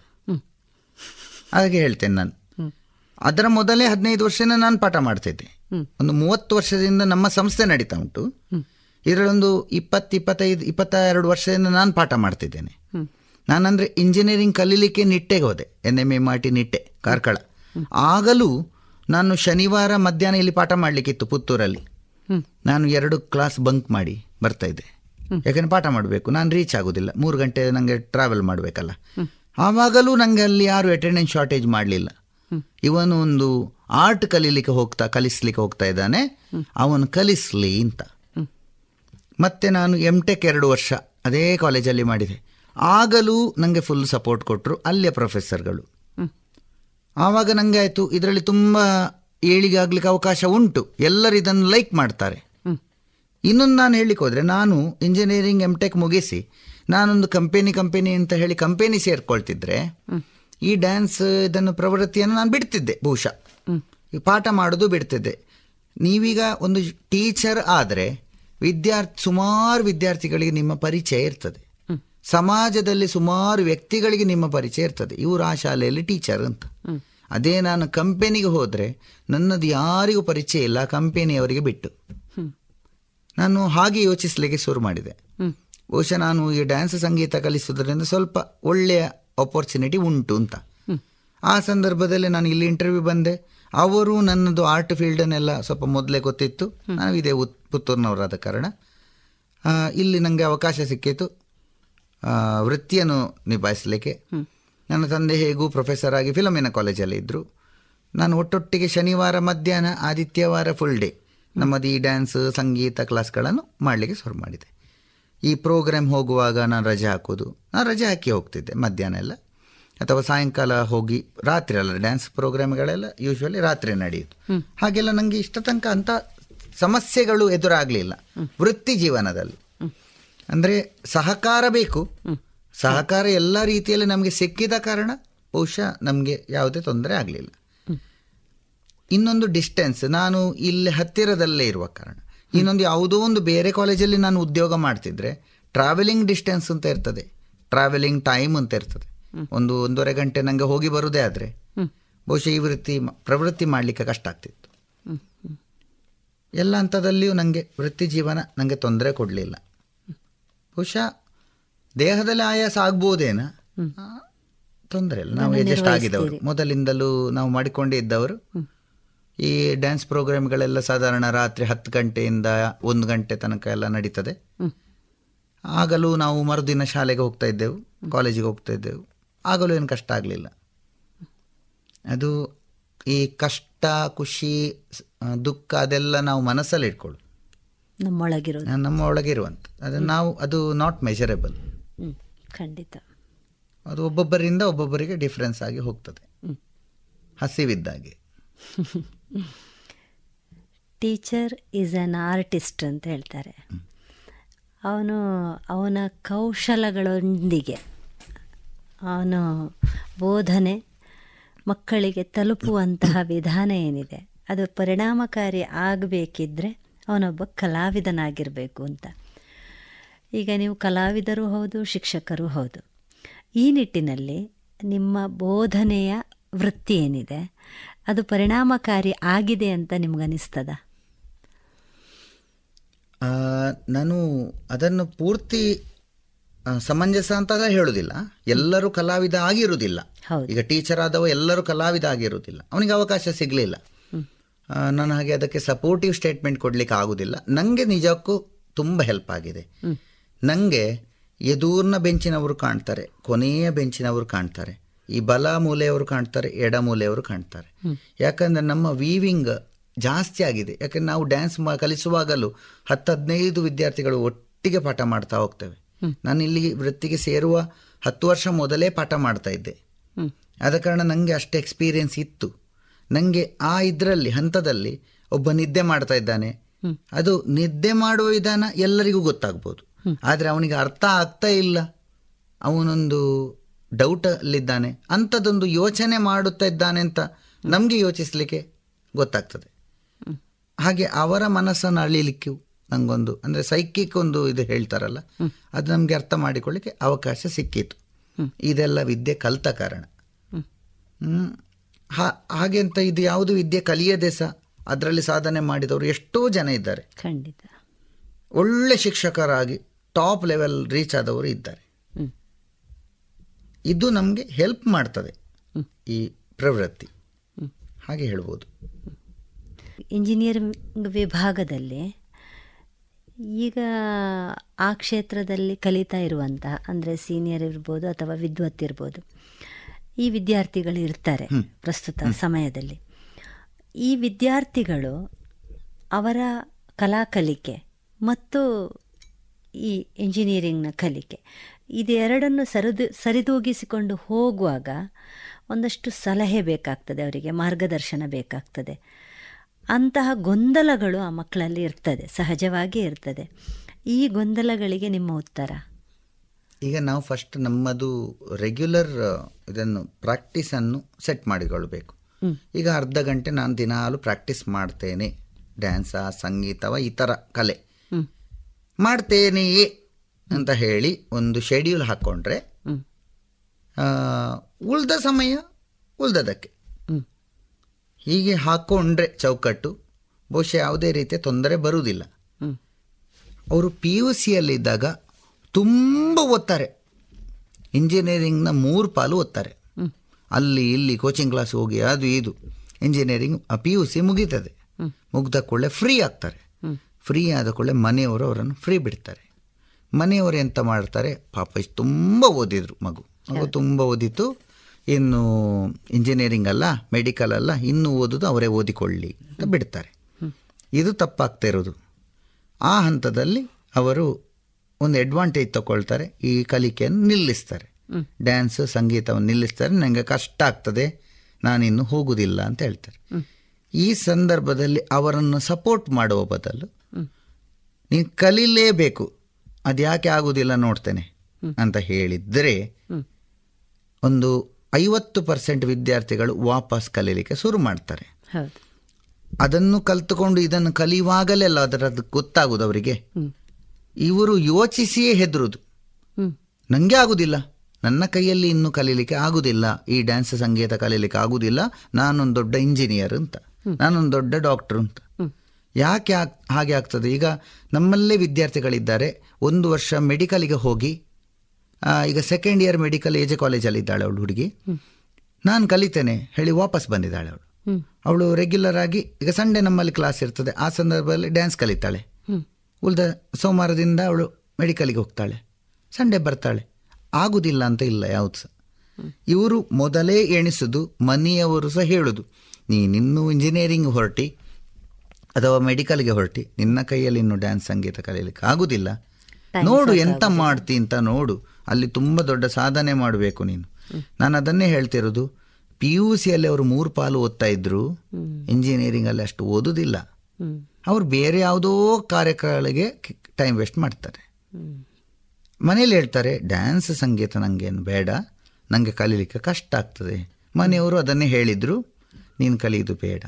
Speaker 13: ಹಾಗೆ ಹೇಳ್ತೇನೆ ನಾನು. ಅದರ ಮೊದಲೇ ಹದಿನೈದು ವರ್ಷನ ನಾನು ಪಾಠ ಮಾಡ್ತಿದ್ದೆ. ಒಂದು ಮೂವತ್ತು ವರ್ಷದಿಂದ ನಮ್ಮ ಸಂಸ್ಥೆ ನಡೀತಾ ಉಂಟು. ಇದರಲ್ಲೊಂದು ಇಪ್ಪತ್ತು ಇಪ್ಪತ್ತೈದು ಇಪ್ಪತ್ತ ಎರಡು ವರ್ಷದಿಂದ ನಾನು ಪಾಠ ಮಾಡ್ತಿದ್ದೇನೆ. ನಾನಂದ್ರೆ ಇಂಜಿನಿಯರಿಂಗ್ ಕಲೀಲಿಕ್ಕೆ ನಿಟ್ಟೆಗೆ ಹೋದೆ ಎನ್ ಎಂ ಎ ಮಾಟಿ ನಿಟ್ಟೆ ಕಾರ್ಕಳ. ಆಗಲೂ ನಾನು ಶನಿವಾರ ಮಧ್ಯಾಹ್ನ ಇಲ್ಲಿ ಪಾಠ ಮಾಡಲಿಕ್ಕಿತ್ತು ಪುತ್ತೂರಲ್ಲಿ. ನಾನು ಎರಡು ಕ್ಲಾಸ್ ಬಂಕ್ ಮಾಡಿ ಬರ್ತಾ ಇದ್ದೆ. ಯಾಕಂದ್ರೆ ಪಾಠ ಮಾಡಬೇಕು ನಾನು ರೀಚ್ ಆಗೋದಿಲ್ಲ. ಮೂರು ಗಂಟೆ ನನಗೆ ಟ್ರಾವೆಲ್ ಮಾಡಬೇಕಲ್ಲ. ಆವಾಗಲೂ ನನಗೆ ಅಲ್ಲಿ ಯಾರು ಅಟೆಂಡೆನ್ಸ್ ಶಾರ್ಟೇಜ್ ಮಾಡಲಿಲ್ಲ. ಇವನು ಒಂದು ಆರ್ಟ್ ಕಲೀಲಿಕ್ಕೆ ಹೋಗ್ತಾ, ಕಲಿಸ್ಲಿಕ್ಕೆ ಹೋಗ್ತಾ ಇದ್ದಾನೆ. ಅವನು ಕಲಿಸ್ಲಿ ಅಂತ. ಮತ್ತೆ ನಾನು ಎಂ ಟೆಕ್ ಎರಡು ವರ್ಷ ಅದೇ ಕಾಲೇಜಲ್ಲಿ ಮಾಡಿದೆ. ಆಗಲೂ ನನಗೆ ಫುಲ್ ಸಪೋರ್ಟ್ ಕೊಟ್ಟರು ಅಲ್ಲಿಯ ಪ್ರೊಫೆಸರ್ಗಳು ಆವಾಗ ನನಗೆ ಆಯಿತು, ಇದರಲ್ಲಿ ತುಂಬ ಏಳಿಗೆ ಆಗ್ಲಿಕ್ಕೆ ಅವಕಾಶ ಉಂಟು. ಎಲ್ಲರೂ ಇದನ್ನು ಲೈಕ್ ಮಾಡ್ತಾರೆ. ಇನ್ನೊಂದು ನಾನು ಹೇಳಲಿಕ್ಕೆ ಹೋದರೆ, ನಾನು ಇಂಜಿನಿಯರಿಂಗ್ ಎಂ ಟೆಕ್ ಮುಗಿಸಿ, ನಾನೊಂದು ಕಂಪೆನಿ ಕಂಪೆನಿ ಅಂತ ಹೇಳಿ ಕಂಪೆನಿ ಸೇರ್ಕೊಳ್ತಿದ್ರೆ ಈ ಡ್ಯಾನ್ಸ್ ಇದನ್ನು ಪ್ರವೃತ್ತಿಯನ್ನು ನಾನು ಬಿಡ್ತಿದ್ದೆ ಬಹುಶಃ. ಈ ಪಾಠ ಮಾಡೋದು ಬಿಡ್ತಿದ್ದೆ. ನೀವೀಗ ಒಂದು ಟೀಚರ್ ಆದರೆ ವಿದ್ಯಾರ್ಥಿ ಸುಮಾರು ವಿದ್ಯಾರ್ಥಿಗಳಿಗೆ ನಿಮ್ಮ ಪರಿಚಯ ಇರ್ತದೆ. ಸಮಾಜದಲ್ಲಿ ಸುಮಾರು ವ್ಯಕ್ತಿಗಳಿಗೆ ನಿಮ್ಮ ಪರಿಚಯ ಇರ್ತದೆ. ಇವರು ಆ ಶಾಲೆಯಲ್ಲಿ ಟೀಚರ್ ಅಂತ. ಅದೇ ನಾನು ಕಂಪೆನಿಗೆ ಹೋದರೆ ನನ್ನದು ಯಾರಿಗೂ ಪರಿಚಯ ಇಲ್ಲ ಕಂಪೆನಿಯವರಿಗೆ ಬಿಟ್ಟು. ನಾನು ಹಾಗೆ ಯೋಚಿಸಲಿಕ್ಕೆ ಶುರು ಮಾಡಿದೆ. ಬಹುಶಃ ನಾನು ಈ ಡ್ಯಾನ್ಸ್ ಸಂಗೀತ ಕಲಿಸುವುದರಿಂದ ಸ್ವಲ್ಪ ಒಳ್ಳೆಯ ಅಪರ್ಚುನಿಟಿ ಉಂಟು ಅಂತ. ಆ ಸಂದರ್ಭದಲ್ಲಿ ನಾನು ಇಲ್ಲಿ ಇಂಟರ್ವ್ಯೂ ಬಂದೆ. ಅವರು ನನ್ನದು ಆರ್ಟ್ ಫೀಲ್ಡನ್ನೆಲ್ಲ ಸ್ವಲ್ಪ ಮೊದಲೇ ಗೊತ್ತಿತ್ತು. ನಾನು ಇದೇ ಉತ್- ಪುತ್ತೂರಿನವರಾದ ಕಾರಣ. ಇಲ್ಲಿ ನನಗೆ ಅವಕಾಶ ಸಿಕ್ಕಿತು. ವೃತ್ತಿಯನ್ನು ನಿಭಾಯಿಸಲಿಕ್ಕೆ. ನನ್ನ ತಂದೆ ಹೇಗೂ ಪ್ರೊಫೆಸರ್ ಆಗಿ ಫಿಲಮಿನ ಕಾಲೇಜಲ್ಲಿ ಇದ್ದರು ನಾನು ಒಟ್ಟೊಟ್ಟಿಗೆ ಶನಿವಾರ ಮಧ್ಯಾಹ್ನ ಆದಿತ್ಯವಾರ ಫುಲ್ ಡೇ ನಮ್ಮದು ಈ ಡ್ಯಾನ್ಸ್ ಸಂಗೀತ ಕ್ಲಾಸ್ಗಳನ್ನು ಮಾಡಲಿಕ್ಕೆ ಶುರು ಮಾಡಿದೆ. ಈ ಪ್ರೋಗ್ರಾಮ್ ಹೋಗುವಾಗ ನಾನು ರಜೆ ಹಾಕೋದು. ನಾನು ರಜೆ ಹಾಕಿ ಹೋಗ್ತಿದ್ದೆ ಮಧ್ಯಾಹ್ನ ಎಲ್ಲ. ಅಥವಾ ಸಾಯಂಕಾಲ ಹೋಗಿ ರಾತ್ರಿ ಅಲ್ಲ ಡ್ಯಾನ್ಸ್ ಪ್ರೋಗ್ರಾಮ್ಗಳೆಲ್ಲ ಯೂಶ್ವಲಿ ರಾತ್ರಿ ನಡೆಯಿತು ಹಾಗೆಲ್ಲ ನನಗೆ ಇಷ್ಟ ತನಕ ಅಂಥ ಸಮಸ್ಯೆಗಳು ಎದುರಾಗಲಿಲ್ಲ. ವೃತ್ತಿ ಜೀವನದಲ್ಲಿ. ಅಂದರೆ ಸಹಕಾರ ಬೇಕು. ಸಹಕಾರ ಎಲ್ಲ ರೀತಿಯಲ್ಲಿ ನಮಗೆ ಸಿಕ್ಕಿದ ಕಾರಣ ಬಹುಶಃ ನಮಗೆ ಯಾವುದೇ ತೊಂದರೆ ಆಗಲಿಲ್ಲ. ಇನ್ನೊಂದು ಡಿಸ್ಟೆನ್ಸ್ ನಾನು ಇಲ್ಲಿ ಹತ್ತಿರದಲ್ಲೇ ಇರುವ ಕಾರಣ. ಇನ್ನೊಂದು ಯಾವುದೋ ಒಂದು ಬೇರೆ ಕಾಲೇಜಲ್ಲಿ ನಾನು ಉದ್ಯೋಗ ಮಾಡ್ತಿದ್ರೆ ಟ್ರಾವೆಲಿಂಗ್ ಡಿಸ್ಟೆನ್ಸ್ ಅಂತ ಇರ್ತದೆ. ಟ್ರಾವೆಲಿಂಗ್ ಟೈಮ್ ಅಂತ ಇರ್ತದೆ. ಒಂದು ಒಂದೂವರೆ ಗಂಟೆ ನನಗೆ ಹೋಗಿ ಬರುದೇ ಆದ್ರೆ ಬಹುಶಃ ಈ ವೃತ್ತಿ ಪ್ರವೃತ್ತಿ ಮಾಡ್ಲಿಕ್ಕೆ ಕಷ್ಟ ಆಗ್ತಿತ್ತು. ಎಲ್ಲ ಹಂತದಲ್ಲಿಯೂ ನನಗೆ ವೃತ್ತಿ ಜೀವನ ನನಗೆ ತೊಂದರೆ ಕೊಡಲಿಲ್ಲ. ಬಹುಶಃ ದೇಹದಲ್ಲಿ ಆಯಾಸ ಆಗ್ಬೋದೇನ? ತೊಂದರೆ ಇಲ್ಲ. ನಾವು ಎಜೆಸ್ಟ್ ಆಗಿದ್ದವರು. ಮೊದಲಿಂದಲೂ ನಾವು ಮಾಡಿಕೊಂಡೇ ಇದ್ದವರು. ಈ ಡ್ಯಾನ್ಸ್ ಪ್ರೋಗ್ರಾಮ್ಗಳೆಲ್ಲ ಸಾಧಾರಣ ರಾತ್ರಿ ಹತ್ತು ಗಂಟೆಯಿಂದ ಒಂದು ಗಂಟೆ ತನಕ ಎಲ್ಲ ನಡೀತದೆ. ಆಗಲೂ ನಾವು ಮರುದಿನ ಶಾಲೆಗೆ ಹೋಗ್ತಾ ಇದ್ದೆವು ಕಾಲೇಜಿಗೆ ಹೋಗ್ತಾ ಇದ್ದೆವು. ಆಗಲೂ ಏನು ಕಷ್ಟ ಆಗಲಿಲ್ಲ. ಅದು ಈ ಕಷ್ಟ ಖುಷಿ ದುಃಖ ಅದೆಲ್ಲ ನಾವು ಮನಸ್ಸಲ್ಲಿ ಇಟ್ಕೊಳ್ಳು
Speaker 12: ನಮ್ಮೊಳಗಿರೋ
Speaker 13: ನಮ್ಮ ಒಳಗಿರುವಂಥ ಅದು ನಾವು ಅದು ನಾಟ್ ಮೆಜರೇಬಲ್
Speaker 12: ಖಂಡಿತ.
Speaker 13: ಅದು ಒಬ್ಬೊಬ್ಬರಿಂದ ಒಬ್ಬೊಬ್ಬರಿಗೆ ಡಿಫ್ರೆನ್ಸ್ ಆಗಿ ಹೋಗ್ತದೆ. ಹಸಿವಿದ್ದಾಗೆ.
Speaker 12: ಟೀಚರ್ ಈಸ್ ಅನ್ ಆರ್ಟಿಸ್ಟ್ ಅಂತ ಹೇಳ್ತಾರೆ. ಅವನು, ಅವನ ಕೌಶಲಗಳೊಂದಿಗೆ, ಅವನು ಬೋಧನೆ, ಮಕ್ಕಳಿಗೆ ತಲುಪುವಂತಹ ವಿಧಾನ ಏನಿದೆ, ಅದು ಪರಿಣಾಮಕಾರಿ ಆಗಬೇಕಿದ್ರೆ ಅವನೊಬ್ಬ ಕಲಾವಿದನಾಗಿರಬೇಕು ಅಂತ. ಈಗ ನೀವು ಕಲಾವಿದರು ಹೌದು, ಶಿಕ್ಷಕರು ಹೌದು. ಈ ನಿಟ್ಟಿನಲ್ಲಿ ನಿಮ್ಮ ಬೋಧನೆಯ ವೃತ್ತಿ ಏನಿದೆ ಅದು ಪರಿಣಾಮಕಾರಿ ಆಗಿದೆ ಅಂತ ನಿಮ್ಗನಿಸ್ತದ?
Speaker 13: ನಾನು ಅದನ್ನು ಪೂರ್ತಿ ಸಮಂಜಸ ಅಂತ ಹೇಳುವುದಿಲ್ಲ ಎಲ್ಲರೂ ಕಲಾವಿದ ಆಗಿರುವುದಿಲ್ಲ. ಈಗ ಟೀಚರ್ ಆದವ ಎಲ್ಲರೂ ಕಲಾವಿದ ಆಗಿರುವುದಿಲ್ಲ. ಅವನಿಗೆ ಅವಕಾಶ ಸಿಗಲಿಲ್ಲ. ನಾನು ಹಾಗೆ ಅದಕ್ಕೆ ಸಪೋರ್ಟಿವ್ ಸ್ಟೇಟ್ಮೆಂಟ್ ಕೊಡಲಿಕ್ಕೆ ಆಗುದಿಲ್ಲ. ನನಗೆ ನಿಜಕ್ಕೂ ತುಂಬ ಹೆಲ್ಪ್ ಆಗಿದೆ. ನನಗೆ ಎದೂರ್ನ ಬೆಂಚಿನವರು ಕಾಣ್ತಾರೆ ಕೊನೆಯ ಬೆಂಚಿನವರು ಕಾಣ್ತಾರೆ. ಈ ಬಲ ಮೂಲೆಯವರು ಕಾಣ್ತಾರೆ ಎಡ ಮೂಲೆಯವರು ಕಾಣ್ತಾರೆ. ಯಾಕಂದ್ರೆ ನಮ್ಮ ವೀವಿಂಗ್ ಜಾಸ್ತಿ ಆಗಿದೆ. ಯಾಕಂದ್ರೆ ನಾವು ಡ್ಯಾನ್ಸ್ ಮಾ ಕಲಿಸುವಾಗಲೂ ಹತ್ತು ಹದಿನೈದು ವಿದ್ಯಾರ್ಥಿಗಳು ಒಟ್ಟಿಗೆ ಪಾಠ ಮಾಡ್ತಾ ಹೋಗ್ತೇವೆ. ನಾನು ಇಲ್ಲಿ ವೃತ್ತಿಗೆ ಸೇರುವ ಹತ್ತು ವರ್ಷ ಮೊದಲೇ ಪಾಠ ಮಾಡ್ತಾ ಇದ್ದೆ. ಆದ ಕಾರಣ ನನಗೆ ಅಷ್ಟು ಎಕ್ಸ್ಪೀರಿಯನ್ಸ್ ಇತ್ತು. ನನಗೆ ಆ ಇದರಲ್ಲಿ ಹಂತದಲ್ಲಿ ಒಬ್ಬ ನಿದ್ದೆ ಮಾಡ್ತಾ ಇದ್ದಾನೆ. ಅದು ನಿದ್ದೆ ಮಾಡುವ ವಿಧಾನ ಎಲ್ಲರಿಗೂ ಗೊತ್ತಾಗ್ಬೋದು. ಆದರೆ ಅವನಿಗೆ ಅರ್ಥ ಆಗ್ತಾ ಇಲ್ಲ. ಅವನೊಂದು ಡೌಟ್ ಅಲ್ಲಿದ್ದಾನೆ ಅಂಥದ್ದೊಂದು ಯೋಚನೆ ಮಾಡುತ್ತಾ ಇದ್ದಾನೆ ಅಂತ ನಮಗೆ ಯೋಚಿಸಲಿಕ್ಕೆ ಗೊತ್ತಾಗ್ತದೆ. ಹಾಗೆ ಅವರ ಮನಸ್ಸನ್ನು ಅಳಿಲಿಕ್ಕೆ ನಂಗೊಂದು ಅಂದರೆ ಸೈಕಿಕ್ ಒಂದು ಇದು ಹೇಳ್ತಾರಲ್ಲ ಅದು ನಮಗೆ ಅರ್ಥ ಮಾಡಿಕೊಳ್ಳಿಕ್ಕೆ ಅವಕಾಶ ಸಿಕ್ಕಿತು. ಇದೆಲ್ಲ ವಿದ್ಯೆ ಕಲಿತ ಕಾರಣ. ಹಾಗೆ ಅಂತ ಇದು ಯಾವುದು ವಿದ್ಯೆ ಕಲಿಯದೆ ಸಹ ಅದರಲ್ಲಿ ಸಾಧನೆ ಮಾಡಿದವರು ಎಷ್ಟೋ ಜನ ಇದ್ದಾರೆ.
Speaker 12: ಖಂಡಿತ.
Speaker 13: ಒಳ್ಳೆ ಶಿಕ್ಷಕರಾಗಿ ಟಾಪ್ ಲೆವೆಲ್ ರೀಚ್ ಆದವರು ಇದ್ದಾರೆ. ಇದು ನಮಗೆ ಹೆಲ್ಪ್ ಮಾಡ್ತದೆ ಈ ಪ್ರವೃತ್ತಿ. ಹಾಗೆ ಹೇಳ್ಬೋದು.
Speaker 12: ಇಂಜಿನಿಯರಿಂಗ್ ವಿಭಾಗದಲ್ಲಿ ಈಗ ಆ ಕ್ಷೇತ್ರದಲ್ಲಿ ಕಲಿತಾ ಇರುವಂತಹ ಅಂದರೆ ಸೀನಿಯರ್ ಇರ್ಬೋದು ಅಥವಾ ವಿದ್ವತ್ ಇರ್ಬೋದು ಈ ವಿದ್ಯಾರ್ಥಿಗಳು ಇರ್ತಾರೆ ಪ್ರಸ್ತುತ ಸಮಯದಲ್ಲಿ. ಈ ವಿದ್ಯಾರ್ಥಿಗಳು ಅವರ ಕಲಾ ಕಲಿಕೆ ಮತ್ತು ಈ ಇಂಜಿನಿಯರಿಂಗ್ನ ಕಲಿಕೆ ಇದೆರಡನ್ನು ಸರಿದು ಸರಿದೂಗಿಸಿಕೊಂಡು ಹೋಗುವಾಗ ಒಂದಷ್ಟು ಸಲಹೆ ಬೇಕಾಗ್ತದೆ ಅವರಿಗೆ ಮಾರ್ಗದರ್ಶನ ಬೇಕಾಗ್ತದೆ. ಅಂತಹ ಗೊಂದಲಗಳು ಆ ಮಕ್ಕಳಲ್ಲಿ ಇರ್ತದೆ ಸಹಜವಾಗಿ ಇರ್ತದೆ. ಈ ಗೊಂದಲಗಳಿಗೆ ನಿಮ್ಮ ಉತ್ತರ?
Speaker 13: ಈಗ ನಾವು ಫಸ್ಟ್ ನಮ್ಮದು ರೆಗ್ಯುಲರ್ ಇದನ್ನು ಪ್ರಾಕ್ಟೀಸನ್ನು ಸೆಟ್ ಮಾಡಿಕೊಳ್ಬೇಕು ಈಗ ಅರ್ಧ ಗಂಟೆ ನಾನು ದಿನಾಲು ಪ್ರಾಕ್ಟೀಸ್ ಮಾಡ್ತೇನೆ. ಡ್ಯಾನ್ಸ ಸಂಗೀತವ ಈ ಥರ ಕಲೆ. ಮಾಡ್ತೇನೆಯೇ. ಅಂತ ಹೇಳಿ ಒಂದು ಶೆಡ್ಯೂಲ್ ಹಾಕ್ಕೊಂಡ್ರೆ ಉಳ್ದ ಸಮಯ ಉಳ್ದದಕ್ಕೆ. ಹೀಗೆ ಹಾಕ್ಕೊಂಡ್ರೆ ಚೌಕಟ್ಟು ಬಹುಶಃ ಯಾವುದೇ ರೀತಿಯ ತೊಂದರೆ ಬರುವುದಿಲ್ಲ. ಅವರು ಪಿ ಯು ಸಿಯಲ್ಲಿದ್ದಾಗ ತುಂಬ ಓದ್ತಾರೆ ಇಂಜಿನಿಯರಿಂಗ್ನ ಮೂರು ಪಾಲು ಓದ್ತಾರೆ ಅಲ್ಲಿ ಇಲ್ಲಿ ಕೋಚಿಂಗ್ ಕ್ಲಾಸ್ ಹೋಗಿ ಅದು ಇದು. ಇಂಜಿನಿಯರಿಂಗ್ ಪಿ ಯು ಸಿ ಮುಗೀತದೆ. ಮುಗ್ದ ಕೂಡಲೇ ಫ್ರೀ ಆಗ್ತಾರೆ. ಫ್ರೀ ಆದ ಕೂಡಲೇ ಮನೆಯವರು ಅವರನ್ನು ಫ್ರೀ ಬಿಡ್ತಾರೆ. ಮನೆಯವರು ಎಂತ ಮಾಡ್ತಾರೆ? ಪಾಪ ಇಷ್ಟು ತುಂಬ ಓದಿದ್ರು ಮಗು. ಮಗು ತುಂಬ ಓದಿತು ಇನ್ನು ಇಂಜಿನಿಯರಿಂಗ್ ಅಲ್ಲ ಮೆಡಿಕಲ್ ಅಲ್ಲ ಇನ್ನು ಓದೋದು ಅವರೇ ಓದಿಕೊಳ್ಳಿ ಅಂತ ಬಿಡ್ತಾರೆ. ಇದು ತಪ್ಪಾಗ್ತಾ ಇರೋದು. ಆ ಹಂತದಲ್ಲಿ ಅವರು ಒಂದು ಅಡ್ವಾಂಟೇಜ್ ತಗೊಳ್ತಾರೆ ಈ ಕಲಿಕೆಯನ್ನು ನಿಲ್ಲಿಸ್ತಾರೆ. ಡ್ಯಾನ್ಸ್ ಸಂಗೀತವನ್ನು ನಿಲ್ಲಿಸ್ತಾರೆ ನನಗೆ ಕಷ್ಟ ಆಗ್ತದೆ ನಾನಿನ್ನು ಹೋಗುವುದಿಲ್ಲ ಅಂತ ಹೇಳ್ತಾರೆ. ಈ ಸಂದರ್ಭದಲ್ಲಿ ಅವರನ್ನು ಸಪೋರ್ಟ್ ಮಾಡುವ ಬದಲು ನೀನು ಕಲೀಲೇಬೇಕು. ಅದು ಯಾಕೆ ಆಗುವುದಿಲ್ಲ ನೋಡ್ತೇನೆ ಅಂತ ಹೇಳಿದರೆ ಒಂದು ಐವತ್ತು ಪರ್ಸೆಂಟ್ ವಿದ್ಯಾರ್ಥಿಗಳು ವಾಪಸ್ ಕಲೀಲಿಕ್ಕೆ ಶುರು ಮಾಡ್ತಾರೆ. ಅದನ್ನು ಕಲ್ತುಕೊಂಡು ಇದನ್ನು ಕಲಿಯುವಾಗಲೆಲ್ಲ ಅದರದ್ದು ಗೊತ್ತಾಗುದು ಅವರಿಗೆ. ಇವರು ಯೋಚಿಸಿಯೇ ಹೆದರುದು. ನನಗೆ ಆಗುದಿಲ್ಲ. ನನ್ನ ಕೈಯಲ್ಲಿ ಇನ್ನು ಕಲೀಲಿಕ್ಕೆ ಆಗುದಿಲ್ಲ. ಈ ಡ್ಯಾನ್ಸ್ ಸಂಗೀತ ಕಲೀಲಿಕ್ಕೆ ಆಗುದಿಲ್ಲ. ನಾನೊಂದು ದೊಡ್ಡ ಇಂಜಿನಿಯರ್ ಅಂತ. ನಾನೊಂದು ದೊಡ್ಡ ಡಾಕ್ಟರ್ ಅಂತ. ಯಾಕೆ ಆಗ್- ಹಾಗೆ ಆಗ್ತದೆ? ಈಗ ನಮ್ಮಲ್ಲೇ ವಿದ್ಯಾರ್ಥಿಗಳಿದ್ದಾರೆ. ಒಂದು ವರ್ಷ ಮೆಡಿಕಲಿಗೆ ಹೋಗಿ ಈಗ ಸೆಕೆಂಡ್ ಇಯರ್ ಮೆಡಿಕಲ್ ಎಜೆ ಕಾಲೇಜಲ್ಲಿ ಇದ್ದಾಳೆ ಅವಳು ಹುಡುಗಿ. ನಾನು ಕಲಿತೇನೆ ಹೇಳಿ ವಾಪಸ್ ಬಂದಿದ್ದಾಳೆ ಅವಳು. ಅವಳು ರೆಗ್ಯುಲರ್ ಆಗಿ ಈಗ ಸಂಡೇ ನಮ್ಮಲ್ಲಿ ಕ್ಲಾಸ್ ಇರ್ತದೆ. ಆ ಸಂದರ್ಭದಲ್ಲಿ ಡ್ಯಾನ್ಸ್ ಕಲಿತಾಳೆ. ಉಳಿದ ಸೋಮವಾರದಿಂದ ಅವಳು ಮೆಡಿಕಲಿಗೆ ಹೋಗ್ತಾಳೆ. ಸಂಡೇ ಬರ್ತಾಳೆ. ಆಗುದಿಲ್ಲ ಅಂತ ಇಲ್ಲ ಯಾವುದು ಸಹ. ಇವರು ಮೊದಲೇ ಎಣಿಸುದು ಮನೆಯವರು ಸಹ ಹೇಳುದು. ನೀನಿನ್ನೂ ಇಂಜಿನಿಯರಿಂಗ್ ಹೊರಟಿ ಅಥವಾ ಮೆಡಿಕಲ್ಗೆ ಹೊರಟಿ. ನಿನ್ನ ಕೈಯಲ್ಲಿ ಇನ್ನು ಡ್ಯಾನ್ಸ್ ಸಂಗೀತ ಕಲೀಲಿಕ್ಕೆ ಆಗುದಿಲ್ಲ. ನೋಡು ಎಂತ ಮಾಡ್ತಿ ಅಂತ ನೋಡು. ಅಲ್ಲಿ ತುಂಬ ದೊಡ್ಡ ಸಾಧನೆ ಮಾಡಬೇಕು ನೀನು. ನಾನು ಅದನ್ನೇ ಹೇಳ್ತಿರೋದು. ಪಿ ಯು ಸಿಯಲ್ಲಿ ಅವರು ಮೂರು ಪಾಲು ಓದ್ತಾ ಇದ್ರು. ಇಂಜಿನಿಯರಿಂಗ್ ಅಲ್ಲಿ ಅಷ್ಟು ಓದುದಿಲ್ಲ. ಅವ್ರು ಬೇರೆ ಯಾವುದೋ ಕಾರ್ಯಕ್ರಮಗಳಿಗೆ ಟೈಮ್ ವೇಸ್ಟ್ ಮಾಡ್ತಾರೆ. ಮನೇಲಿ ಹೇಳ್ತಾರೆ ಡ್ಯಾನ್ಸ್ ಸಂಗೀತ ನನಗೇನು ಬೇಡ. ನನಗೆ ಕಲೀಲಿಕ್ಕೆ ಕಷ್ಟ ಆಗ್ತದೆ. ಮನೆಯವರು ಅದನ್ನೇ ಹೇಳಿದ್ರು. ನೀನು ಕಲಿಯೋದು ಬೇಡ.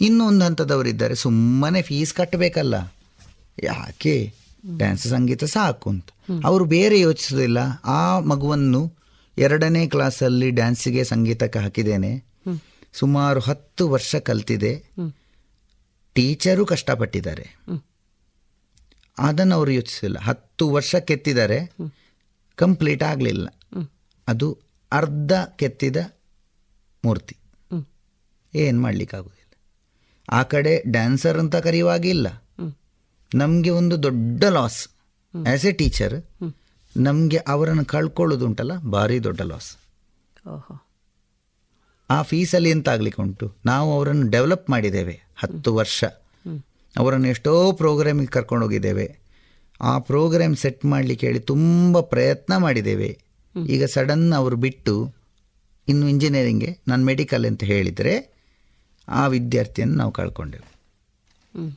Speaker 13: ಇನ್ನೂ ಒಂದು ಹಂತದವರಿದ್ದಾರೆ ಸುಮ್ಮನೆ ಫೀಸ್ ಕಟ್ಟಬೇಕಲ್ಲ ಯಾಕೆ? ಡ್ಯಾನ್ಸ್ ಸಂಗೀತ ಸಾಕು ಅಂತ. ಅವರು ಬೇರೆ ಯೋಚಿಸೋದಿಲ್ಲ. ಆ ಮಗುವನ್ನು ಎರಡನೇ ಕ್ಲಾಸಲ್ಲಿ ಡ್ಯಾನ್ಸಿಗೆ ಸಂಗೀತಕ್ಕೆ ಹಾಕಿದ್ದೇನೆ. ಸುಮಾರು ಹತ್ತು ವರ್ಷ ಕಲ್ತಿದೆ. ಟೀಚರು ಕಷ್ಟಪಟ್ಟಿದ್ದಾರೆ. ಅದನ್ನು ಅವರು ಯೋಚಿಸಿಲ್ಲ ಹತ್ತು ವರ್ಷ ಕೆತ್ತಿದ್ದಾರೆ. ಕಂಪ್ಲೀಟ್ ಆಗಲಿಲ್ಲ. ಅದು ಅರ್ಧ ಕೆತ್ತಿದ ಮೂರ್ತಿ. ಏನು ಮಾಡಲಿಕ್ಕಾಗೋದಿಲ್ಲ ಆ ಕಡೆ ಡ್ಯಾನ್ಸರ್ ಅಂತ ಕರೆಯುವಾಗಿಲ್ಲ. ನಮಗೆ ಒಂದು ದೊಡ್ಡ ಲಾಸ್ ಆ್ಯಸ್ ಎ ಟೀಚರ್ ನಮಗೆ ಅವರನ್ನು ಕಳ್ಕೊಳ್ಳೋದುಂಟಲ್ಲ? ಭಾರಿ ದೊಡ್ಡ ಲಾಸ್ ಆ ಫೀಸಲ್ಲಿ ಎಂತ ಆಗ್ಲಿಕ್ಕೆ ಉಂಟು? ನಾವು ಅವರನ್ನು ಡೆವಲಪ್ ಮಾಡಿದ್ದೇವೆ ಹತ್ತು ವರ್ಷ. ಅವರನ್ನು ಎಷ್ಟೋ ಪ್ರೋಗ್ರಾಮಿಗೆ ಕರ್ಕೊಂಡು ಹೋಗಿದ್ದೇವೆ. ಆ ಪ್ರೋಗ್ರಾಮ್ ಸೆಟ್ ಮಾಡಲಿಕ್ಕೆ ಹೇಳಿ ತುಂಬ ಪ್ರಯತ್ನ ಮಾಡಿದ್ದೇವೆ. ಈಗ ಸಡನ್ ಅವರು ಬಿಟ್ಟು ಇನ್ನು ಇಂಜಿನಿಯರಿಂಗ್ಗೆ ನಾನು ಮೆಡಿಕಲ್ ಅಂತ ಹೇಳಿದರೆ ಆ ವಿದ್ಯಾರ್ಥಿಯನ್ನು ನಾವು ಕಳ್ಕೊಂಡೆವು.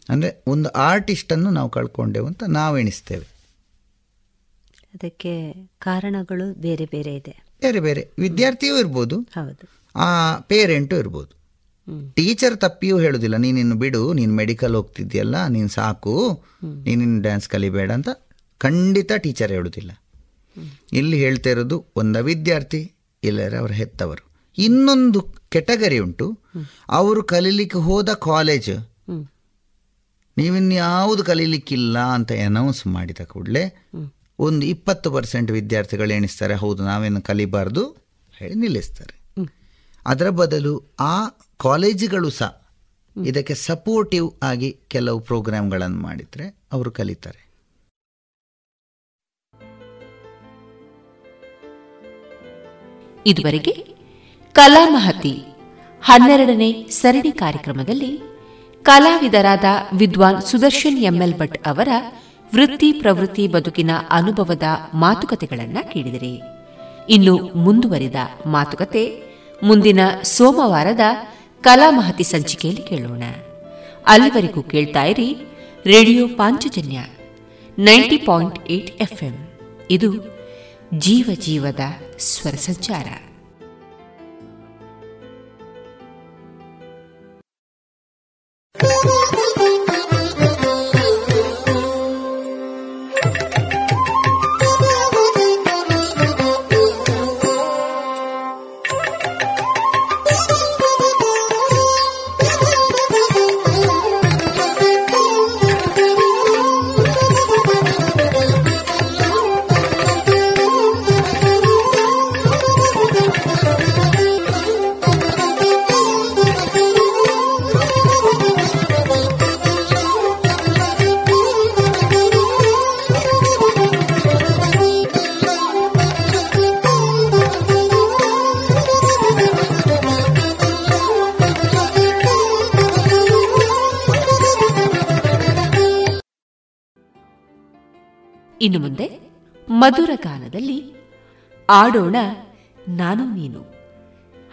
Speaker 13: ಅಂದರೆ ಒಂದು ಆರ್ಟಿಸ್ಟನ್ನು ನಾವು ಕಳ್ಕೊಂಡೆವು ಅಂತ ನಾವು ಎಣಿಸ್ತೇವೆ.
Speaker 12: ಅದಕ್ಕೆ ಕಾರಣಗಳು ಬೇರೆ ಬೇರೆ ಇದೆ.
Speaker 13: ಬೇರೆ ಬೇರೆ. ವಿದ್ಯಾರ್ಥಿಯೂ ಇರ್ಬೋದು.
Speaker 12: ಹೌದು.
Speaker 13: ಆ ಪೇರೆಂಟು ಇರ್ಬೋದು. ಟೀಚರ್ ತಪ್ಪಿಯೂ ಹೇಳುದಿಲ್ಲ. ನೀನಿನ್ನು ಬಿಡು ನೀನು ಮೆಡಿಕಲ್ ಹೋಗ್ತಿದ್ಯಲ್ಲ ನೀನು ಸಾಕು ನೀನಿನ್ನು ಡ್ಯಾನ್ಸ್ ಕಲಿಬೇಡ ಅಂತ ಖಂಡಿತ ಟೀಚರ್ ಹೇಳುದಿಲ್ಲ. ಇಲ್ಲಿ ಹೇಳ್ತಾ ಇರೋದು ಒಂದ ವಿದ್ಯಾರ್ಥಿ ಇಲ್ಲರೆ ಅವರ ಹೆತ್ತವರು. ಇನ್ನೊಂದು ಕೆಟಗರಿ ಉಂಟು. ಅವರು ಕಲೀಲಿಕ್ಕೆ ಹೋದ ಕಾಲೇಜ್. ನೀವಿನ್ಯಾವುದು ಕಲೀಲಿಕ್ಕಿಲ್ಲ ಅಂತ ಅನೌನ್ಸ್ ಮಾಡಿದ ಕೂಡಲೇ ಒಂದು ಇಪ್ಪತ್ತು ಪರ್ಸೆಂಟ್ ವಿದ್ಯಾರ್ಥಿಗಳು ಎಣಿಸ್ತಾರೆ, ಹೌದು, ನಾವೇನು ಕಲಿಬಾರ್ದು ಹೇಳಿ ನಿಲ್ಲಿಸ್ತಾರೆ. ಅದರ ಬದಲು ಆ ಕಾಲೇಜುಗಳು ಸಹ ಇದಕ್ಕೆ ಸಪೋರ್ಟಿವ್ ಆಗಿ ಕೆಲವು ಪ್ರೋಗ್ರಾಮ್ಗಳನ್ನು ಮಾಡಿದರೆ ಅವರು ಕಲಿತಾರೆ.
Speaker 1: ಇದುವರೆಗೆ ಕಲಾಮಹತಿ, ಹನ್ನೆರಡನೇ ಸರಣಿ ಕಾರ್ಯಕ್ರಮದಲ್ಲಿ ಕಲಾವಿದರಾದ ವಿದ್ವಾನ್ ಸುದರ್ಶನ್ ಎಂಎಲ್ ಭಟ್ ಅವರ ವೃತ್ತಿ ಪ್ರವೃತ್ತಿ ಬದುಕಿನ ಅನುಭವದ ಮಾತುಕತೆಗಳನ್ನು ಕೇಳಿದಿರಿ. ಇನ್ನು ಮುಂದುವರಿದ ಮಾತುಕತೆ ಮುಂದಿನ ಸೋಮವಾರದ ಕಲಾಮಹತಿ ಸಂಚಿಕೆಯಲ್ಲಿ ಕೇಳೋಣ. ಅಲ್ಲಿವರೆಗೂ ಕೇಳ್ತಾ ಇರಿ radio Panchajanya ninety point eight FM. ಇದು ಜೀವ ಜೀವದ ಸ್ವರ ಸಂಚಾರ.
Speaker 14: Thank you.
Speaker 1: ಇನ್ನು ಮುಂದೆ ಮಧುರ ಗಾನದಲ್ಲಿ ಆಡೋಣ ನಾನು ನೀನು.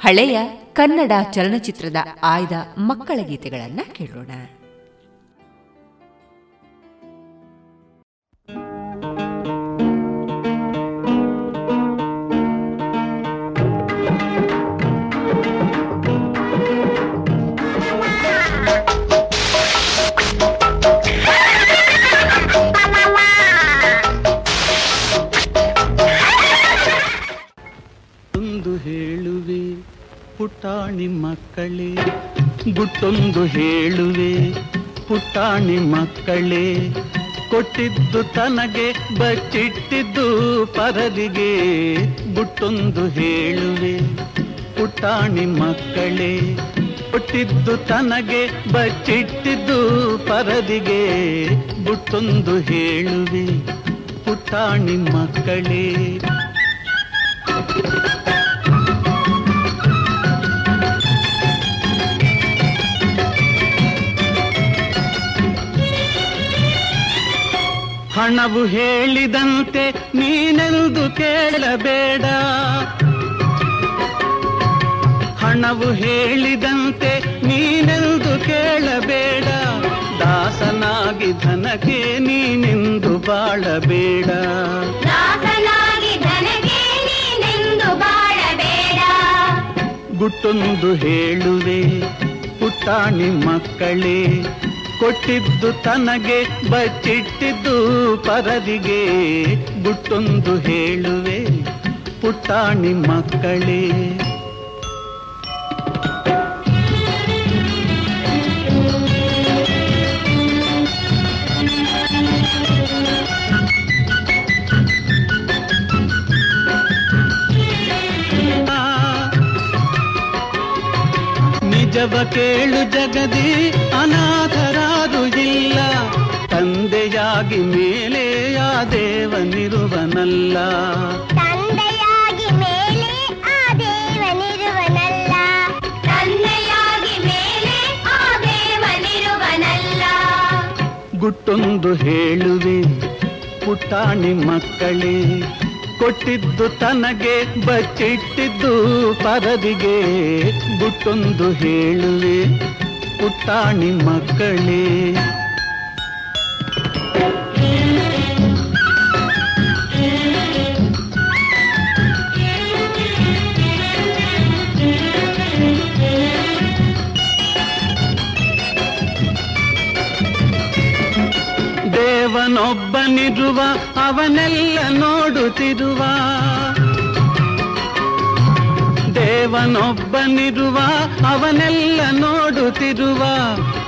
Speaker 1: ಹಳೆಯ ಕನ್ನಡ ಚಲನಚಿತ್ರದ ಆಯ್ದ ಮಕ್ಕಳ ಗೀತೆಗಳನ್ನ ಕೇಳೋಣ.
Speaker 14: ಪುಟಾಣಿ ಮಕ್ಕಳೇ, ಗುಟ್ಟೊಂದು ಹೇಳುವೆ. ಪುಟಾಣಿ ಮಕ್ಕಳೇ, ಕೊಟ್ಟಿದ್ದು ತನಗೆ, ಬಚ್ಚಿಟ್ಟಿದ್ದು ಪರದಿಗೆ. ಗುಟ್ಟೊಂದು ಹೇಳುವೆ. ಪುಟಾಣಿ ಮಕ್ಕಳೇ, ಕೊಟ್ಟಿದ್ದು ತನಗೆ, ಬಚ್ಚಿಟ್ಟಿದ್ದು ಪರದಿಗೆ. ಗುಟ್ಟೊಂದು ಹೇಳುವೆ. ಪುಟಾಣಿ ಮಕ್ಕಳೇ. ಹಣವು ಹೇಳಿದಂತೆ ನೀನೆಂದು ಕೇಳಬೇಡ. ಹಣವು ಹೇಳಿದಂತೆ ನೀನೆಂದು ಕೇಳಬೇಡ. ದಾಸನಾಗಿ ಧನಕ್ಕೆ ನೀನೆಂದು ಬಾಳಬೇಡ. ಗುಟ್ಟೊಂದು ಹೇಳುವೆ ಪುಟ್ಟಾಣಿ ಮಕ್ಕಳೇ. ಕೊಟ್ಟಿದ್ದು ತನಗೆ ಬಚ್ಚಿಟ್ಟಿದ್ದು ಪರದಿಗೆ. ಗುಟ್ಟೊಂದು ಹೇಳುವೆ ಪುಟಾಣಿ ಮಕ್ಕಳೇ. ನಿಜವ ಕೇಳು ಜಗದಿ ಇಲ್ಲ ತಂದೆಯಾಗಿ ಮೇಲೆ ಆ ದೇವನಿರುವನಲ್ಲ.
Speaker 15: ತಂದೆಯಾಗಿ ಮೇಲೆ ಆ ದೇವನಿರುವನಲ್ಲ. ತಂದೆಯಾಗಿ ಮೇಲೆ ಆ ದೇವನಿರುವನಲ್ಲ.
Speaker 14: ಗುಟ್ಟೊಂದು ಹೇಳುವೆ ಪುಟಾಣಿ ಮಕ್ಕಳೇ ಕೊಟ್ಟಿದ್ದು ತನಗೆ ಬಚ್ಚಿಟ್ಟಿದ್ದು ಪರದಿಗೆ. ಗುಟ್ಟೊಂದು ಹೇಳುವೆ ಪುಟಾಣಿ ಮಕ್ಕಳೇ ದೇವನೊಬ್ಬನಿರುವ ಅವನೆಲ್ಲ ನೋಡುತ್ತಿರುವ. ದೇವನೊಬ್ಬನಿರುವ ಅವನೆಲ್ಲ ನೋಡುತ್ತಿರುವ.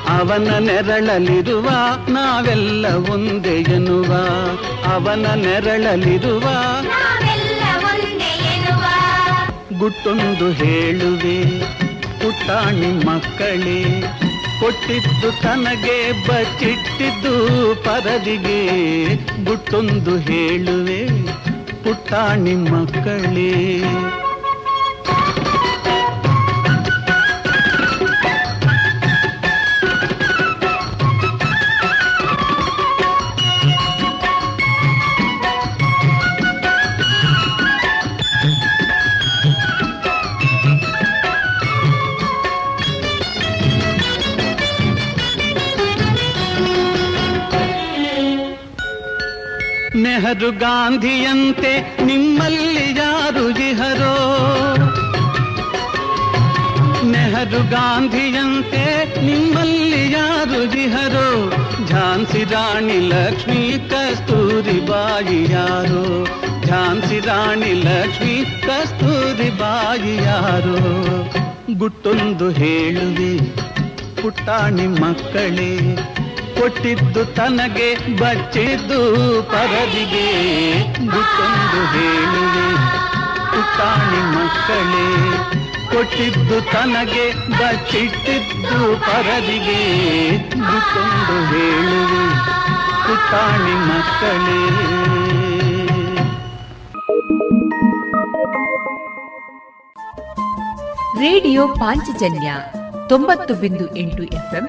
Speaker 14: ಅವನ ನೆರಳಲಿರುವ ನಾವೆಲ್ಲ ಒಂದೇ ಎನ್ನುವ. ಅವನ ನೆರಳಲಿರುವ ಗುಟ್ಟೊಂದು ಹೇಳುವೆ ಪುಟ್ಟಾಣಿ ಮಕ್ಕಳೇ. ಕೊಟ್ಟಿದ್ದು ತನಗೆ ಬಚ್ಚಿಟ್ಟಿದ್ದು ಪರದಿಗೆ ಗುಟ್ಟೊಂದು ಹೇಳುವೆ ಪುಟ್ಟಾಣಿ ಮಕ್ಕಳೇ. ನೆಹರು ಗಾಂಧಿಯಂತೆ ನಿಮ್ಮಲ್ಲಿ ಯಾರು ಜಿಹರೋ? ನೆಹರು ಗಾಂಧಿಯಂತೆ ನಿಮ್ಮಲ್ಲಿ ಯಾರು ಜಿಹರೋ? ಝಾನ್ಸಿ ರಾಣಿ ಲಕ್ಷ್ಮೀ ಕಸ್ತೂರಿ ಬಾಯಿ ಯಾರು? ಝಾನ್ಸಿ ರಾಣಿ ಲಕ್ಷ್ಮೀ ಕಸ್ತೂರಿ ಬಾಯಿ ಯಾರು? ಗುಟ್ಟೊಂದು ಹೇಳುವೆ ಪುಟ್ಟಾಣಿ ಮಕ್ಕಳೇ ಕೊಟ್ಟಿದ್ದು ತನಗೆ, ಬಚ್ಚಿದ್ದು ಪರದಿಗೆ. ಗುತ್ತೊಂದು ಹೇಳುವೆ ಪುಟಾಣಿ ಮಕ್ಕಳೇ. ಕೊಟ್ಟಿದ್ದು ತನಗೆ, ಬಚ್ಚಿಟ್ಟಿದ್ದು ಪರದಿಗೆ. ಗುತ್ತೊಂದು ಹೇಳುವೆ ಪುಟಾಣಿ ಮಕ್ಕಳೇ.
Speaker 1: ರೇಡಿಯೋ ಪಾಂಚಜನ್ಯ ತೊಂಬತ್ತು ಬಿಂದು ಎಂಟು ಎಫ್ಎಂ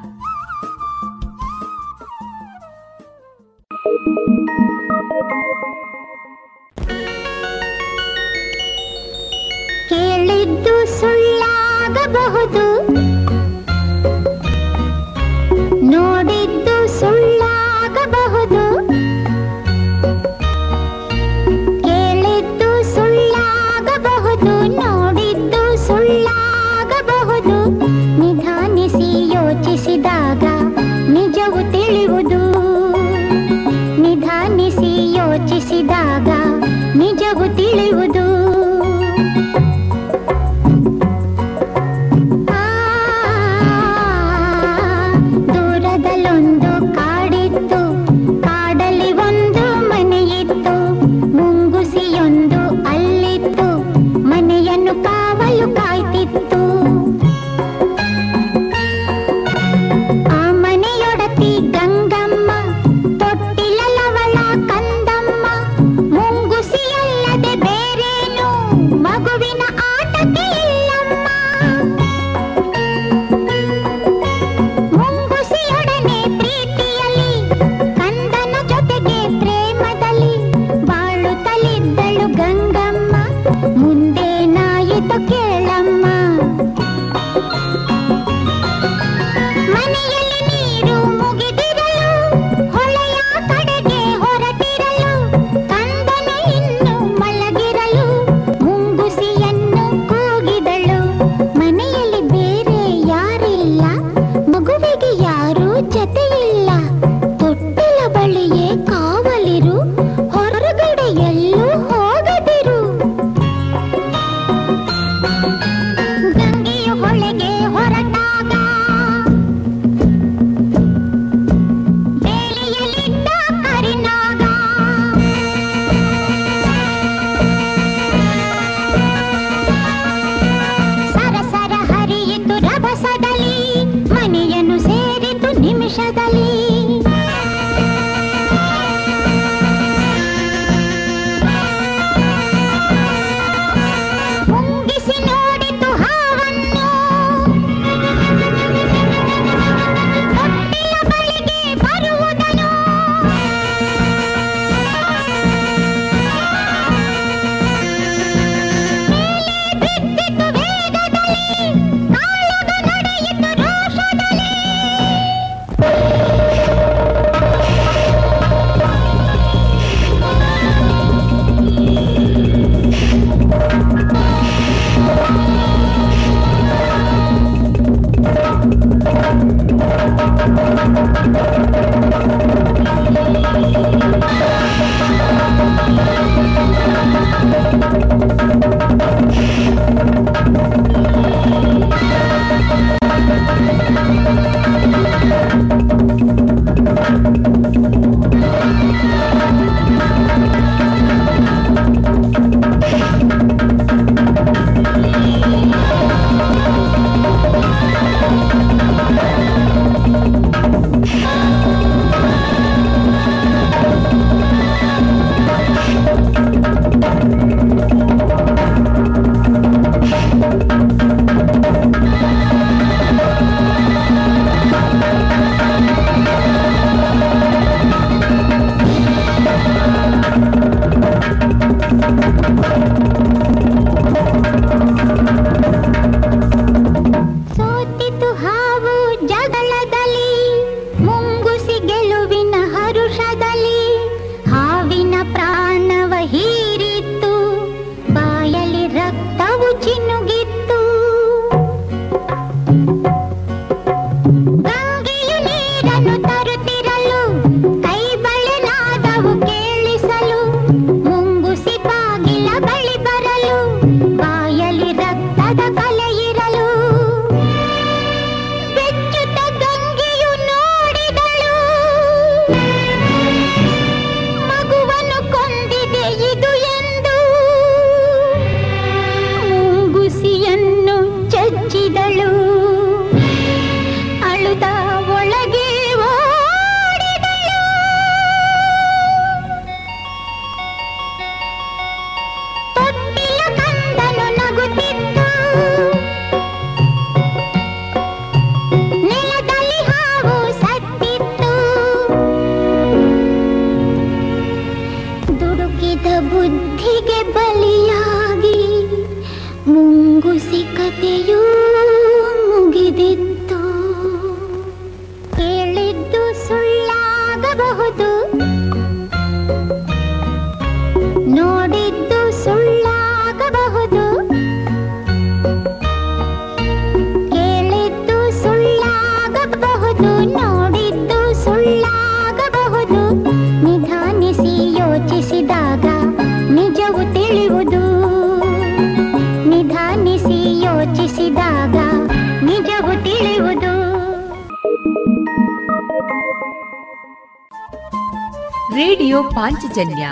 Speaker 1: ಪಾಂಚಜನ್ಯ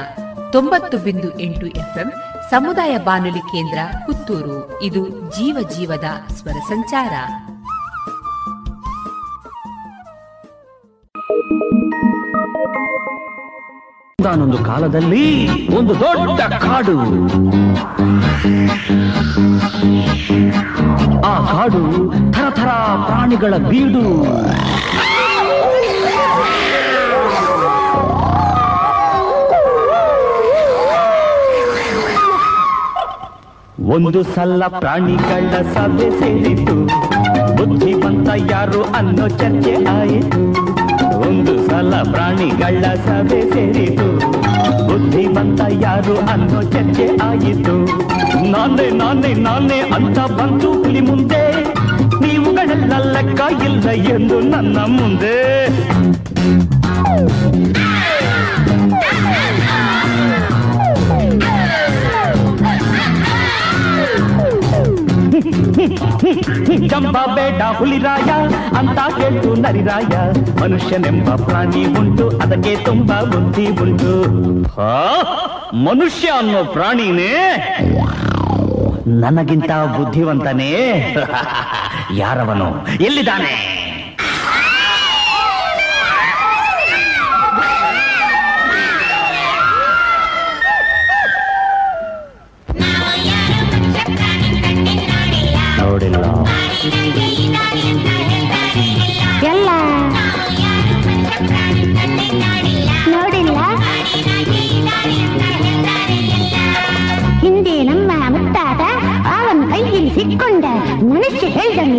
Speaker 1: ತೊಂಬತ್ತು ಬಿಂದು ಎಂಟು ಎಫ್ಎಂ ಸಮುದಾಯ ಬಾನುಲಿ ಕೇಂದ್ರ ಪುತ್ತೂರು. ಇದು ಜೀವ ಜೀವದ ಸ್ವರ ಸಂಚಾರ.
Speaker 16: ಒಂದಾನೊಂದು ಕಾಲದಲ್ಲಿ ಒಂದು ದೊಡ್ಡ ಕಾಡು. ಆ ಕಾಡು ಥರ ಪ್ರಾಣಿಗಳ ಬೀಡು. ಒಂದು ಸಲ ಪ್ರಾಣಿಗಳ ಸಭೆ ಸೇರಿತು. ಬುದ್ಧಿವಂತ ಯಾರು ಅನ್ನೋ ಚರ್ಚೆ ಆಯಿತು. ಒಂದು ಸಲ ಪ್ರಾಣಿಗಳ ಸಭೆ ಸೇರಿತು. ಬುದ್ಧಿವಂತ ಯಾರು ಅನ್ನೋ ಚರ್ಚೆ ಆಯಿತು. ನಾನೇ ನಾನೇ ನಾನೇ ಅಂತ ಬಂತು ಹುಲಿ ಮುಂದೆ. ನೀವುಗಳೆಲ್ಲ ಲೆಕ್ಕ ಇಲ್ಲ ಎಂದು ನನ್ನ ಮುಂದೆ. ಜಂಬ ಬೇಡ ಹುಲಿರಾಯ, ಅಂತ ಹೇಳ್ತು ನರಿರಾಯ. ಮನುಷ್ಯನೆಂಬ ಪ್ರಾಣಿ ಉಂಟು, ಅದಕ್ಕೆ ತುಂಬಾ ಬುದ್ಧಿ ಉಂಟು? ಮನುಷ್ಯ ಅನ್ನೋ ಪ್ರಾಣಿನೇ? ನನಗಿಂತ ಬುದ್ಧಿವಂತನೇ? ಯಾರವನು? ಎಲ್ಲಿದ್ದಾನೆ?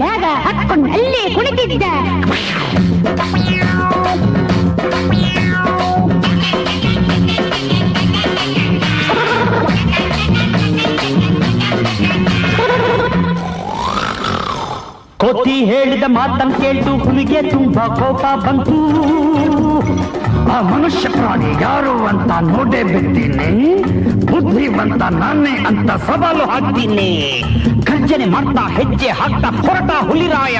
Speaker 15: ಹೇಳ್ದಂಗಾಗ ಹತ್ಕೊಂಡು ಅಲ್ಲೇ ಕುಳಿತಿದ್ದ
Speaker 16: ಕೋತಿ ಹೇಳಿದ ಮಾತನ್ನು ಕೇಳ್ತು ಹುಲಿಗೆ ತುಂಬಾ ಕೋಪ ಬಂತು. ಆ ಮನುಷ್ಯ ಪ್ರಾಣಿ ಯಾರು ಅಂತ ನೋಡೇ ಬಿಡ್ತೀನಿ. ಬುದ್ಧಿವಂತ ನಾನೇ ಅಂತ ಸವಾಲು ಹಾಕ್ತೀನಿ. ಗರ್ಜನೆ ಮಾಡ್ತಾ, ಹೆಜ್ಜೆ ಹಾಕ್ತಾ, ಹೊರಟ ಹುಲಿರಾಯ.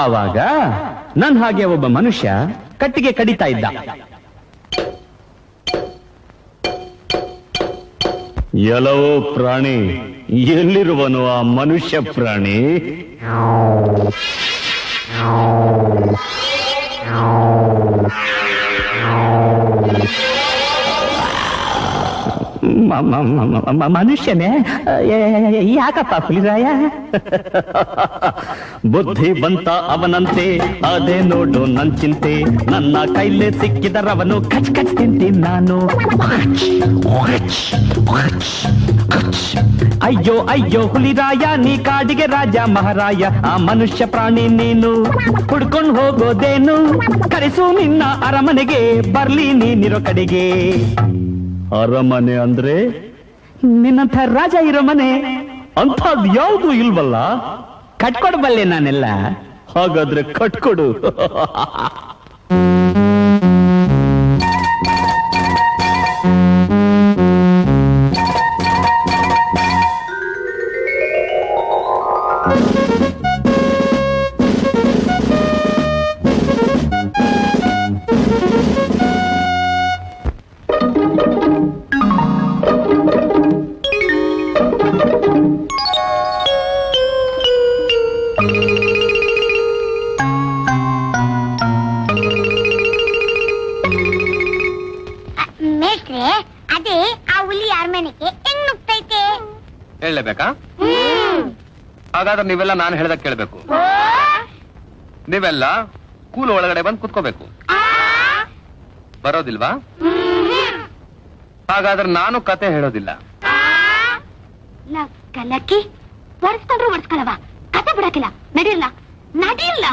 Speaker 16: ಆವಾಗ ನನ್ ಹಾಗೆ ಒಬ್ಬ ಮನುಷ್ಯ ಕಟ್ಟಿಗೆ ಕಡಿತಾ ಇದ್ದ. ಎಲ್ಲವೋ ಪ್ರಾಣಿ ಎಲ್ಲಿರುವನು ಆ ಮನುಷ್ಯ ಪ್ರಾಣಿ ಮ- ಮ- ಮ- ಮ- ಮನುಷ್ಯನೇ ಏ- ಯಾಕಪ್ಪ ಹುಲಿರಾಯ ಬುದ್ಧಿ ಬಂತ ಅವನಂತೆ ಅದೇ ನೋಡು ನನ್ ಚಿಂತೆ. ನನ್ನ ಕೈಲೇ ಸಿಕ್ಕಿದರವನು ಕಚ್ ಕಚ್ ತಿಂತೀನಿ ನಾನು. ಅಯ್ಯೋ ಅಯ್ಯೋ ಹುಲಿರಾಯ ನೀ ಕಾಡಿಗೆ ರಾಜ ಮಹಾರಾಯ ಆ ಮನುಷ್ಯ ಪ್ರಾಣಿ ನೀನು. ಹುಡ್ಕೊಂಡು ಹೋಗೋದೇನು? ಕರೆಸು ನಿನ್ನ ಅರಮನೆಗೆ ಬರ್ಲಿ ನೀನಿರೋ ಕಡೆಗೆ. ಅರಮನೆ ಅಂದ್ರೆ? ನಿನ್ನಂಥ ರಾಜ ಇರೋ ಮನೆ. ಅಂಥದ್ ಯಾವುದು ಇಲ್ವಲ್ಲ? ಕಟ್ಕೊಡ್ಬಲ್ಲೆ ನಾನೆಲ್ಲ. ಹಾಗಾದ್ರೆ ಕಟ್ಕೊಡು.
Speaker 17: ಹೇಳಲೇಬೇಕಾ ಹಾಗಾದ್ರೆ ನೀವೆಲ್ಲ ನಾನು ಹೇಳ್ದಾಗ ಕೇಳಬೇಕು. ನೀವೆಲ್ಲ ಕೂಲ್ ಒಳಗಡೆ ಬಂದು ಕುತ್ಕೋಬೇಕು. ಬರೋದಿಲ್ವಾ? ಹಾಗಾದ್ರೆ ನಾನು ಕತೆ ಹೇಳೋದಿಲ್ಲ.
Speaker 15: ಒಡ್ಸ್ಕೊಂಡ್ರು ಒಡ್ಸ್ಕೊಳವ ಕತೆ ಬಿಡಕ್ಕಿಲ್ಲ. ನಡಿಯಲ್ಲ ನಡಿಯಲ್ಲ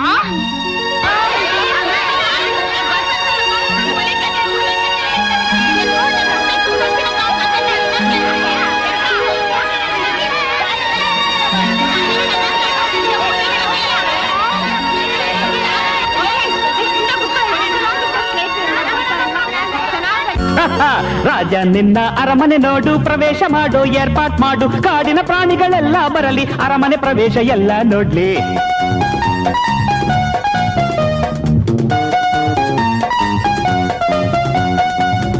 Speaker 16: ರಾಜ, ನಿನ್ನ ಅರಮನೆ ನೋಡು, ಪ್ರವೇಶ ಮಾಡು, ಏರ್ಪಾಟ್ ಮಾಡು, ಕಾಡಿನ ಪ್ರಾಣಿಗಳೆಲ್ಲ ಬರಲಿ, ಅರಮನೆ ಪ್ರವೇಶ ಎಲ್ಲ ನೋಡ್ಲಿ.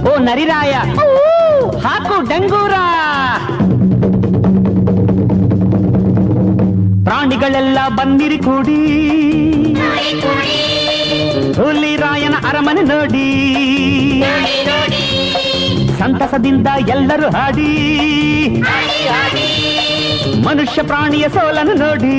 Speaker 16: ಓ, ನರಿರಾಯ. ಹಾಕು, ಡಂಗೂರ. ಪ್ರಾಣಿಗಳೆಲ್ಲ ಬಂದಿರಿ ಕೂಡಿ. ಹುಲಿ ರಾಯನ ಅರಮನೆ ನೋಡಿ. ಸಂತಸದಿಂದ ಎಲ್ಲರೂ ಹಾಡಿ ಮನುಷ್ಯ ಪ್ರಾಣಿಯ ಸೋಲನ್ನು ನೋಡಿ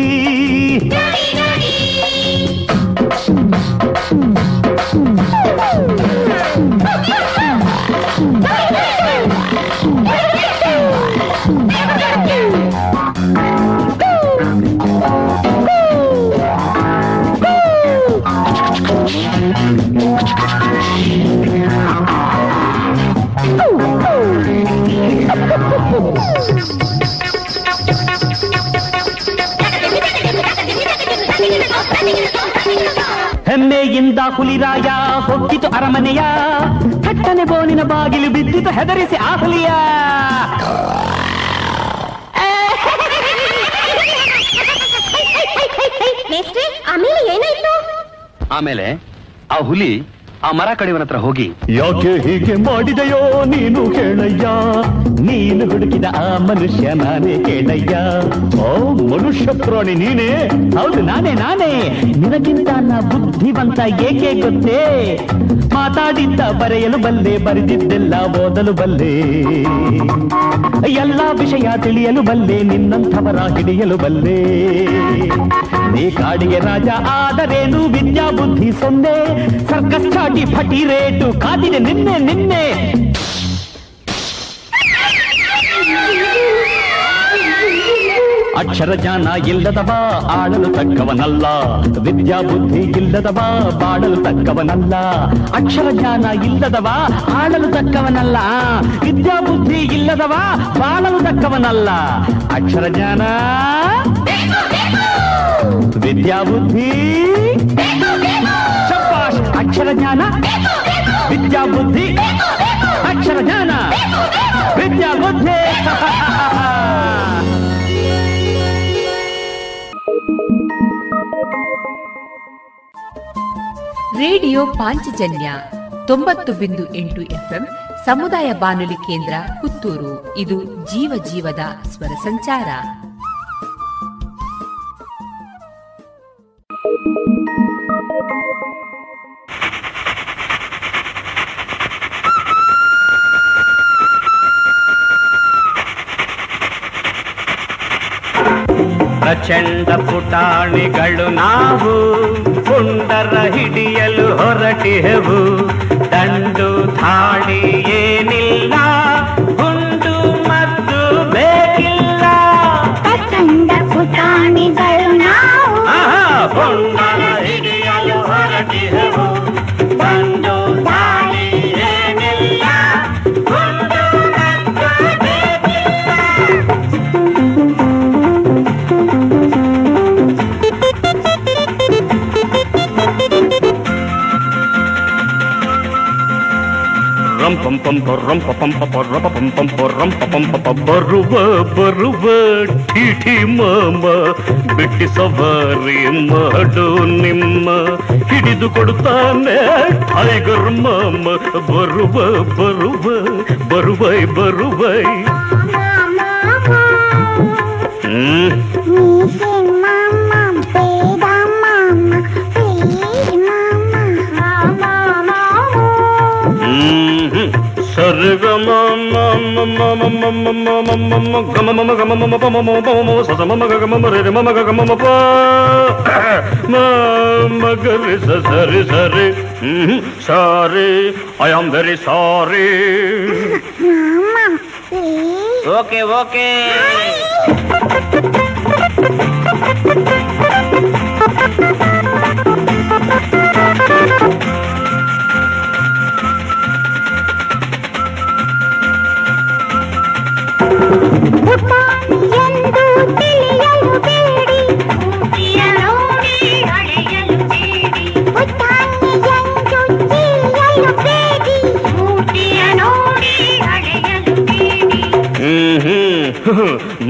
Speaker 16: ಹೆಮ್ಮೆಯಿಂದ ಹುಲಿರಾಯ ಹೊಕ್ಕಿತು ಅರಮನೆಯ. ಥಟ್ಟನೆ ಬೋನಿನ ಬಾಗಿಲು ಬಿದ್ದಿತು ಹೆದರಿಸಿ ಆ ಹುಲಿಯ
Speaker 15: ಆಮೇಲೆ ಏನಾಯ್ತು
Speaker 17: ಆಮೇಲೆ ಆ ಹುಲಿ ಆ ಮರ ಕಡಿವನ ಹತ್ರ ಹೋಗಿ,
Speaker 16: ಯಾಕೆ ಹೀಗೆ ಮಾಡಿದೆಯೋ ನೀನು ಕೇಳಯ್ಯ. ನೀನು ಹುಡುಕಿದ ಆ ಮನುಷ್ಯ ನಾನೇ ಕೇಳಯ್ಯ. ಓ, ಮನುಷ್ಯ ಪ್ರಾಣಿ ನೀನೇ. ಹೌದು, ನಾನೇ ನಾನೇ. ನಿನಗಿಂತ ನಾ ಬುದ್ಧಿವಂತ ಏಕೆ ಗೊತ್ತೇ? ಮಾತಾಡಿದ್ದ ಬರೆಯಲು ಬಲ್ಲೆ, ಬರೆದಿದ್ದೆಲ್ಲ ಓದಲು ಬಲ್ಲೆ. ಎಲ್ಲ ವಿಷಯ ತಿಳಿಯಲು ಬಲ್ಲೆ, ನಿನ್ನಂಥವರ ಹಿಡಿಯಲು ಬಲ್ಲೆ. ನೀ ಕಾಡಿಗೆ ರಾಜ, ಆದರೇನು ವಿದ್ಯಾ ಬುದ್ಧಿ ಸೊನ್ನೆ ಸರ್ಕಸ್ ಚಾಟಿ ಫಟಿ ರೇಟು, ಕಾದಿದೆ ನಿನ್ನೆ ನಿನ್ನೆ. ಅಕ್ಷರ ಜ್ಞಾನ ಇಲ್ಲದವ ಆಡಲು ತಕ್ಕವನಲ್ಲ. ವಿದ್ಯಾ ಬುದ್ಧಿ ಇಲ್ಲದವ ಬಾಡಲು ತಕ್ಕವನಲ್ಲ. ಅಕ್ಷರ ಜ್ಞಾನ ಇಲ್ಲದವ ಆಡಲು ತಕ್ಕವನಲ್ಲ. ವಿದ್ಯಾ ಬುದ್ಧಿ ಇಲ್ಲದವ ಬಾಡಲು ತಕ್ಕವನಲ್ಲ. ಅಕ್ಷರ ಜ್ಞಾನ. ವಿದ್ಯಾ ಬುದ್ಧಿ ಅಕ್ಷರ ಜ್ಞಾನ. ವಿದ್ಯಾ ಬುದ್ಧಿ. ಅಕ್ಷರ ಜ್ಞಾನ. ವಿದ್ಯಾ ಬುದ್ಧಿ.
Speaker 1: ರೇಡಿಯೋ ಪಾಂಚಜನ್ಯ ತೊಂಬತ್ತು ಬಿಂದು ಎಂಟು ಎಫ್ಎಂ ಸಮುದಾಯ ಬಾನುಲಿ ಕೇಂದ್ರ ಪುತ್ತೂರು. ಇದು ಜೀವ ಜೀವದ ಸ್ವರ ಸಂಚಾರ.
Speaker 16: ಪ್ರಚಂಡ ಪುಟಾಣಿಗಳು ನಾವು ಕುಂಡರ ಹಿಡಿಯಲು ಹೊರಟಿಹೆವು ದಂಡು பம் பொர்ரம் பப்பம் பப்பொர்ர பப்பம் பம் பொர்ரம் பப்பம் பப்ப பருவ பருவ ಟಿಟಿ ಮಾಮ ಬಿಟ್ಟಿ ಸವಾರಿ ಮಾಡು ನಿಮ್ಮ ಹಿಡಿದು ಕೊಡುತ್ತಾನೆ ಟೈಗರ್ ಮಾಮ ಬರುವ ಬರುವ ಬರುವೈ ಬರುವೈ ಹ್ಮ್ సరి సరి sorry I am very sorry okay okay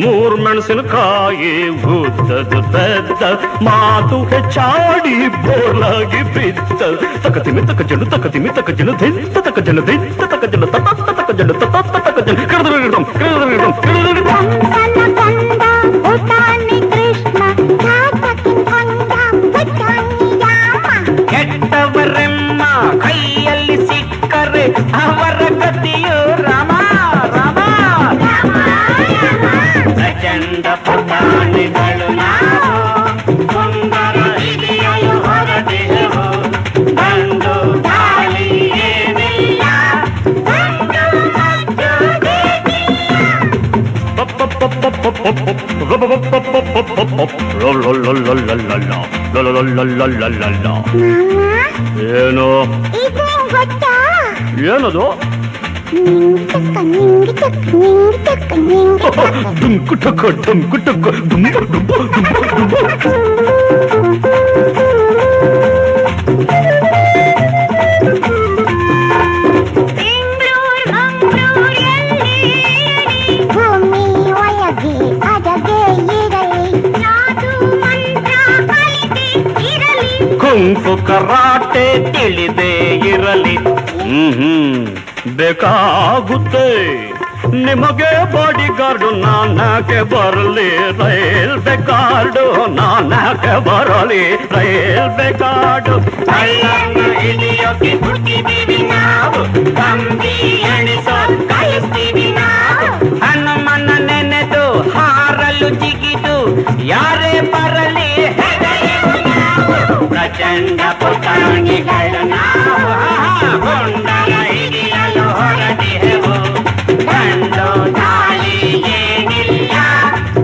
Speaker 16: ಮೂರ್
Speaker 18: ಮೆಣಸಿನಕಾಯಿ ಉದ್ದದು ಬೆದ್ದ, ಮಾತು ಹೆಚ್ಚಾಡಿ ಬೋರ್ಲಾಗಿ ಬಿದ್ದ. ತಕ ತಿಮಿ ತಕ ಜನ ತಕ ತಿಮಿ ತಕ ಜನ ಧಿಂತ ತಕ ಜನ ಧಿಂತ ತಕ ಜನ ತಕ ಜನ ಕಡದರಿಡಂ ಏನು ಏನದು ಡುಮ್ಕು ಟಕ ಡುಮ್ಕು ಟಕ ಡುಮ್ ಡುಮ್ ಡುಮ್ ಡುಮ್ ಕುಂಫು ಕರಾಟೆ ತಿಳಿದೇ ಇರಲಿ. ಹ್ಮ್ ಹ್ಮ್. ಬೇಕಾಗುತ್ತೆ. ನಿಮಗೆ ಬಾಡಿ ಗಾರ್ಡು ನಾನಕ್ಕೆ ಬರಲಿ. ರೈಲ್ ಬೇಕಾರ್ಡು ನಾನಕ್ಕೆ ಬರಲಿ. ರೈಲ್ ಬೇಕಾರ್ಡು.
Speaker 16: ಹಿಡಿಯೋಕೆ ಹುಡುಕಿದ್ದೀವಿ ನಾವು. ಕಂಬಿ ಎಣಿಸೋ ಕಲಿಸ್ತೀವಿ ನಾವು ಪ್ರಚಂಡ ಪುಟಾಣಿಗಳು ನಾವು ಆಹಾ, ಗುಂಡನ ಹಿಡಿಯಲು ಹೊರಟಿಹೆವು ಗಂಡು ದಾಳಿ ಏನಿಲ್ಲ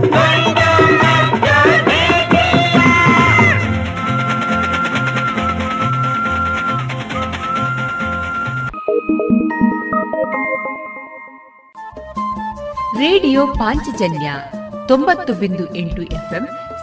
Speaker 16: ಗುಂಡು ಮತ್ತು ಬೇಕಿಲ್ಲ
Speaker 1: ರೇಡಿಯೋ ಪಾಂಚಜನ್ಯ ತೊಂಬತ್ತು ಬಿಂದು ಎಂಟು ಎಫ್ಎಂ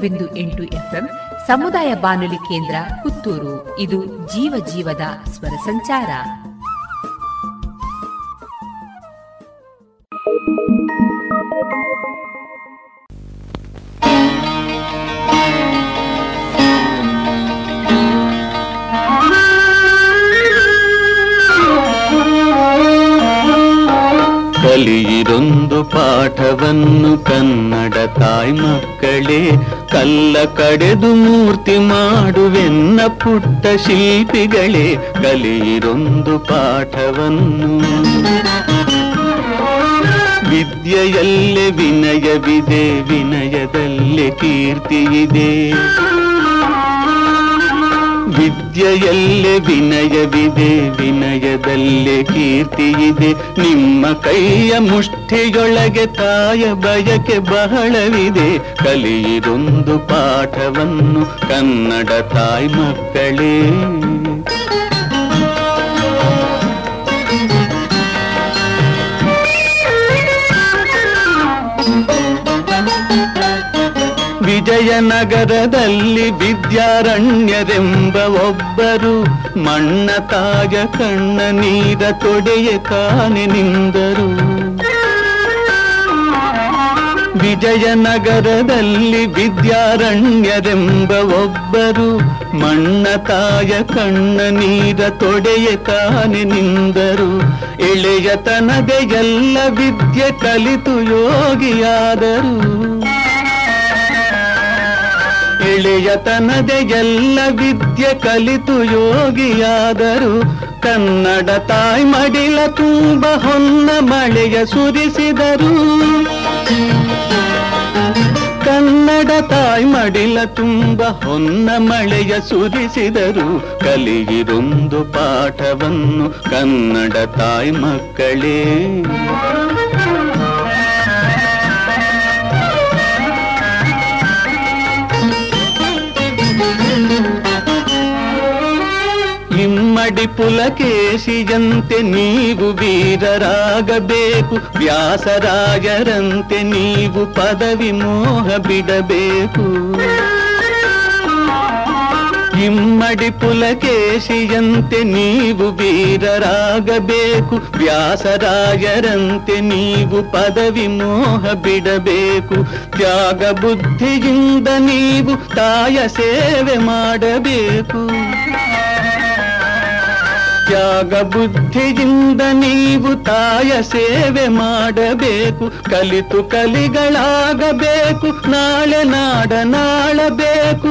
Speaker 1: ಬಿಂದು ಎಂಟು ಎಫ್ಎಂ ಸಮುದಾಯ ಬಾನುಲಿ ಕೇಂದ್ರ ಪುತ್ತೂರು ಇದು ಜೀವ ಜೀವದ ಸ್ವರ ಸಂಚಾರ
Speaker 14: ಕಲಿಯಿರೊಂದು ಪಾಠವನ್ನು ಕನ್ನಡ ತಾಯಿ ಮಕ್ಕಳೇ ಕಲ್ಲ ಕಡೆದು ಮೂರ್ತಿ ಮಾಡುವೆನ್ನ ಪುಟ್ಟ ಶಿಲ್ಪಿಗಳೇ, ಕಲಿಯಿರೊಂದು ಪಾಠವನ್ನು. ವಿದ್ಯೆಯಲ್ಲೇ ವಿನಯವಿದೆ ವಿನಯದಲ್ಲೇ ಕೀರ್ತಿಯಿದೆ ವಿದ್ಯೆಯಲ್ಲೇ ವಿನಯವಿದೆ ವಿನಯದಲ್ಲೇ ಕೀರ್ತಿಯಿದೆ ನಿಮ್ಮ ಕೈಯ ಮುಷ್ಟಿಯೊಳಗೆ ತಾಯ ಬಯಕೆ ಬಹಳವಿದೆ. ಕಲಿಯಿರೊಂದು ಪಾಠವನ್ನು ಕನ್ನಡ ತಾಯಿ ಮಕ್ಕಳೇ. ವಿಜಯನಗರದಲ್ಲಿ ವಿದ್ಯಾರಣ್ಯರೆಂಬ ಒಬ್ಬರು, ಮಣ್ಣ ತಾಯ ಕಣ್ಣ ನೀರ ತೊಡೆಯ ತಾನೆ ನಿಂದರು. ವಿಜಯನಗರದಲ್ಲಿ ವಿದ್ಯಾರಣ್ಯರೆಂಬ ಒಬ್ಬರು, ಮಣ್ಣ ತಾಯ ಕಣ್ಣ ನೀರ ತೊಡೆಯ ತಾನೆ ನಿಂದರು. ಎಳೆಯತನದ ಎಲ್ಲ ವಿದ್ಯೆ ಕಲಿತು ಯೋಗಿಯಾದರು. ಎಳೆಯತನದ ಎಲ್ಲ ವಿದ್ಯೆ ಕಲಿತು ಯೋಗಿಯಾದರು. ಕನ್ನಡ ತಾಯಿ ಮಡಿಲ ತುಂಬ ಹೊನ್ನ ಮಳೆಯ ಸುರಿಸಿದರು. ತಾಯಿ ಮಡಿಲ ತುಂಬ ಹೊನ್ನ ಮಳೆಯ ಸುರಿಸಿದರು. ಕಲಿಯಿರೊಂದು ಪಾಠವನ್ನು ಕನ್ನಡ ತಾಯಿ ಮಕ್ಕಳೇ. ಇಮ್ಮಡಿ ಪುಲಕೇಶಿಯಂತೆ ನೀವು ವೀರರಾಗಬೇಕು ವ್ಯಾಸರಾಜರಂತೆ ನೀವು ಪದವಿ ಮೋಹ ಬಿಡಬೇಕು ಇಮ್ಮಡಿ ಪುಲಕೇಶಿಯಂತೆ ನೀವು ವೀರರಾಗಬೇಕು ವ್ಯಾಸರಾಯರಂತೆ ನೀವು ಪದವಿ ಮೋಹ ಬಿಡಬೇಕು ತ್ಯಾಗ ಬುದ್ಧಿಯಿಂದ ನೀವು ತಾಯ ಸೇವೆ ಮಾಡಬೇಕು ತ್ಯಾಗ ಬುದ್ಧಿಯಿಂದ ನೀವು ತಾಯ ಸೇವೆ ಮಾಡಬೇಕು. ಕಲಿತು ಕಲಿಗಳಾಗಬೇಕು. ನಾಳೆ ನಾಡ ನಾಳಬೇಕು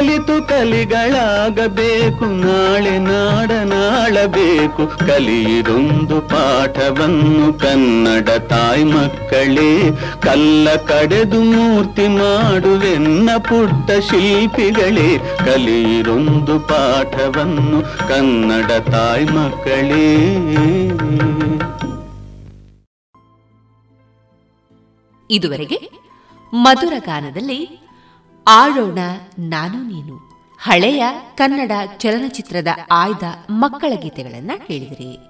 Speaker 14: ಕಲಿತು ಕಲಿಗಳಾಗಬೇಕು, ನಾಳೆ ನಾಡನಾಳಬೇಕು. ಕಲಿಯಿರೊಂದು ಪಾಠವನ್ನು ಕನ್ನಡ ತಾಯಿ ಮಕ್ಕಳೇ, ಕಲ್ಲ ಕಡೆದು ಮೂರ್ತಿ ಮಾಡುವೆನ್ನ ಪುಟ್ಟ ಶಿಲ್ಪಿಗಳೇ. ಕಲಿಯಿರೊಂದು ಪಾಠವನ್ನು ಕನ್ನಡ ತಾಯಿ ಮಕ್ಕಳೇ.
Speaker 1: ಇದುವರೆಗೆ ಮಧುರ ಗಾನದಲ್ಲಿ ಆಡೋಣ ನಾನು ನೀನು. ಹಳೆಯ ಕನ್ನಡ ಚಲನಚಿತ್ರದ ಆಯ್ದ ಮಕ್ಕಳ ಗೀತೆಗಳನ್ನ ಕೇಳಿದಿರಿ.